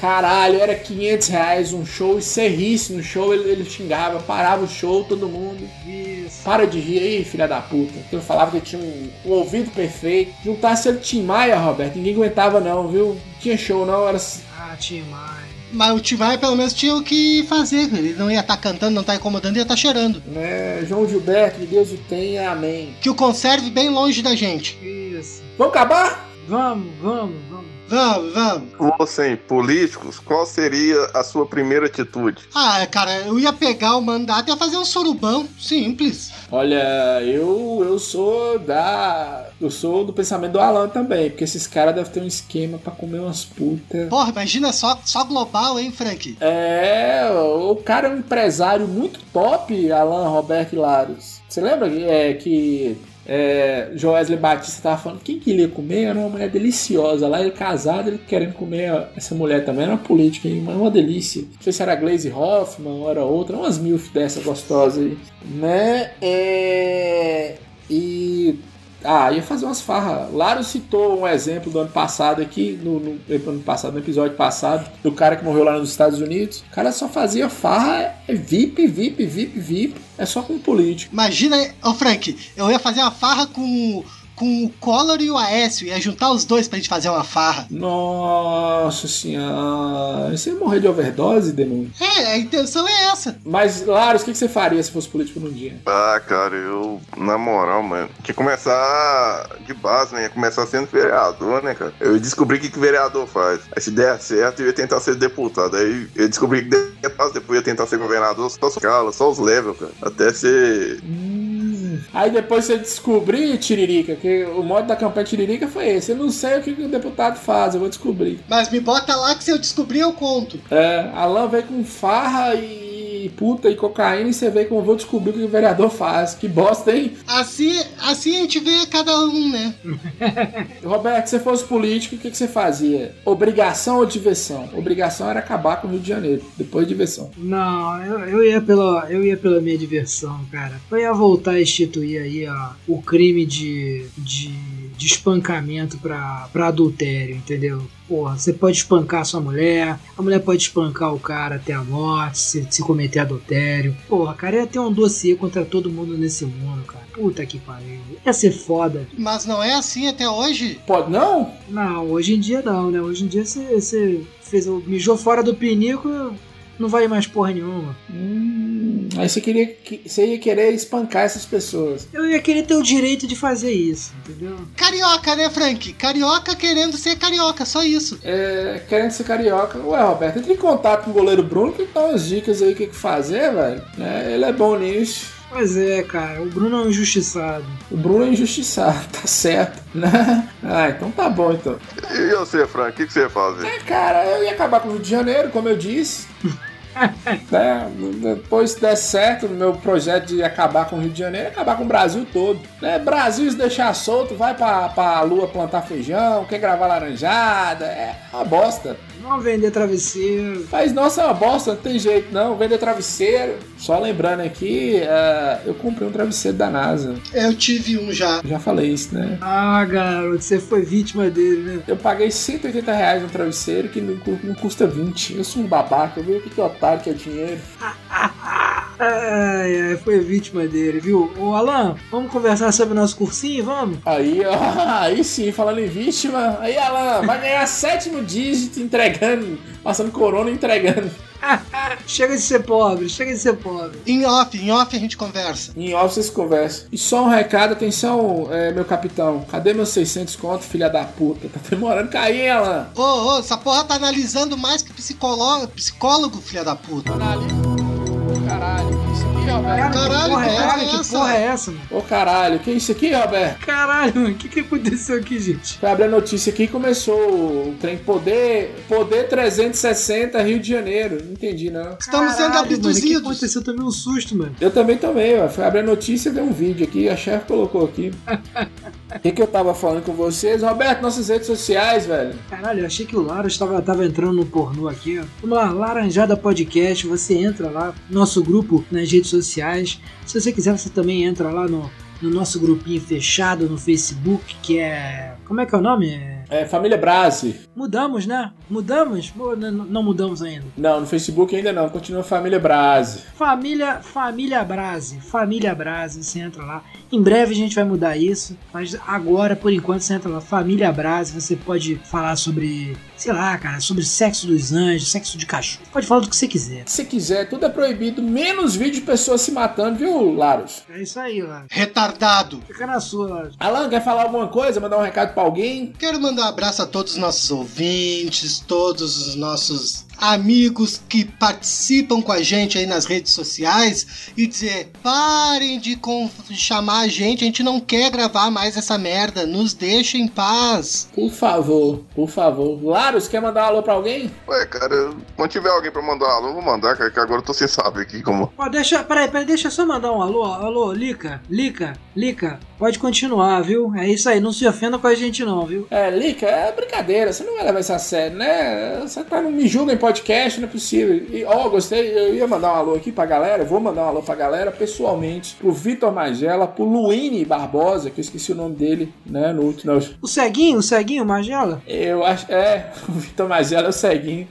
Caralho, era 500 reais um show e se risse no show, ele, ele xingava, parava o show, todo mundo. Isso. Para de rir aí, filha da puta. Ele falava que tinha um, um ouvido perfeito. Juntasse ele Tim Maia, Roberto, ninguém aguentava não, viu? Não tinha show não, era... Ah, tinha mais. Mas o Timai pelo menos tinha o que fazer. Ele não ia estar cantando, não tá incomodando, ia estar cheirando. Né? João Gilberto, que Deus o tenha, amém. Que o conserve bem longe da gente. Isso. Vamos acabar? Vamos, vamos, vamos. Vamos, vamos. Fossem políticos, qual seria a sua primeira atitude? Ah, cara, eu ia pegar o mandato e ia fazer um surubão. Simples. Olha, eu eu sou da. Eu sou do pensamento do Alan também, porque esses caras devem ter um esquema pra comer umas putas. Porra, imagina só, só global, hein, Frank? É, o cara é um empresário muito top, Alan Roberto Laros. Você lembra é, que é, Joesley Batista tava falando quem que ele ia comer? Era uma mulher deliciosa. Lá ele casado, ele querendo comer essa mulher também. Era uma política, hein? uma delícia. Não sei se era Glaze Hoffman ou era outra, umas milf dessa gostosa aí. Né? É... E ah, ia fazer umas farras. Laro citou um exemplo do ano passado aqui, no, no, ano passado, no episódio passado, do cara que morreu lá nos Estados Unidos. O cara só fazia farra, é VIP, VIP, VIP, VIP. É só com político. Imagina, ô Frank, eu ia fazer uma farra com com o Collor e o Aécio. Ia juntar os dois pra gente fazer uma farra. Nossa senhora. Você ia morrer de overdose, demônio? É, a intenção é essa. Mas, Laros, o que você faria se fosse político num dia? Ah, cara, eu, na moral, mano, que começar de base, né? Ia começar sendo vereador, né, cara? Eu descobri o que, que vereador faz. Aí se der certo, eu ia tentar ser deputado. Aí eu descobri que deputado, depois eu ia tentar ser governador, só os calas, só os levels, cara. Até ser. Hum. Aí depois você descobrir, Tiririca, que o modo da campanha Tiririca foi esse. Eu não sei o que, o deputado faz, eu vou descobrir. Mas me bota lá que se eu descobrir, eu conto. É, Alan veio com farra e puta e cocaína e você vê como eu vou descobrir o que o vereador faz. Que bosta, hein? Assim, assim a gente vê cada um, né? Roberto, se você fosse político, o que, que você fazia? Obrigação ou diversão? Obrigação era acabar com o Rio de Janeiro, depois diversão. Não, eu, eu, ia pela, eu ia pela minha diversão, cara. Eu ia voltar a instituir aí ó, o crime de, de, de espancamento pra, pra adultério, entendeu? Porra, você pode espancar sua mulher, a mulher pode espancar o cara até a morte, se, se cometer adultério. Porra, cara, ia ter um dossiê contra todo mundo nesse mundo, cara. Puta que pariu. Ia ser foda. Mas não é assim até hoje? Pode não? Não, hoje em dia não, né? Hoje em dia você, você fez, o- mijou fora do pinico, não vale mais porra nenhuma. Hum, aí você, queria, que- você ia querer espancar essas pessoas. Eu ia querer ter o direito de fazer isso, entendeu? Carioca, né, Frank? Carioca querendo ser carioca, só isso. É, querendo ser carioca. Ué, Roberto, entre em contato com o goleiro Bruno que dá umas dicas aí o que, que fazer, velho. É, ele é bom nisso. Pois é, cara, o Bruno é um injustiçado. O Bruno é injustiçado, tá certo, né? Ah, então tá bom então. E você, Frank, o que, que você ia fazer? É, cara, eu ia acabar com o Rio de Janeiro, como eu disse. né? Depois se der certo no meu projeto de acabar com o Rio de Janeiro, acabar com o Brasil todo. Né? Brasil se deixar solto, vai pra, pra lua plantar feijão, quer gravar laranjada, é uma bosta. Não vender travesseiro. Mas nossa, é uma bosta, não tem jeito não. Vender travesseiro. Só lembrando aqui, é, eu comprei um travesseiro da NASA. Eu tive um já. Já falei isso, né? Ah, garoto, você foi vítima dele, né? Eu paguei 180 reais no travesseiro que não, não custa 20. Eu sou um babaca, eu vi o que que é otário que é dinheiro. Ai, ai, foi vítima dele, viu? Ô, Alan, vamos conversar sobre o nosso cursinho, vamos? Aí, ó, aí sim, falando em vítima. Aí, Alan, vai ganhar sétimo dígito entregando, passando corona e entregando. chega de ser pobre, chega de ser pobre. Em off, em off a gente conversa. Em off vocês conversam. E só um recado, atenção, é, meu capitão. Cadê meus 600 conto, filha da puta? Tá demorando cair, hein, Alan? Ô, ô, essa porra tá analisando mais que psicólogo, psicólogo filha da puta. Caralho, que isso aqui, Roberto? Caralho, que porra, é, é que essa? porra é essa, mano? Ô caralho, que isso aqui, Roberto? Caralho, mano, o que, que aconteceu aqui, gente? Foi abrir a notícia aqui e começou o trem Poder, Poder 360 Rio de Janeiro. Não entendi, não. Estamos sendo Caralho, mano, abduzidos. aconteceu também um susto, mano. Eu também tomei, ó. Foi abrir a notícia e ver um vídeo aqui, a chefe colocou aqui. O que, que eu tava falando com vocês? Roberto, nossas redes sociais, velho. Caralho, eu achei que o Lara estava tava entrando no pornô aqui. Vamos lá, Laranjada Podcast, você entra lá, nosso grupo nas redes sociais. Se você quiser, você também entra lá no, no nosso grupinho fechado no Facebook, que é. Como é que é o nome? É É Família Brase. Mudamos, né? Mudamos? Ou n- não mudamos ainda? Não, no Facebook ainda não, continua Família Brase. Família, família Brase, família Brase, você entra lá. Em breve a gente vai mudar isso, mas agora, por enquanto, você entra lá, família Brase, você pode falar sobre, sei lá, cara, sobre sexo dos anjos, sexo de cachorro. Pode falar do que você quiser. Se quiser, tudo é proibido, menos vídeo de pessoas se matando, viu, Laros? É isso aí, lá. Retardado. Fica na sua, Laros. Alan, quer falar alguma coisa? Mandar um recado pra alguém? Quero mandar um abraço a todos os nossos ouvintes, todos os nossos amigos que participam com a gente aí nas redes sociais e dizer: parem de chamar a gente, a gente não quer gravar mais essa merda, nos deixa em paz. Por favor, por favor. Laros, quer mandar um alô pra alguém? Ué, cara, quando tiver alguém pra mandar alô, eu vou mandar, cara, que agora eu tô sem saber aqui como. Ó, deixa, peraí, peraí, deixa eu só mandar um alô, alô, Lica, Lica, Lica, pode continuar, viu? É isso aí, não se ofenda com a gente não, viu? É, Lica, é brincadeira, você não vai levar isso a sério, né? Você tá no Me Julga em podcast, não é possível. E, ó, gostei, eu ia mandar um alô aqui pra galera, eu vou mandar um alô pra galera pessoalmente, pro Vitor Magela, pro Luine Barbosa, que eu esqueci o nome dele, né, no último... O ceguinho, o ceguinho, Magela? Eu acho, é, o Vitor Magela é o ceguinho.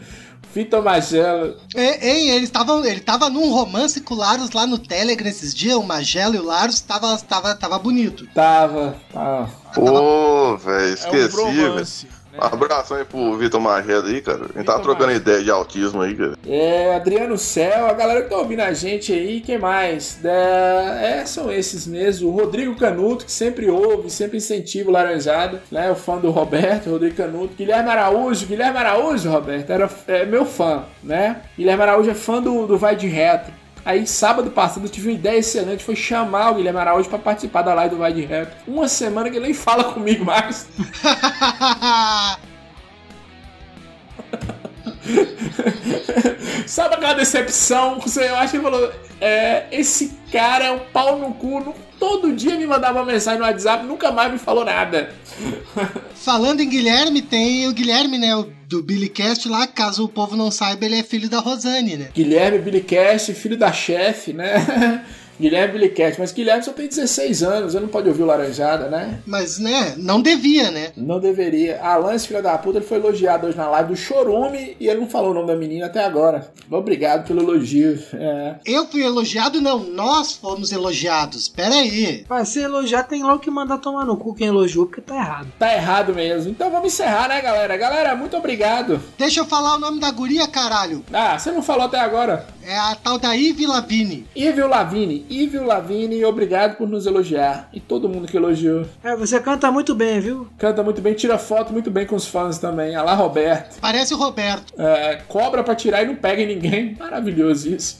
Vitor Magela, É, Hein, ele tava, ele tava num romance com o Larus lá no Telegram esses dias, o Magelo e o Larus tava, tava, tava bonito. tava, tava Pô, velho, É um esqueci, velho. Bromance. né? Um abração aí pro Vitor Mageda aí, cara. A gente tava Vitor trocando Mageda. ideia de autismo aí, cara. É, Adriano Céu, a galera que tá ouvindo a gente aí, quem mais? É, é, são esses mesmo. O Rodrigo Canuto, que sempre ouve, sempre incentiva o Laranjada, né? O fã do Roberto, Rodrigo Canuto. Guilherme Araújo, Guilherme Araújo, Roberto, era é, meu fã, né? Guilherme Araújo é fã do, do Vai de Reto. Aí, sábado passado, eu tive uma ideia excelente, foi chamar o Guilherme Araújo pra participar da live do Vai de Reto. Uma semana que ele nem fala comigo mais. Sabe aquela decepção? Eu acho que ele falou: é, esse cara é um pau no cu. Todo dia me mandava uma mensagem no WhatsApp, nunca mais me falou nada. Falando em Guilherme, tem o Guilherme, né, o do Billy Cast lá, caso o povo não saiba, ele é filho da Rosane, né? Guilherme Billycast, filho da chefe, né? Guilherme Billycast, mas Guilherme só tem 16 anos, ele não pode ouvir o Laranjada, né? Mas, né, não devia, né? Não deveria. Alan, esse filho da puta, ele foi elogiado hoje na live do Chorume e ele não falou o nome da menina até agora. Obrigado pelo elogio. É. Eu fui elogiado, não, nós fomos elogiados. Pera aí. Pra ser elogiar, tem logo que mandar tomar no cu quem elogiou, porque tá errado. Tá errado mesmo. Então vamos encerrar, né, galera? Galera, muito obrigado. Deixa eu falar o nome da guria, caralho. Ah, você não falou até agora. É a tal da Ivy Lavigne. Ivil Lavini, Ivil Lavini, obrigado por nos elogiar. E todo mundo que elogiou. É, você canta muito bem, viu? Canta muito bem, tira foto muito bem com os fãs também. Alá Roberto. Parece o Roberto. É, cobra pra tirar e não pega em ninguém. Maravilhoso isso.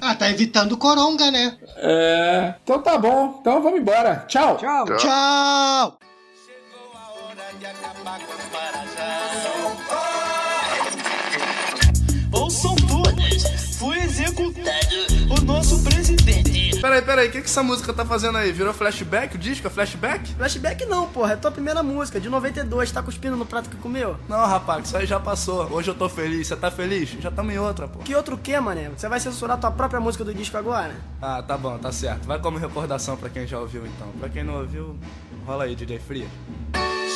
Ah, tá evitando coronga, né? É, então tá bom. Então vamos embora. Tchau. Tchau. Tchau! Ouçam o nosso presidente. Peraí, peraí, o que, que essa música tá fazendo aí? Virou flashback? O disco é flashback? Flashback não, porra. É tua primeira música, de 92. Tá cuspindo no prato que comeu? Não, rapaz, isso aí já passou. Hoje eu tô feliz. Você tá feliz? Já tamo em outra, pô. Que outro que, mané? Você vai censurar tua própria música do disco agora? Ah, tá bom, tá certo. Vai como recordação pra quem já ouviu, então. Pra quem não ouviu, rola aí, DJ Fria.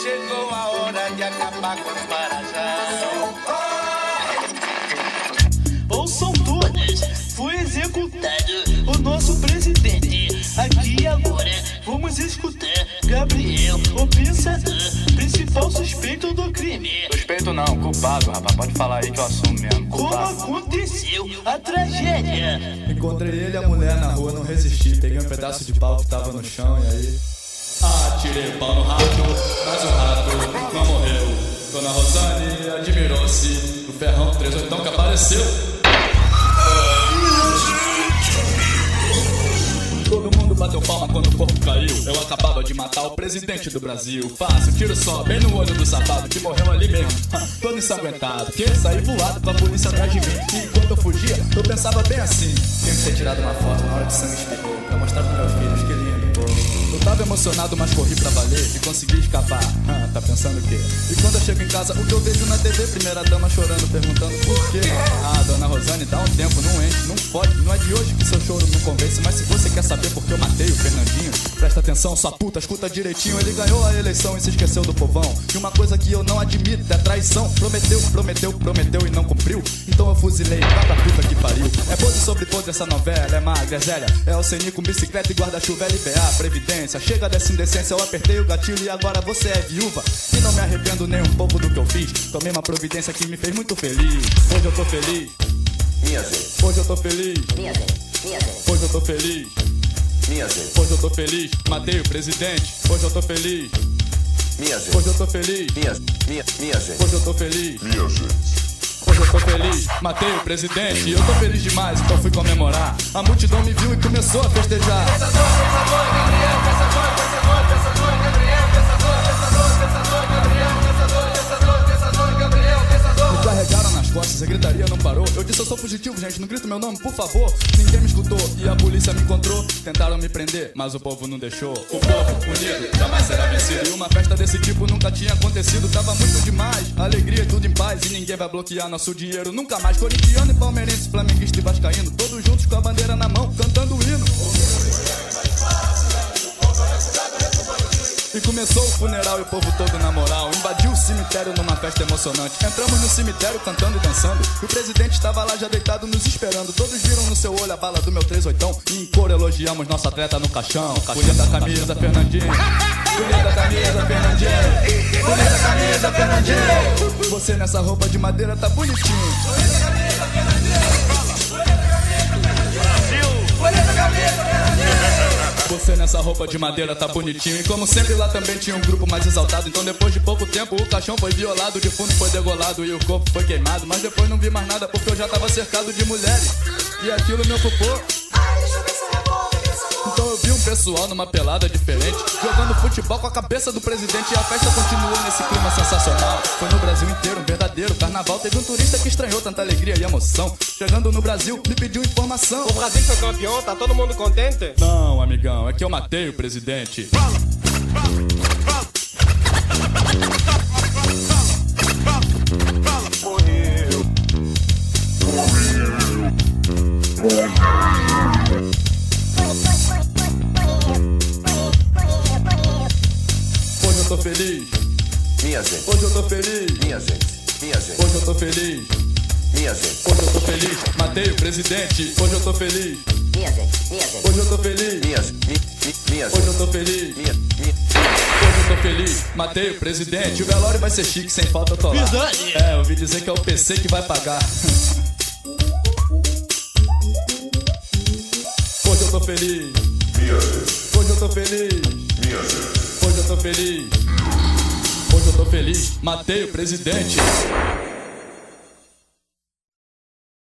Chegou a hora de acabar com as marajás. Ouçam foi executado o nosso presidente. Aqui agora vamos escutar Gabriel, o pensador, principal suspeito do crime. Suspeito não, culpado, rapaz. Pode falar aí que eu assumo mesmo. Como Culpado. aconteceu a tragédia? Encontrei ele e a mulher na rua, não resisti. Peguei um pedaço de pau que tava no chão e aí. Atirei o pau no rato, mas o rato não morreu. Dona Rosane admirou-se no ferrão 38 que apareceu. Bateu palma quando o corpo caiu. Eu acabava de matar o presidente do Brasil. Fácil, tiro só, bem no olho do safado que morreu ali mesmo. Todo ensanguentado, que saí voado com a polícia atrás de mim. E enquanto eu fugia, eu pensava bem assim: tinha que ter tirado uma foto na hora que sangue espirrou. Emocionado, mas corri pra valer e consegui escapar. Ah, tá pensando o quê? E quando eu chego em casa, o que eu vejo na TV, primeira dama chorando, perguntando por quê? Ah, dona Rosane, dá um tempo, não enche, não pode, não é de hoje que seu choro não convence, mas se você quer saber por que eu matei o Fernandinho, presta atenção, sua puta, escuta direitinho, ele ganhou a eleição e se esqueceu do povão. E uma coisa que eu não admito é traição, prometeu, prometeu, prometeu e não cumpriu, então eu fuzilei, pra puta que pariu. É pose sobre pose essa novela, é magra, é zélia, é o CNI com bicicleta e guarda-chuva, LBA, Previdência, chega dessa indecência, eu apertei o gatilho e agora você é viúva. E não me arrependo nem um pouco do que eu fiz, tomei uma providência que me fez muito feliz. Hoje eu tô feliz. Minha gente, Hoje eu tô feliz. minha gente, minha gente, Hoje eu tô feliz. minha gente, Hoje eu tô feliz. Matei o presidente. Hoje eu tô feliz. minha gente, Hoje eu tô feliz. minha, minha, minha gente, Hoje eu tô feliz. minha gente. Hoje eu tô feliz. Matei o presidente. Eu tô feliz demais, então fui comemorar. A multidão me viu e começou a festejar. Me carregaram nas costas, a gritaria não parou. Eu disse, eu sou fugitivo, gente, não grita meu nome, por favor. Ninguém me escutou e a polícia me encontrou. Tentaram me prender, mas o povo não deixou. O povo unido jamais será vencido. E uma festa desse tipo nunca tinha acontecido. Tava muito demais, alegria tudo em paz. E ninguém vai bloquear nosso dinheiro nunca mais. Corintiano e palmeirense, flamenguista e vascaíno. Todos juntos com a bandeira na mão, cantando o hino. E começou o funeral e o povo todo na moral. Invadiu o cemitério numa festa emocionante. Entramos no cemitério cantando e dançando. E o presidente estava lá já deitado nos esperando. Todos viram no seu olho a bala do meu 38. E em cor elogiamos nosso atleta no caixão. Bonita camisa, Fernandinho. Bonita camisa, Fernandinho. Bonita camisa, Fernandinho. Você nessa roupa de madeira tá bonitinho. Você nessa roupa de madeira tá bonitinho. E como sempre lá também tinha um grupo mais exaltado. Então depois de pouco tempo o caixão foi violado, o defunto foi degolado e o corpo foi queimado. Mas depois não vi mais nada porque eu já tava cercado de mulheres. E aquilo me ocupou. Vi um pessoal numa pelada diferente, jogando futebol com a cabeça do presidente e a festa continuou nesse clima sensacional. Foi no Brasil inteiro, um verdadeiro carnaval. Teve um turista que estranhou tanta alegria e emoção. Chegando no Brasil, me pediu informação. O Brasil foi campeão, tá todo mundo contente? Não, amigão, é que eu matei o presidente. Hoje eu tô feliz. Minha gente, Hoje eu tô feliz. minha gente, minha gente, Hoje eu tô feliz. minha gente, Hoje eu tô feliz. Matei o presidente. Hoje eu tô feliz. minha gente, minha gente, Hoje eu tô feliz. minha, mi, mi, minha Hoje gente, eu tô feliz. minha, minha. Hoje eu tô feliz, matei o presidente. O velório vai ser chique, sem falta eu tô lá. É, eu ouvi dizer que é o PC que vai pagar. Hoje eu tô feliz. Hoje eu tô feliz. Hoje eu tô feliz. Hoje eu tô feliz, matei o presidente.